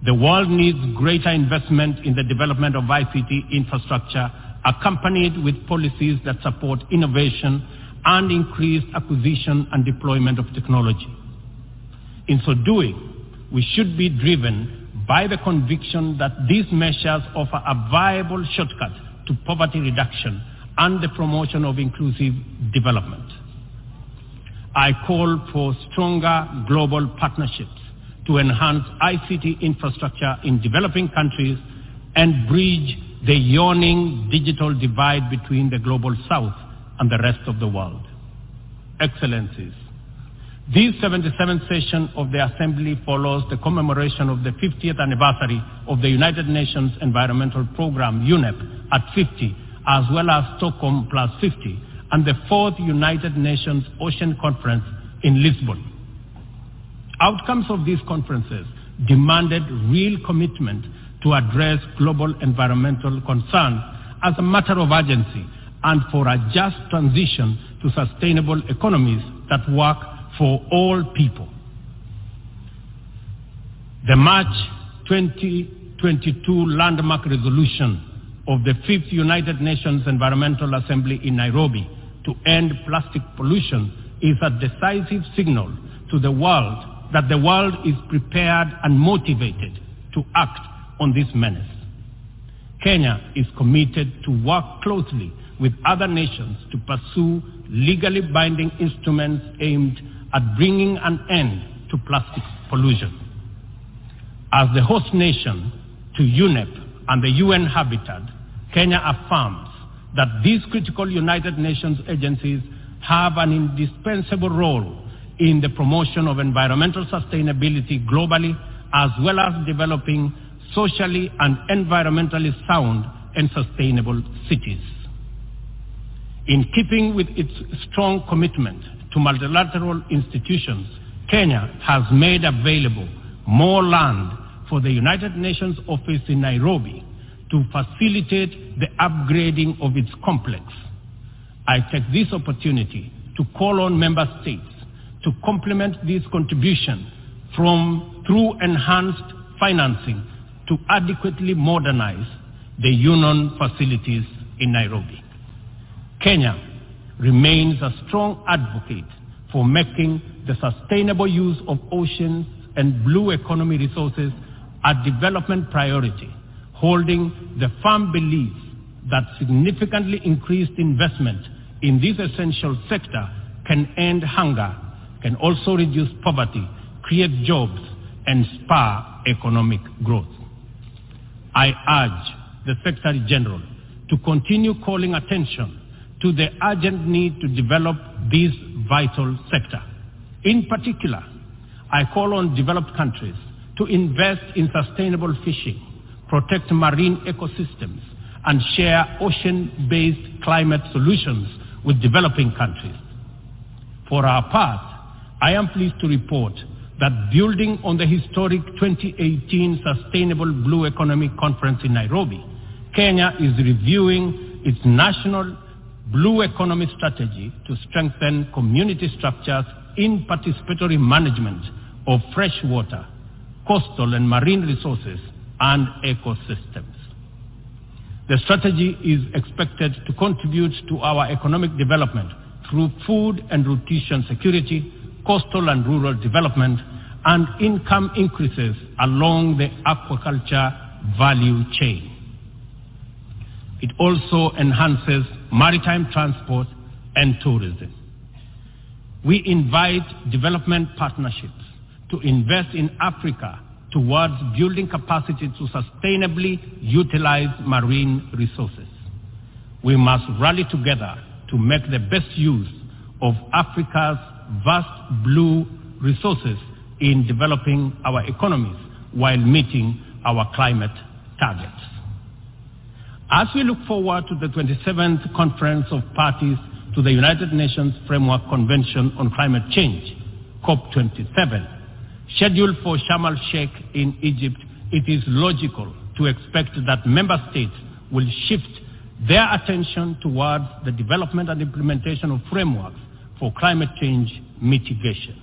The world needs greater investment in the development of ICT infrastructure accompanied with policies that support innovation and increased acquisition and deployment of technology. In so doing, we should be driven by the conviction that these measures offer a viable shortcut to poverty reduction and the promotion of inclusive development. I call for stronger global partnerships to enhance ICT infrastructure in developing countries and bridge the yawning digital divide between the global south and the rest of the world. Excellencies, this 77th session of the Assembly follows the commemoration of the 50th anniversary of the United Nations Environmental Programme, UNEP, at 50, as well as Stockholm plus 50, and the fourth United Nations Ocean Conference in Lisbon. Outcomes of these conferences demanded real commitment to address global environmental concerns as a matter of urgency and for a just transition to sustainable economies that work for all people. The March 2022 landmark resolution of the Fifth United Nations Environmental Assembly in Nairobi to end plastic pollution is a decisive signal to the world that the world is prepared and motivated to act on this menace. Kenya is committed to work closely with other nations to pursue legally binding instruments aimed at bringing an end to plastic pollution. As the host nation to UNEP and the UN Habitat, Kenya affirms that these critical United Nations agencies have an indispensable role in the promotion of environmental sustainability globally, as well as developing socially and environmentally sound and sustainable cities. In keeping with its strong commitment to multilateral institutions, Kenya has made available more land for the United Nations office in Nairobi to facilitate the upgrading of its complex. I take this opportunity to call on member states to complement this contribution from through enhanced financing to adequately modernize the union facilities in Nairobi. Kenya remains a strong advocate for making the sustainable use of oceans and blue economy resources a development priority, holding the firm belief that significantly increased investment in this essential sector can end hunger, can also reduce poverty, create jobs, and spur economic growth. I urge the Secretary General to continue calling attention to the urgent need to develop this vital sector. In particular, I call on developed countries to invest in sustainable fishing, protect marine ecosystems, and share ocean-based climate solutions with developing countries. For our part, I am pleased to report that building on the historic 2018 Sustainable Blue Economy Conference in Nairobi, Kenya is reviewing its national blue economy strategy to strengthen community structures in participatory management of freshwater, coastal and marine resources and ecosystems. The strategy is expected to contribute to our economic development through food and nutrition security, coastal and rural development, and income increases along the aquaculture value chain. It also enhances maritime transport and tourism. We invite development partnerships to invest in Africa towards building capacity to sustainably utilize marine resources. We must rally together to make the best use of Africa's vast blue resources in developing our economies while meeting our climate targets. As we look forward to the 27th Conference of Parties to the United Nations Framework Convention on Climate Change, COP27, scheduled for Sharm el-Sheikh in Egypt, it is logical to expect that member states will shift their attention towards the development and implementation of frameworks for climate change mitigation.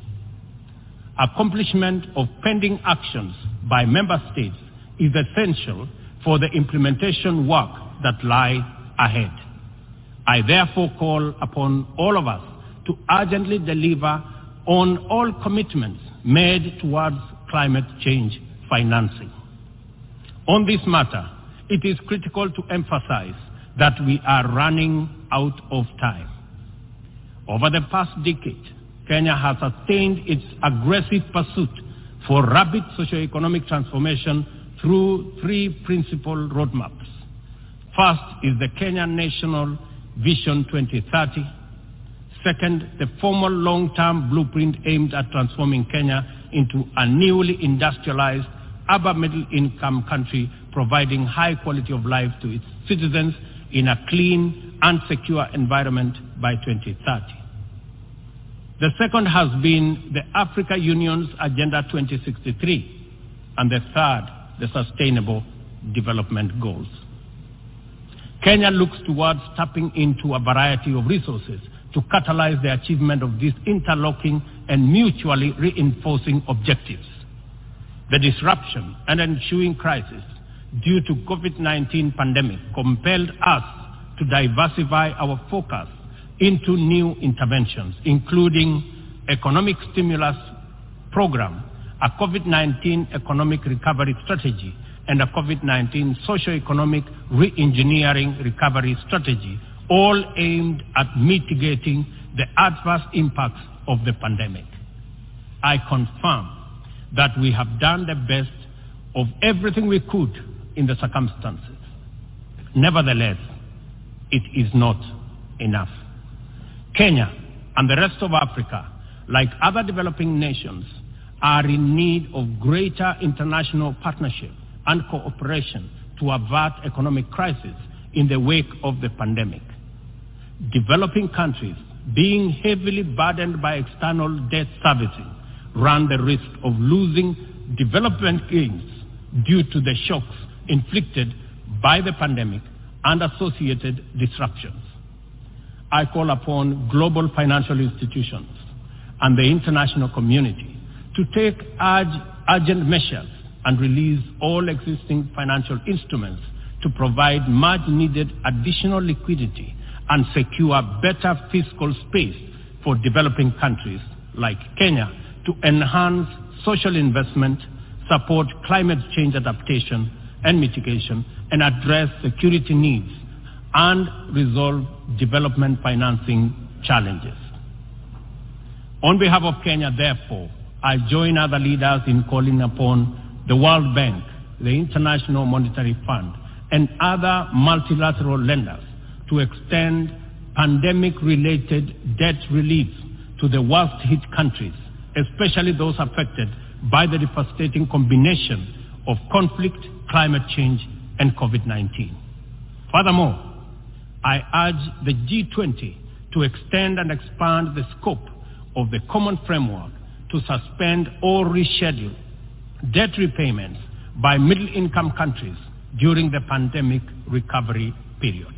Accomplishment of pending actions by member states is essential for the implementation work that lie ahead. I therefore call upon all of us to urgently deliver on all commitments made towards climate change financing. On this matter, it is critical to emphasize that we are running out of time. Over the past decade, Kenya has sustained its aggressive pursuit for rapid socio-economic transformation through three principal roadmaps. First is the Kenya National Vision 2030. Second, the formal long-term blueprint aimed at transforming Kenya into a newly industrialized, upper middle income country providing high quality of life to its citizens in a clean and secure environment by 2030. The second has been the Africa Union's Agenda 2063, and the third, the Sustainable Development Goals. Kenya looks towards tapping into a variety of resources to catalyze the achievement of these interlocking and mutually reinforcing objectives. The disruption and ensuing crisis due to COVID-19 pandemic compelled us to diversify our focus into new interventions, including economic stimulus program, a COVID-19 economic recovery strategy, and a COVID-19 socio-economic re-engineering recovery strategy, all aimed at mitigating the adverse impacts of the pandemic. I confirm that we have done the best of everything we could in the circumstances. Nevertheless, it is not enough. Kenya and the rest of Africa, like other developing nations, are in need of greater international partnership and cooperation to avert economic crisis in the wake of the pandemic. Developing countries, being heavily burdened by external debt servicing, run the risk of losing development gains due to the shocks inflicted by the pandemic and associated disruptions. I call upon global financial institutions and the international community to take urgent measures and release all existing financial instruments to provide much needed additional liquidity and secure better fiscal space for developing countries like Kenya to enhance social investment, support climate change adaptation and mitigation, and address security needs and resolve development financing challenges. On behalf of Kenya, therefore, I join other leaders in calling upon the World Bank, the International Monetary Fund, and other multilateral lenders to extend pandemic-related debt relief to the worst-hit countries, especially those affected by the devastating combination of conflict, climate change, and COVID-19. Furthermore, I urge the G20 to extend and expand the scope of the common framework to suspend or reschedule debt repayments by middle-income countries during the pandemic recovery period.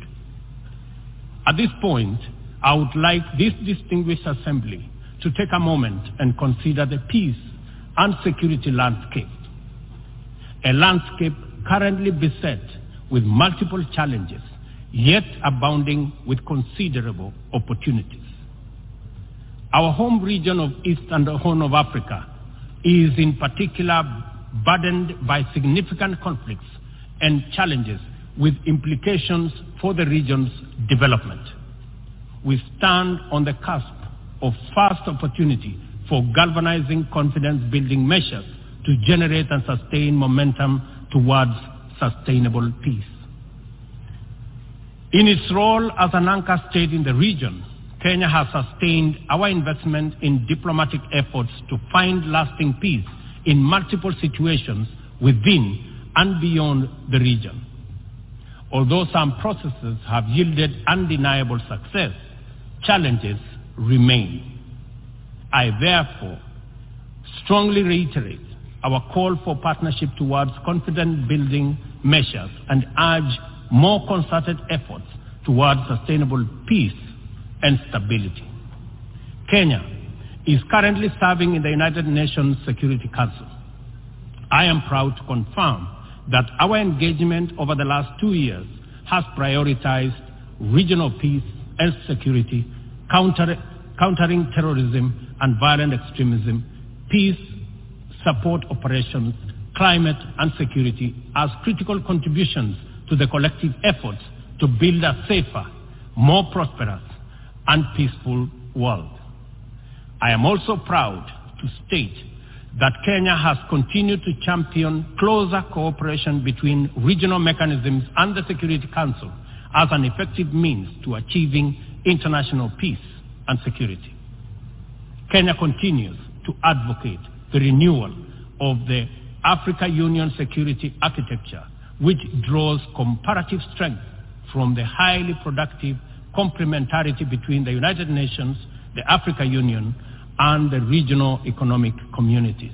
At this point, I would like this distinguished assembly to take a moment and consider the peace and security landscape. A landscape currently beset with multiple challenges, yet abounding with considerable opportunities. Our home region of East and Horn of Africa is in particular burdened by significant conflicts and challenges with implications for the region's development. We stand on the cusp of fast opportunity for galvanizing confidence-building measures to generate and sustain momentum towards sustainable peace. In its role as an anchor state in the region, Kenya has sustained our investment in diplomatic efforts to find lasting peace in multiple situations within and beyond the region. Although some processes have yielded undeniable success, challenges remain. I therefore strongly reiterate our call for partnership towards confidence building measures and urge more concerted efforts towards sustainable peace and stability. Kenya is currently serving in the United Nations Security Council. I am proud to confirm that our engagement over the last two years has prioritized regional peace and security, counter, countering terrorism and violent extremism, peace support operations, climate and security as critical contributions to the collective efforts to build a safer, more prosperous and peaceful world. I am also proud to state that Kenya has continued to champion closer cooperation between regional mechanisms and the Security Council as an effective means to achieving international peace and security. Kenya continues to advocate the renewal of the Africa Union security architecture, which draws comparative strength from the highly productive complementarity between the United Nations, the Africa Union, and the regional economic communities.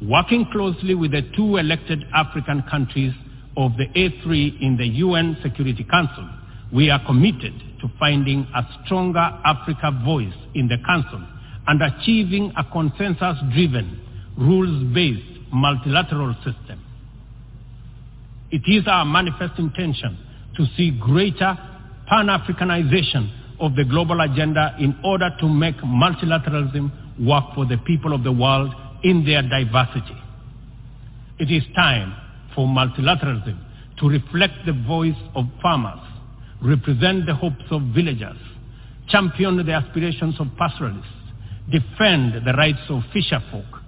Working closely with the two elected African countries of the A3 in the UN Security Council, we are committed to finding a stronger Africa voice in the Council and achieving a consensus-driven, rules-based multilateral system. It is our manifest intention to see greater pan-Africanization of the global agenda in order to make multilateralism work for the people of the world in their diversity. It is time for multilateralism to reflect the voice of farmers, represent the hopes of villagers, champion the aspirations of pastoralists, defend the rights of fisherfolk,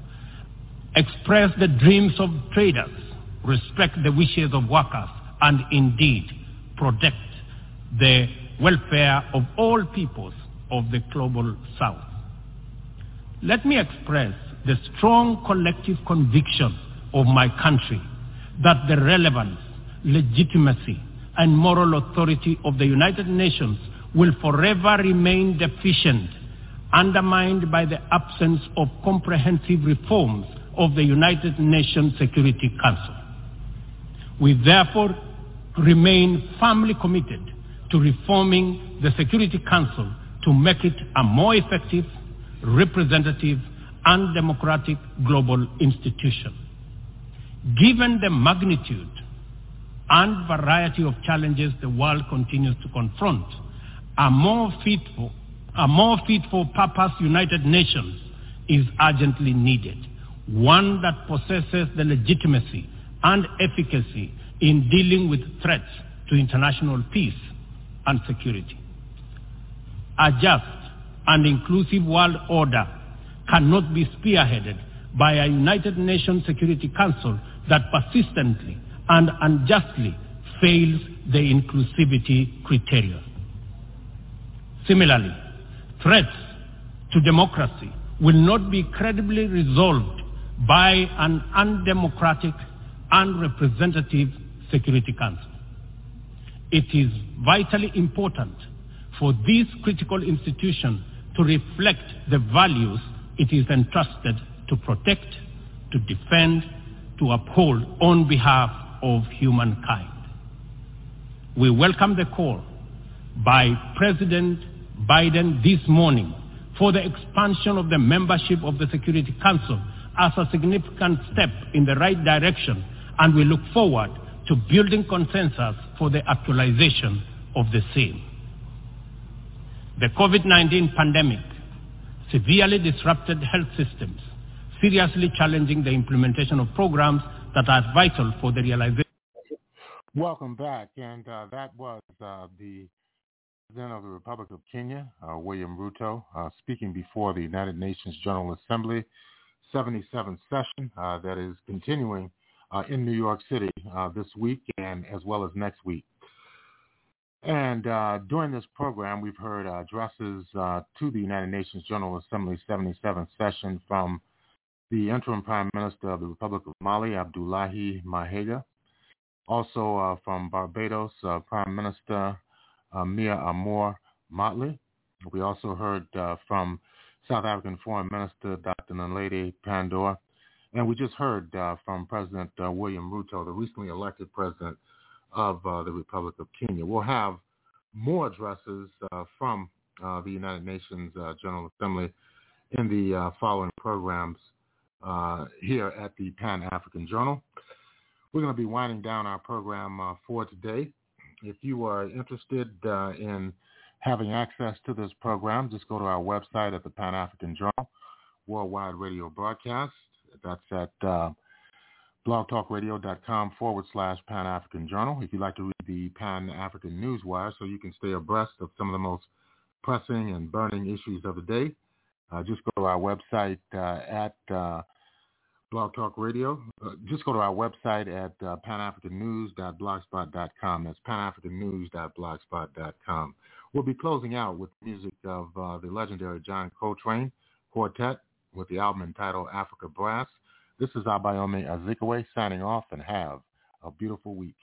express the dreams of traders, respect the wishes of workers, and indeed protect the welfare of all peoples of the global south. Let me express the strong collective conviction of my country that the relevance, legitimacy, and moral authority of the United Nations will forever remain deficient, undermined by the absence of comprehensive reforms of the United Nations Security Council. We therefore remain firmly committed to reforming the Security Council to make it a more effective, representative, and democratic global institution. Given the magnitude and variety of challenges the world continues to confront, a more fit for, a more fit for purpose United Nations is urgently needed, one that possesses the legitimacy and efficacy in dealing with threats to international peace and security. A just and inclusive world order cannot be spearheaded by a United Nations Security Council that persistently and unjustly fails the inclusivity criteria. Similarly, threats to democracy will not be credibly resolved by an undemocratic and representative Security Council. It is vitally important for this critical institution to reflect the values it is entrusted to protect, to defend, to uphold on behalf of humankind. We welcome the call by President Biden this morning for the expansion of the membership of the Security Council as a significant step in the right direction, and we look forward to building consensus for the actualization of the same. The COVID-19 pandemic severely disrupted health systems, seriously challenging the implementation of programs that are vital for the realization. Welcome back, and uh, that was uh, the President of the Republic of Kenya, uh, William Ruto, uh, speaking before the United Nations General Assembly 77th session uh, that is continuing uh, in New York City uh, this week and as well as next week. And uh, during this program, we've heard addresses uh, to the United Nations General Assembly 77th session from the interim Prime Minister of the Republic of Mali, Abdoulaye Maïga. Also uh, from Barbados, uh, Prime Minister Mia Amor Mottley. We also heard from South African Foreign Minister Dr. Naledi Pandor and we just heard uh, from President uh, William Ruto, the recently elected president of uh, the Republic of Kenya. We'll have more addresses uh, from uh, the United Nations uh, General Assembly in the following programs here at the Pan-African Journal. We're going to be winding down our program for today. If you are interested in having access to this program, just go to our website at the Pan-African Journal, Worldwide Radio Broadcast. That's at uh, blogtalkradio.com forward slash Pan-African Journal. If you'd like to read the Pan-African Newswire so you can stay abreast of some of the most pressing and burning issues of the day, uh, just go to our website uh, at uh, Blog Talk Radio. Uh, just go to our website at uh, panafricannews.blogspot.com. That's panafricannews.blogspot.com. We'll be closing out with music of uh, the legendary John Coltrane Quartet with the album entitled Africa Brass. This is Abayomi Azikiwe signing off and have a beautiful week.